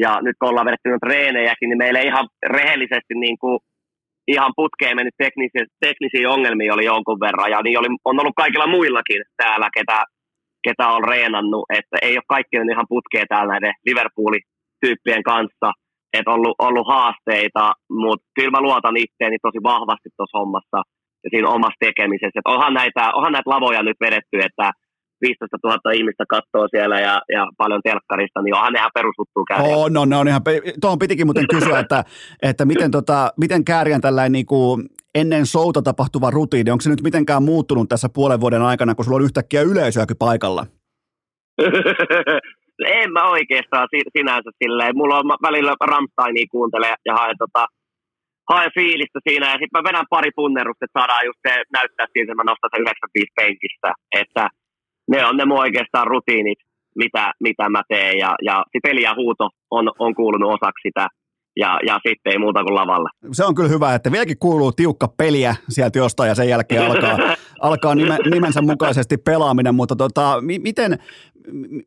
ja nyt kun ollaan vedetty treenejäkin, niin meillä ihan rehellisesti niin kuin ihan putkeen mennyt teknisiä, teknisiä ongelmia oli jonkun verran ja niin oli, on ollut kaikilla muillakin täällä, ketä ketä on reenannut, että ei ole kaikki ihan putkea täällä näiden Liverpool-tyyppien kanssa, että ollut, ollut haasteita, mutta kyllä mä luotan itteeni tosi vahvasti tuossa hommassa ja siinä omassa tekemisessä. Että onhan näitä, onhan näitä lavoja nyt vedetty, että 15 000 ihmistä katsoo siellä ja, ja paljon telkkarista, niin onhan ne ihan perusuttuu kääriä. Oh, no, ne on ihan, tuohon pitikin muuten kysyä, että, että miten, tota, miten kääriän tällainen niin kuin ennen showta tapahtuva rutiini, onko se nyt mitenkään muuttunut tässä puolen vuoden aikana, kun sulla on yhtäkkiä yleisöäkin paikalla? en mä oikeastaan sinänsä silleen. Mulla on välillä Ramsteinia kuuntelee ja hae, tota, hae fiilistä siinä ja sitten mä vedän pari punnerusta, että saadaan just se näyttää siitä, että mä nostan se 95 penkistä. Että ne on ne mun oikeastaan rutiinit, mitä, mitä mä teen. Ja, ja se peli ja huuto on, on kuulunut osaksi sitä. Ja, ja sitten ei muuta kuin lavalle. Se on kyllä hyvä, että vieläkin kuuluu tiukka peliä sieltä jostain ja sen jälkeen alkaa, alkaa nime, nimensä mukaisesti pelaaminen, mutta tota, mi, miten,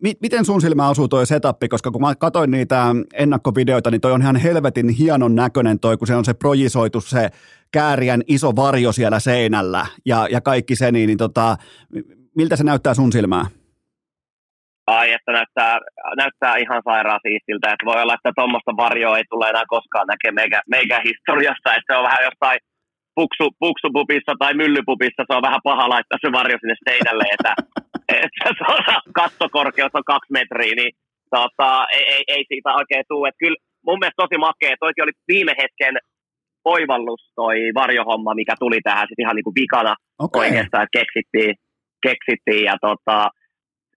mi, miten sun silmä osuu toi setappi, koska kun mä katsoin niitä ennakkovideoita, niin toi on ihan helvetin hienon näköinen toi, kun se on se projisoitu se kääriän iso varjo siellä seinällä ja, ja kaikki se, niin, niin tota, miltä se näyttää sun silmään? ai että näyttää, näyttää ihan sairaan siistiltä, että voi olla, että tuommoista varjoa ei tule enää koskaan näkemään meikä, meikä historiassa, että se on vähän jostain puksu, puksupupissa tai myllypupissa, se on vähän paha laittaa se varjo sinne seinälle, että, että tuota, kattokorkeus on kaksi metriä, niin tota, ei, ei, ei, siitä oikein tule. Että kyllä mun mielestä tosi makea, toikin oli viime hetken oivallus toi varjohomma, mikä tuli tähän sitten ihan niin kuin vikana okay. oikeastaan, että keksittiin, keksittiin ja tota,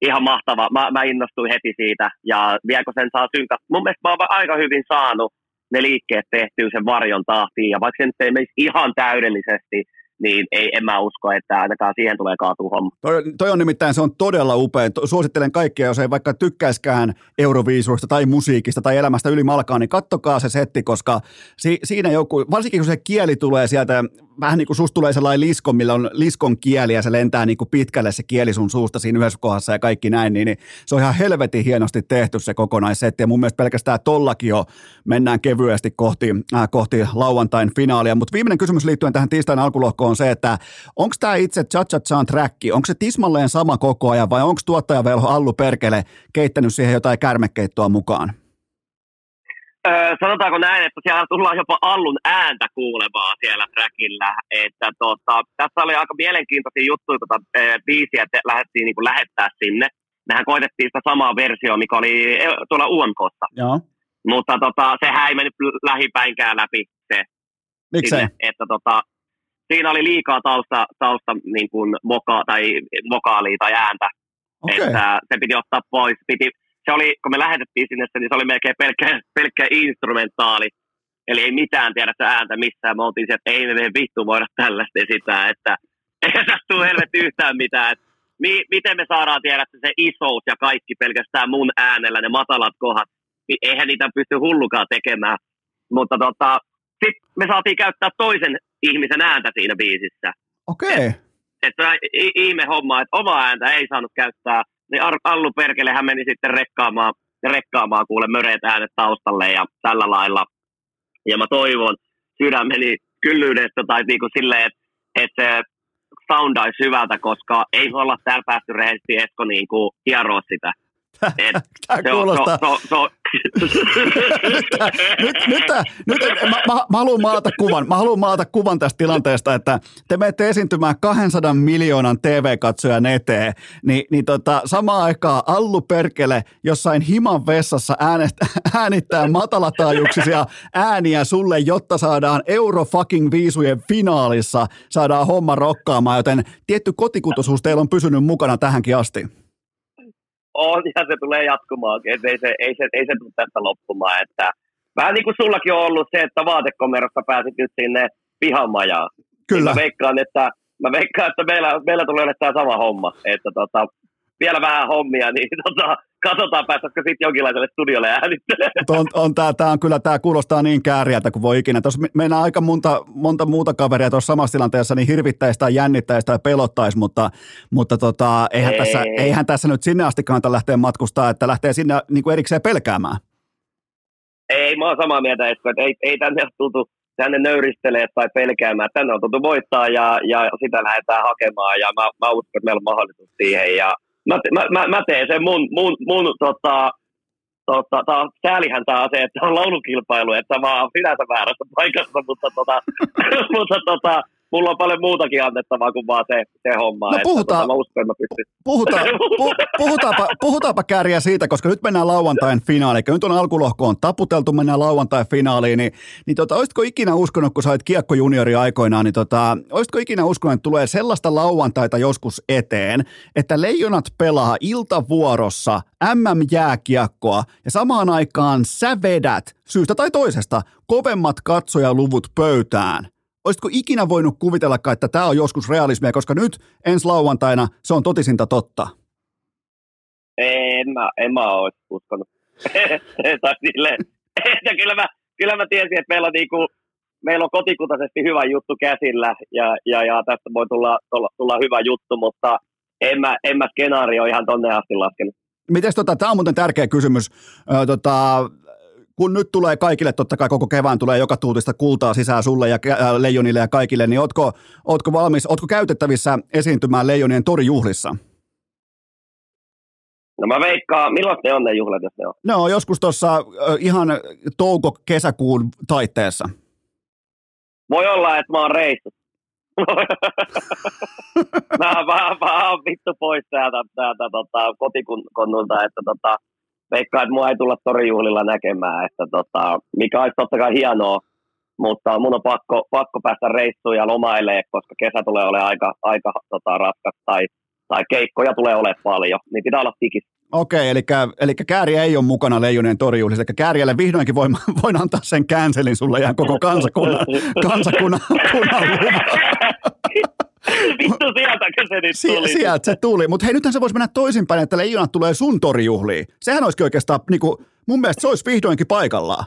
ihan mahtava. Mä, mä innostuin heti siitä ja vielä kun sen saa synkat. Mun mielestä mä oon aika hyvin saanut ne liikkeet tehtyä sen varjon tahtiin ja vaikka se nyt ei menisi ihan täydellisesti, niin ei, en mä usko, että ainakaan siihen tulee kaatua homma. Toi, toi on nimittäin, se on todella upea. Suosittelen kaikkia, jos ei vaikka tykkäiskään Euroviisuista tai musiikista tai elämästä ylimalkaan, niin kattokaa se setti, koska si, siinä joku, varsinkin kun se kieli tulee sieltä vähän niin kuin susta tulee sellainen lisko, millä on liskon kieli ja se lentää niin kuin pitkälle se kieli sun suusta siinä yhdessä kohdassa ja kaikki näin, niin, niin se on ihan helvetin hienosti tehty se kokonaissetti ja mun mielestä pelkästään tollakin jo mennään kevyesti kohti, äh, kohti lauantain finaalia. Mutta viimeinen kysymys liittyen tähän tiistain alkulohkoon on se, että onko tämä itse Cha Cha Chan onko se tismalleen sama koko ajan vai onko tuottajavelho Allu Perkele keittänyt siihen jotain kärmekeittoa mukaan? Öö, sanotaanko näin, että siellä tullaan jopa Allun ääntä kuulemaan siellä trackillä. Että tota, tässä oli aika mielenkiintoisia juttuja tota, biisiä, että lähdettiin niin lähettää sinne. Mehän koitettiin sitä samaa versiota, mikä oli tuolla UMKssa. Joo. Mutta tota, sehän ei mennyt lähipäinkään läpi se. Miksei? Sinne, että tota, siinä oli liikaa tausta, tausta niin kuin voka, tai vokaalia tai ääntä. Okay. Että se piti ottaa pois. Piti, se oli, kun me lähetettiin sinne, niin se oli melkein pelkkä, pelkkä instrumentaali. Eli ei mitään tiedä sitä ääntä missään. Me oltiin että ei me vittu voida tällaista esittää, että ei tässä tule helvetti yhtään mitään. Että mi, miten me saadaan tiedä se isous ja kaikki pelkästään mun äänellä, ne matalat kohdat, niin eihän niitä pysty hullukaan tekemään. Mutta tota, sitten me saatiin käyttää toisen ihmisen ääntä siinä biisissä. Okei. Okay. Että et, ihme homma, että oma ääntä ei saanut käyttää niin Allu Perkele hän meni sitten rekkaamaan, rekkaamaan kuule möreet äänet taustalle ja tällä lailla. Ja mä toivon sydämeni kyllyydestä tai niin kuin silleen, että, että se soundaisi hyvältä, koska ei olla täällä päästy rehellisesti Esko niin kuin hieroa sitä. Tämä kuulostaa... So, so, so. nyt, nyt, nyt, nyt mä, mä, mä, haluan maalata kuvan. Mä haluan maalata kuvan tästä tilanteesta, että te menette esiintymään 200 miljoonan TV-katsojan eteen, niin, niin tota, samaan aikaan Allu Perkele jossain himan vessassa äänet, äänittää matalataajuuksisia ääniä sulle, jotta saadaan Euro fucking viisujen finaalissa, saadaan homma rokkaamaan, joten tietty kotikutoisuus teillä on pysynyt mukana tähänkin asti on ja se tulee jatkumaan, että ei se, ei se, ei se tule tästä loppumaan. Että, vähän niin kuin sullakin on ollut se, että vaatekomerosta pääsit nyt sinne pihamajaan. Kyllä. Niin mä veikkaan, että, mä veikkaan, että meillä, meillä tulee olla tämä sama homma. Että tota, vielä vähän hommia, niin tota, katsotaan päästäisikö sitten jonkinlaiselle studiolle. On, on tää, tää on kyllä, tämä kuulostaa niin kääriältä kuin voi ikinä. Tuossa meinaa aika monta, monta muuta kaveria tuossa samassa tilanteessa, niin hirvittäisi tai jännittäisi tai pelottaisi, mutta, mutta tota, eihän, Ei. tässä, eihän tässä nyt sinne asti kannata lähteä matkustaa, että lähtee sinne niin kuin erikseen pelkäämään. Ei, mä oon samaa mieltä, että ei, ei tänne ole tultu tänne nöyristelee tai pelkäämään. Tänne on tultu voittaa ja, ja sitä lähdetään hakemaan ja mä, mä uskon, että meillä on mahdollisuus siihen. Ja mä, mä, mä, teen sen mun, mun, mun tota, tota, tää on säälihän tämä se, että on laulukilpailu, että mä oon sinänsä väärässä paikassa, mutta, tota, mutta tota, mulla on paljon muutakin annettavaa kuin vaan se, se homma. No puhutaan, että, tota, mä uskon, että mä pystyn. Puhutaan, pu, puhutaanpa, puhutaanpa kääriä siitä, koska nyt mennään lauantain finaaliin. Nyt on alkulohkoon taputeltu, mennään lauantain finaaliin. Niin, niin tota, olisitko ikinä uskonut, kun sä olet kiekko juniori aikoinaan, niin tota, olisitko ikinä uskonut, että tulee sellaista lauantaita joskus eteen, että leijonat pelaa iltavuorossa MM-jääkiekkoa ja samaan aikaan sä vedät syystä tai toisesta kovemmat katsojaluvut pöytään Olisitko ikinä voinut kuvitella, että tämä on joskus realismia, koska nyt ensi lauantaina se on totisinta totta? En mä, en mä olisi uskonut. tai silleen, että kyllä mä, kyllä mä tiesin, että meillä on, niinku, meillä on kotikutaisesti hyvä juttu käsillä ja, ja, ja tästä voi tulla, tulla, tulla hyvä juttu, mutta en mä, en mä skenaario ihan tonne asti laskenut. Mites tota, tämä on muuten tärkeä kysymys. Ö, tota, kun nyt tulee kaikille, totta kai koko kevään tulee joka tuutista kultaa sisään sulle ja Leijonille ja kaikille, niin ootko, ootko valmis, ootko käytettävissä esiintymään Leijonien torijuhlissa? No mä veikkaan, milloin ne on ne juhlat, jos ne on? Ne on joskus tuossa ihan touko-kesäkuun taitteessa. Voi olla, että mä oon reissu. mä, mä, mä oon vittu pois täältä, täältä tota, kotikonnulta, että tota, veikkaan, että mua ei tulla torijuhlilla näkemään, että tota, mikä olisi totta kai hienoa, mutta mun on pakko, pakko päästä reissuun ja lomailee, koska kesä tulee olemaan aika, aika tota, raskas tai, tai keikkoja tulee olemaan paljon, niin pitää olla tikis. Okei, eli, eli Kääriä ei ole mukana Leijonien torjuhlissa, eli Kääriälle vihdoinkin voin, voin antaa sen känselin sulle ihan koko kansakunnan, kansakunnan Vittu sieltäkö se nyt tuli? Si- sieltä se tuli, mutta hei nythän se voisi mennä toisinpäin, että leijonat tulee sun torijuhliin. Sehän olisikin oikeastaan, niin kuin, mun mielestä se olisi vihdoinkin paikallaan.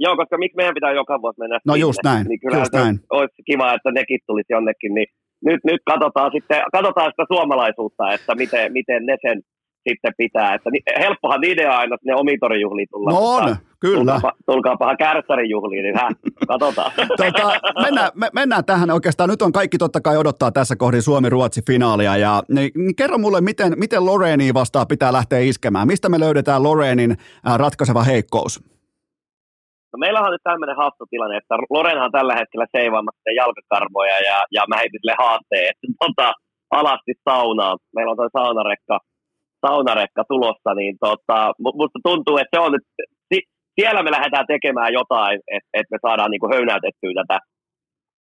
Joo, koska miksi meidän pitää joka vuosi mennä No sinne? just näin, niin kyllä just näin. Olisi kiva, että nekin tulisi jonnekin, niin nyt, nyt katsotaan sitten, katsotaan sitä suomalaisuutta, että miten, miten ne sen sitten pitää. Että helppohan niiden aina sinne omitorijuhliin tulla. No on, mutta, kyllä. Tulkaapa, tulkaapahan kärsärin juhliin, niin hä, katsotaan. tota, mennään, me, mennään tähän oikeastaan. Nyt on kaikki totta kai odottaa tässä kohdin Suomi-Ruotsi-finaalia. Ja, niin, niin kerro mulle, miten, miten Loreenia vastaan pitää lähteä iskemään. Mistä me löydetään Loreenin ratkaiseva heikkous? No meillä on nyt tämmöinen haasto tilanne, että Lorenhan on tällä hetkellä seivaamassa jalkakarvoja ja, ja mä heitin sille haasteen, että tota, alasti saunaan. Meillä on tuo saunarekka saunarekka tulossa, niin tota, musta tuntuu, että se on nyt, siellä me lähdetään tekemään jotain, että et me saadaan niinku höynäytettyä tätä,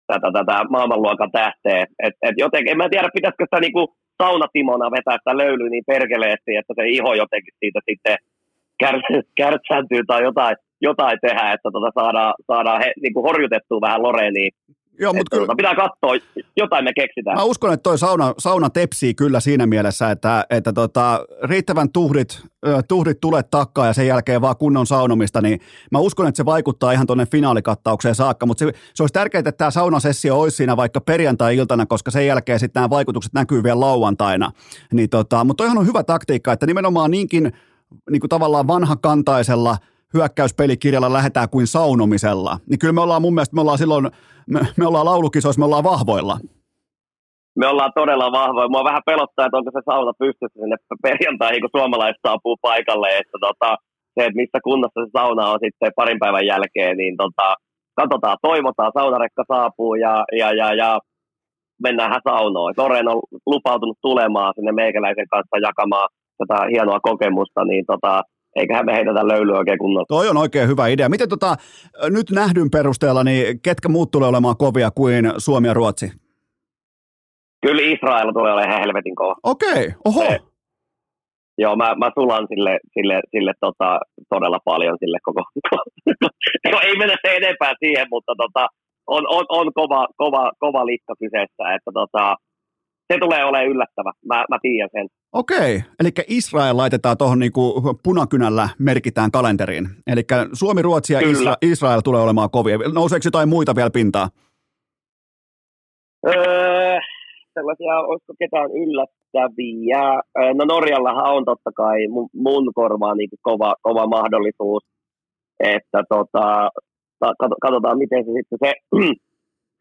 tätä, tätä maailmanluokan tähteä. Et, et jotenkin, en mä tiedä, pitäisikö sitä niinku saunatimona vetää sitä löylyä niin perkeleesti, että se iho jotenkin siitä sitten kär, kärtsäntyy tai jotain, jotain tehdä, että tota saadaan, saadaan he, niinku horjutettua vähän Loreniin Joo, mutta kyllä, pitää katsoa, jotain me keksitään. Mä uskon, että toi sauna, sauna tepsii kyllä siinä mielessä, että, että tota, riittävän tuhdit, tuhdit tulee takkaa ja sen jälkeen vaan kunnon saunomista, niin mä uskon, että se vaikuttaa ihan tuonne finaalikattaukseen saakka, mutta se, se olisi tärkeää, että tämä saunasessio olisi siinä vaikka perjantai-iltana, koska sen jälkeen sitten nämä vaikutukset näkyy vielä lauantaina. Niin tota, mutta toihan on hyvä taktiikka, että nimenomaan niinkin niin kuin tavallaan vanhakantaisella – hyökkäyspelikirjalla lähdetään kuin saunomisella, niin kyllä me ollaan mun mielestä, me ollaan silloin, me, me ollaan laulukisoissa, me ollaan vahvoilla. Me ollaan todella vahvoja. Mua vähän pelottaa, että onko se sauna pystyssä sinne perjantaihin, kun suomalaiset saapuu paikalle, että tota, se, että missä kunnossa se sauna on sitten parin päivän jälkeen, niin tota, katsotaan, toivotaan, saunarekka saapuu ja, ja, ja, ja mennään saunoon. Loren on lupautunut tulemaan sinne meikäläisen kanssa jakamaan tätä hienoa kokemusta, niin tota, eiköhän me heitetä löylyä oikein kunnolla. Toi on oikein hyvä idea. Miten tota, nyt nähdyn perusteella, niin ketkä muut tulee olemaan kovia kuin Suomi ja Ruotsi? Kyllä Israel tulee olemaan helvetin kova. Okei, okay. oho. Se, joo, mä, mä sulan sille, sille, sille tota, todella paljon sille koko. no, ei mennä se enempää siihen, mutta tota, on, on, on kova, kova, kova liikka kyseessä. Että tota, se tulee olemaan yllättävä. Mä, mä tiedän sen. Okei, eli Israel laitetaan tuohon niinku punakynällä merkitään kalenteriin. Eli Suomi, Ruotsi ja Isra- Israel tulee olemaan kovia. Nouseeko jotain muita vielä pintaa? Öö, sellaisia, olisiko ketään yllättäviä? Öö, no Norjallahan on totta kai mun, mun korvaan niin kova, kova mahdollisuus, että tota, katsotaan miten se sitten se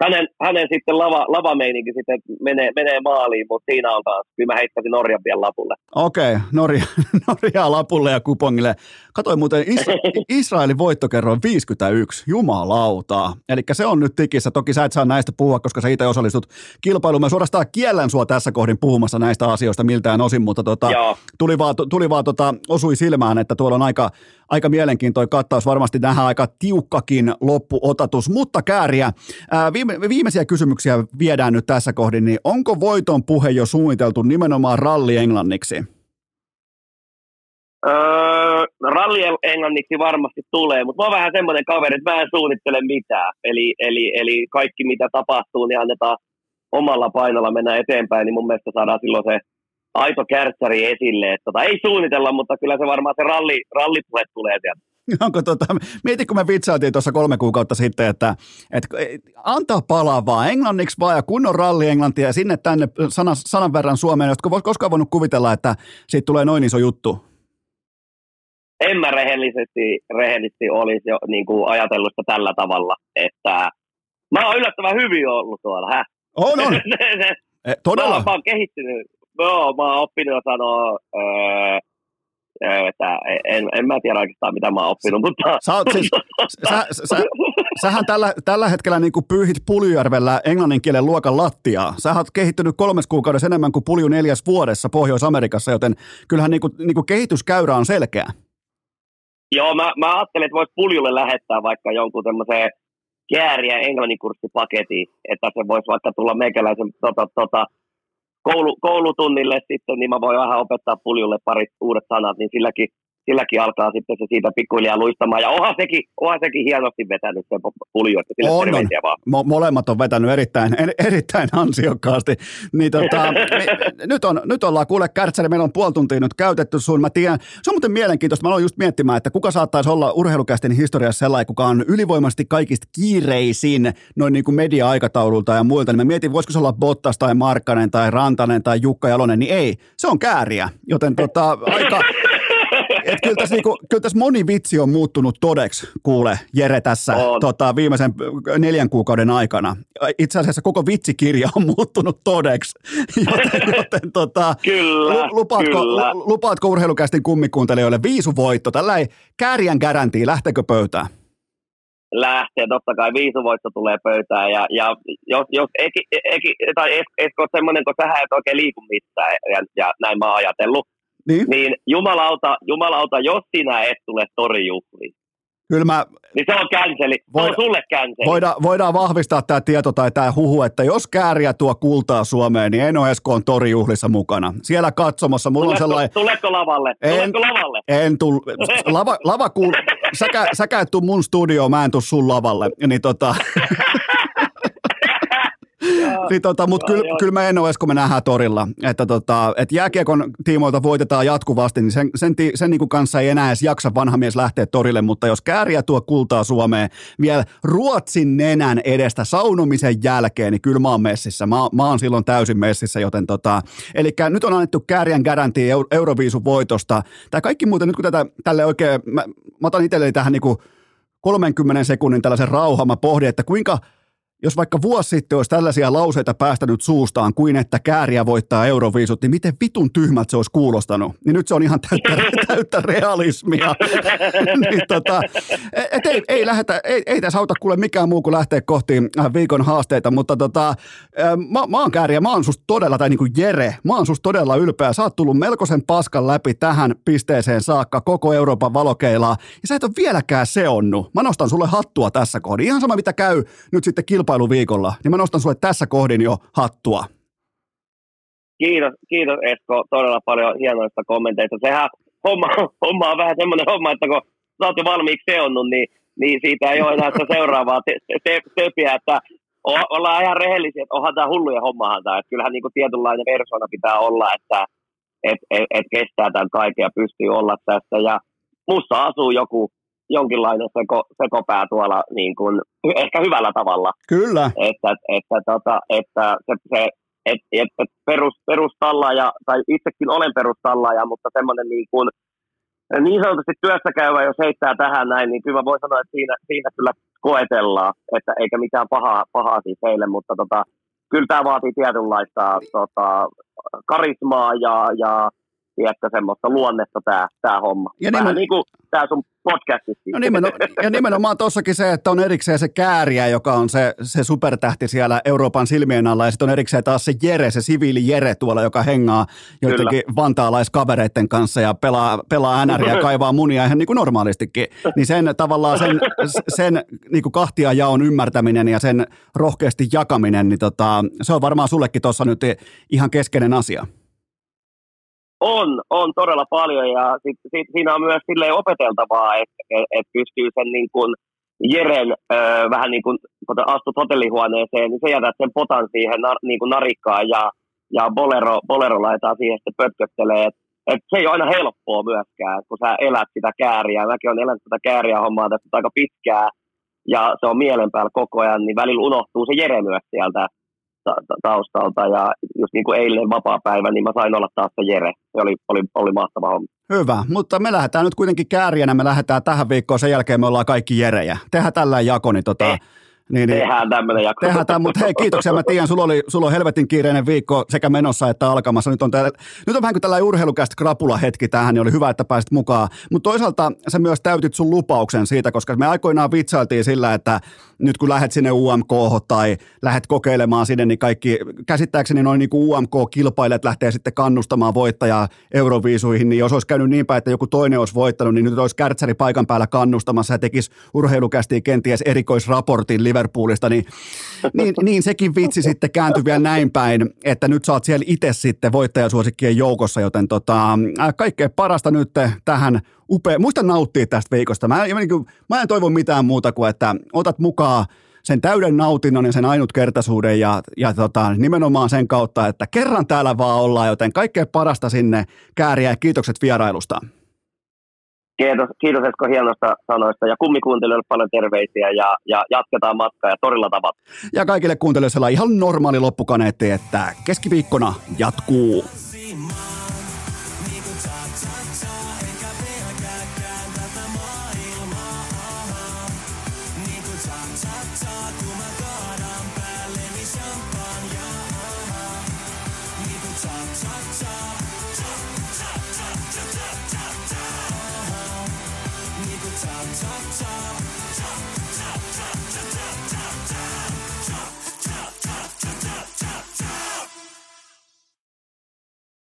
hänen, hänen sitten lava, lavameininki sitten menee, menee maaliin, mutta siinä on taas, kyllä mä heittäisin Norjan vielä lapulle. Okei, okay, Norja, Norja lapulle ja kupongille. Katoin muuten Isra- Israelin voittokerroin 51, jumalauta. Eli se on nyt tikissä. Toki sä et saa näistä puhua, koska sä itse osallistut kilpailuun. Mä suorastaan kiellän sua tässä kohdin puhumassa näistä asioista miltään osin, mutta tota, tuli vaan, tuli vaan tota, osui silmään, että tuolla on aika, aika mielenkiintoinen kattaus. Varmasti nähdään aika tiukkakin loppuotatus, mutta kääriä. Ää, viime, viimeisiä kysymyksiä viedään nyt tässä kohdin, niin onko voiton puhe jo suunniteltu nimenomaan ralli englanniksi? Öö, ralli englanniksi varmasti tulee, mutta mä oon vähän semmoinen kaveri, että mä en suunnittele mitään. Eli, eli, eli kaikki mitä tapahtuu, niin annetaan omalla painolla mennä eteenpäin, niin mun mielestä saadaan silloin se aito kärtsäri esille. Että tota, ei suunnitella, mutta kyllä se varmaan se ralli, rallipuhe tulee sieltä. Onko tota, mieti kun me vitsaatiin tuossa kolme kuukautta sitten, että, että antaa palaa vaan englanniksi vaan ja kunnon ralli englantia ja sinne tänne sana, sanan verran Suomeen, jotka koskaan voinut kuvitella, että siitä tulee noin iso juttu? En mä rehellisesti, rehellisesti olisi jo niin kuin ajatellut sitä tällä tavalla, että mä oon yllättävän hyvin ollut tuolla. Häh? On, on. Eh, todella? Mä oon kehittynyt. Joo, mä oon oppinut sanoa öö, että en, en mä tiedä oikeastaan, mitä mä oon oppinut, mutta... Sä, siis, sä, sä, sähän tällä, tällä hetkellä niin pyyhit Puljujärvellä englannin kielen luokan lattiaa. Sä oot kehittynyt kolmes kuukaudessa enemmän kuin Pulju neljäs vuodessa Pohjois-Amerikassa, joten kyllähän niin kuin, niin kuin kehityskäyrä on selkeä. Joo, mä, mä ajattelin, että voisi Puljulle lähettää vaikka jonkun tämmöiseen kääriä englannin kurssipaketin, että se voisi vaikka tulla meikäläisen tota, tota, koulu, koulutunnille sitten, niin mä voin vähän opettaa puljulle parit uudet sanat, niin silläkin silläkin alkaa sitten se siitä pikkuhiljaa luistamaan. Ja onhan sekin, onhan sekin hienosti vetänyt se pulju, että sille on, on. vaan. Mo- molemmat on vetänyt erittäin, erittäin ansiokkaasti. Niin tota, me, nyt, on, nyt ollaan kuule kärtsäri, meillä on puoli tuntia nyt käytetty sun. Mä tiedän, se on muuten mielenkiintoista. Mä aloin just miettimään, että kuka saattaisi olla urheilukästin historiassa sellainen, kuka on ylivoimaisesti kaikista kiireisin noin niin kuin media-aikataululta ja muilta. Niin mä mietin, voisiko se olla Bottas tai Markkanen tai Rantanen tai Jukka Jalonen, niin ei. Se on kääriä, joten tota, aika, kyllä, tässä niinku, kyllä tässä moni vitsi on muuttunut todeksi, kuule Jere tässä tota, viimeisen neljän kuukauden aikana. Itse asiassa koko vitsikirja on muuttunut todeksi, joten, joten tota, kyllä, lupaatko, kyllä. lupaatko urheilukästin kummikuuntelijoille viisuvoitto, tällainen kärjän garantii, lähteekö pöytään? lähtee, totta kai viisuvoitto tulee pöytään, ja, ja jos, jos eki, eki, tai Esko semmoinen, kun sä et oikein liiku missään, ja, ja näin mä oon ajatellut, niin, niin jumalauta, jumalauta, jos sinä et tule torijuhliin, Kyllä mä, niin se on känseli. Voida, se on sulle känseli. Voida, voidaan vahvistaa tämä tieto tai tämä huhu, että jos kääriä tuo kultaa Suomeen, niin Eno Esko on torijuhlissa mukana. Siellä katsomassa mulla tuletko, on sellainen... Tuletko lavalle? En, tuletko lavalle? En tul... Lava, lava kuul... Säkä, säkä et tuu mun studioon, mä en tuu sun lavalle. Niin tota... niin tota, mutta kyllä kyl mä en ole kun me nähdään torilla. Että tota, et jääkiekon tiimoilta voitetaan jatkuvasti, niin sen, sen, sen niin kuin kanssa ei enää edes jaksa vanha mies lähteä torille, mutta jos kääriä tuo kultaa Suomeen vielä Ruotsin nenän edestä saunomisen jälkeen, niin kyllä mä oon messissä. Mä, mä oon silloin täysin messissä, joten tota, eli nyt on annettu kääriän garantia Euroviisun voitosta. Tämä kaikki muuten, nyt kun tätä tälle oikein, mä, mä otan itselleni tähän niin kuin 30 sekunnin tällaisen rauhan, mä pohdin, että kuinka – jos vaikka vuosi sitten olisi tällaisia lauseita päästänyt suustaan kuin että kääriä voittaa Euroviisut, niin miten vitun tyhmät se olisi kuulostanut? Niin nyt se on ihan täyttä, täyttä realismia. niin tota, et ei, ei, lähetä, ei, ei tässä auta kuule mikään muu kuin lähteä kohti äh, viikon haasteita, mutta tota, mä, mä oon kääriä, mä oon susta todella, tai niin kuin Jere, mä oon susta todella ylpeä. Sä oot tullut melkoisen paskan läpi tähän pisteeseen saakka koko Euroopan valokeilaa, ja sä et ole vieläkään seonnut. Mä nostan sulle hattua tässä kohdin. Ihan sama mitä käy nyt sitten kilpailu kilpailuviikolla, niin mä nostan sulle tässä kohdin jo hattua. Kiitos, kiitos Esko, todella paljon hienoista kommenteista. Sehän homma, homma on vähän semmoinen homma, että kun sä oot jo valmiiksi seonnut, niin, niin siitä ei ole enää seuraavaa töpiä, että ollaan ihan rehellisiä, että onhan tämä hulluja hommahan tämä. Että kyllähän niin kuin tietynlainen persona pitää olla, että et, et, et kestää tämän kaiken ja pystyy olla tässä. Ja musta asuu joku jonkinlainen seko, sekopää tuolla niin kuin, ehkä hyvällä tavalla. Kyllä. Että, että, tota, että se, se et, et, et perus, perustallaaja, tai itsekin olen perustallaaja, mutta semmoinen niin kuin, niin sanotusti työssä käyvä, jos heittää tähän näin, niin kyllä voin sanoa, että siinä, siinä kyllä koetellaan, että eikä mitään pahaa, pahaa siis heille, mutta tota, kyllä tämä vaatii tietynlaista tota, karismaa ja, ja tiedätkö, semmoista luonnetta tämä, tämä homma. Ja Vähän nimen... niin kuin tämä sun podcastissa. No nimenomaan, ja nimenomaan tuossakin se, että on erikseen se kääriä, joka on se, se supertähti siellä Euroopan silmien alla, ja sitten on erikseen taas se Jere, se siviili Jere tuolla, joka hengaa joidenkin vantaalaiskavereiden kanssa ja pelaa, pelaa NRiä ja kaivaa munia ihan niin kuin normaalistikin. Niin sen tavallaan sen, sen niin kuin kahtia jaon ymmärtäminen ja sen rohkeasti jakaminen, niin tota, se on varmaan sullekin tuossa nyt ihan keskeinen asia. On, on todella paljon ja sit, sit, siinä on myös silleen opeteltavaa, että et, et pystyy sen niin kuin Jeren ö, vähän niin kuin, astut hotellihuoneeseen, niin se jätät sen potan siihen nar, niin kuin narikkaan ja, ja bolero, bolero laitetaan siihen sitten pötköttelee. Et, et se ei ole aina helppoa myöskään, kun sä elät sitä kääriä. Mäkin olen elänyt sitä kääriä hommaa tästä aika pitkää ja se on mielen päällä koko ajan, niin välillä unohtuu se Jere myös sieltä taustalta ja just niin kuin eilen vapaa-päivä, niin mä sain olla taas se Jere. Se oli, oli, oli mahtava homma. Hyvä, mutta me lähdetään nyt kuitenkin kääriänä, me lähdetään tähän viikkoon, sen jälkeen me ollaan kaikki Jerejä. Tehdään tällä jako, niin tota, eh niin, niin, tehdään tämmöinen jakso. Tehdään tämän, mutta hei, kiitoksia. Mä tiedän, sulla, oli, sulla on helvetin kiireinen viikko sekä menossa että alkamassa. Nyt on, tää, nyt on vähän kuin tällainen urheilukästä krapula hetki tähän, niin oli hyvä, että pääsit mukaan. Mutta toisaalta sä myös täytit sun lupauksen siitä, koska me aikoinaan vitsailtiin sillä, että nyt kun lähdet sinne UMK tai lähdet kokeilemaan sinne, niin kaikki, käsittääkseni noin niin UMK-kilpailijat lähtee sitten kannustamaan voittajaa Euroviisuihin, niin jos olisi käynyt niin päin, että joku toinen olisi voittanut, niin nyt olisi kärtsäri paikan päällä kannustamassa ja tekisi urheilukästi kenties erikoisraportin Liverpoolista, niin, niin, niin sekin vitsi sitten kääntyi vielä näin päin, että nyt saat siellä itse sitten voittajasuosikkien joukossa, joten tota, kaikkea parasta nyt tähän upea. Muista nauttia tästä viikosta. Mä, mä, niin kuin, mä en toivo mitään muuta kuin, että otat mukaan sen täyden nautinnon ja sen ainutkertaisuuden ja, ja tota, nimenomaan sen kautta, että kerran täällä vaan ollaan, joten kaikkea parasta sinne kääriä ja kiitokset vierailusta. Kiitos, kiitos Esko hienosta sanoista ja kummikuuntelijoille paljon terveisiä ja, ja jatketaan matkaa ja torilla tavat. Ja kaikille kuuntelijoille ihan normaali loppukaneetti, että keskiviikkona jatkuu.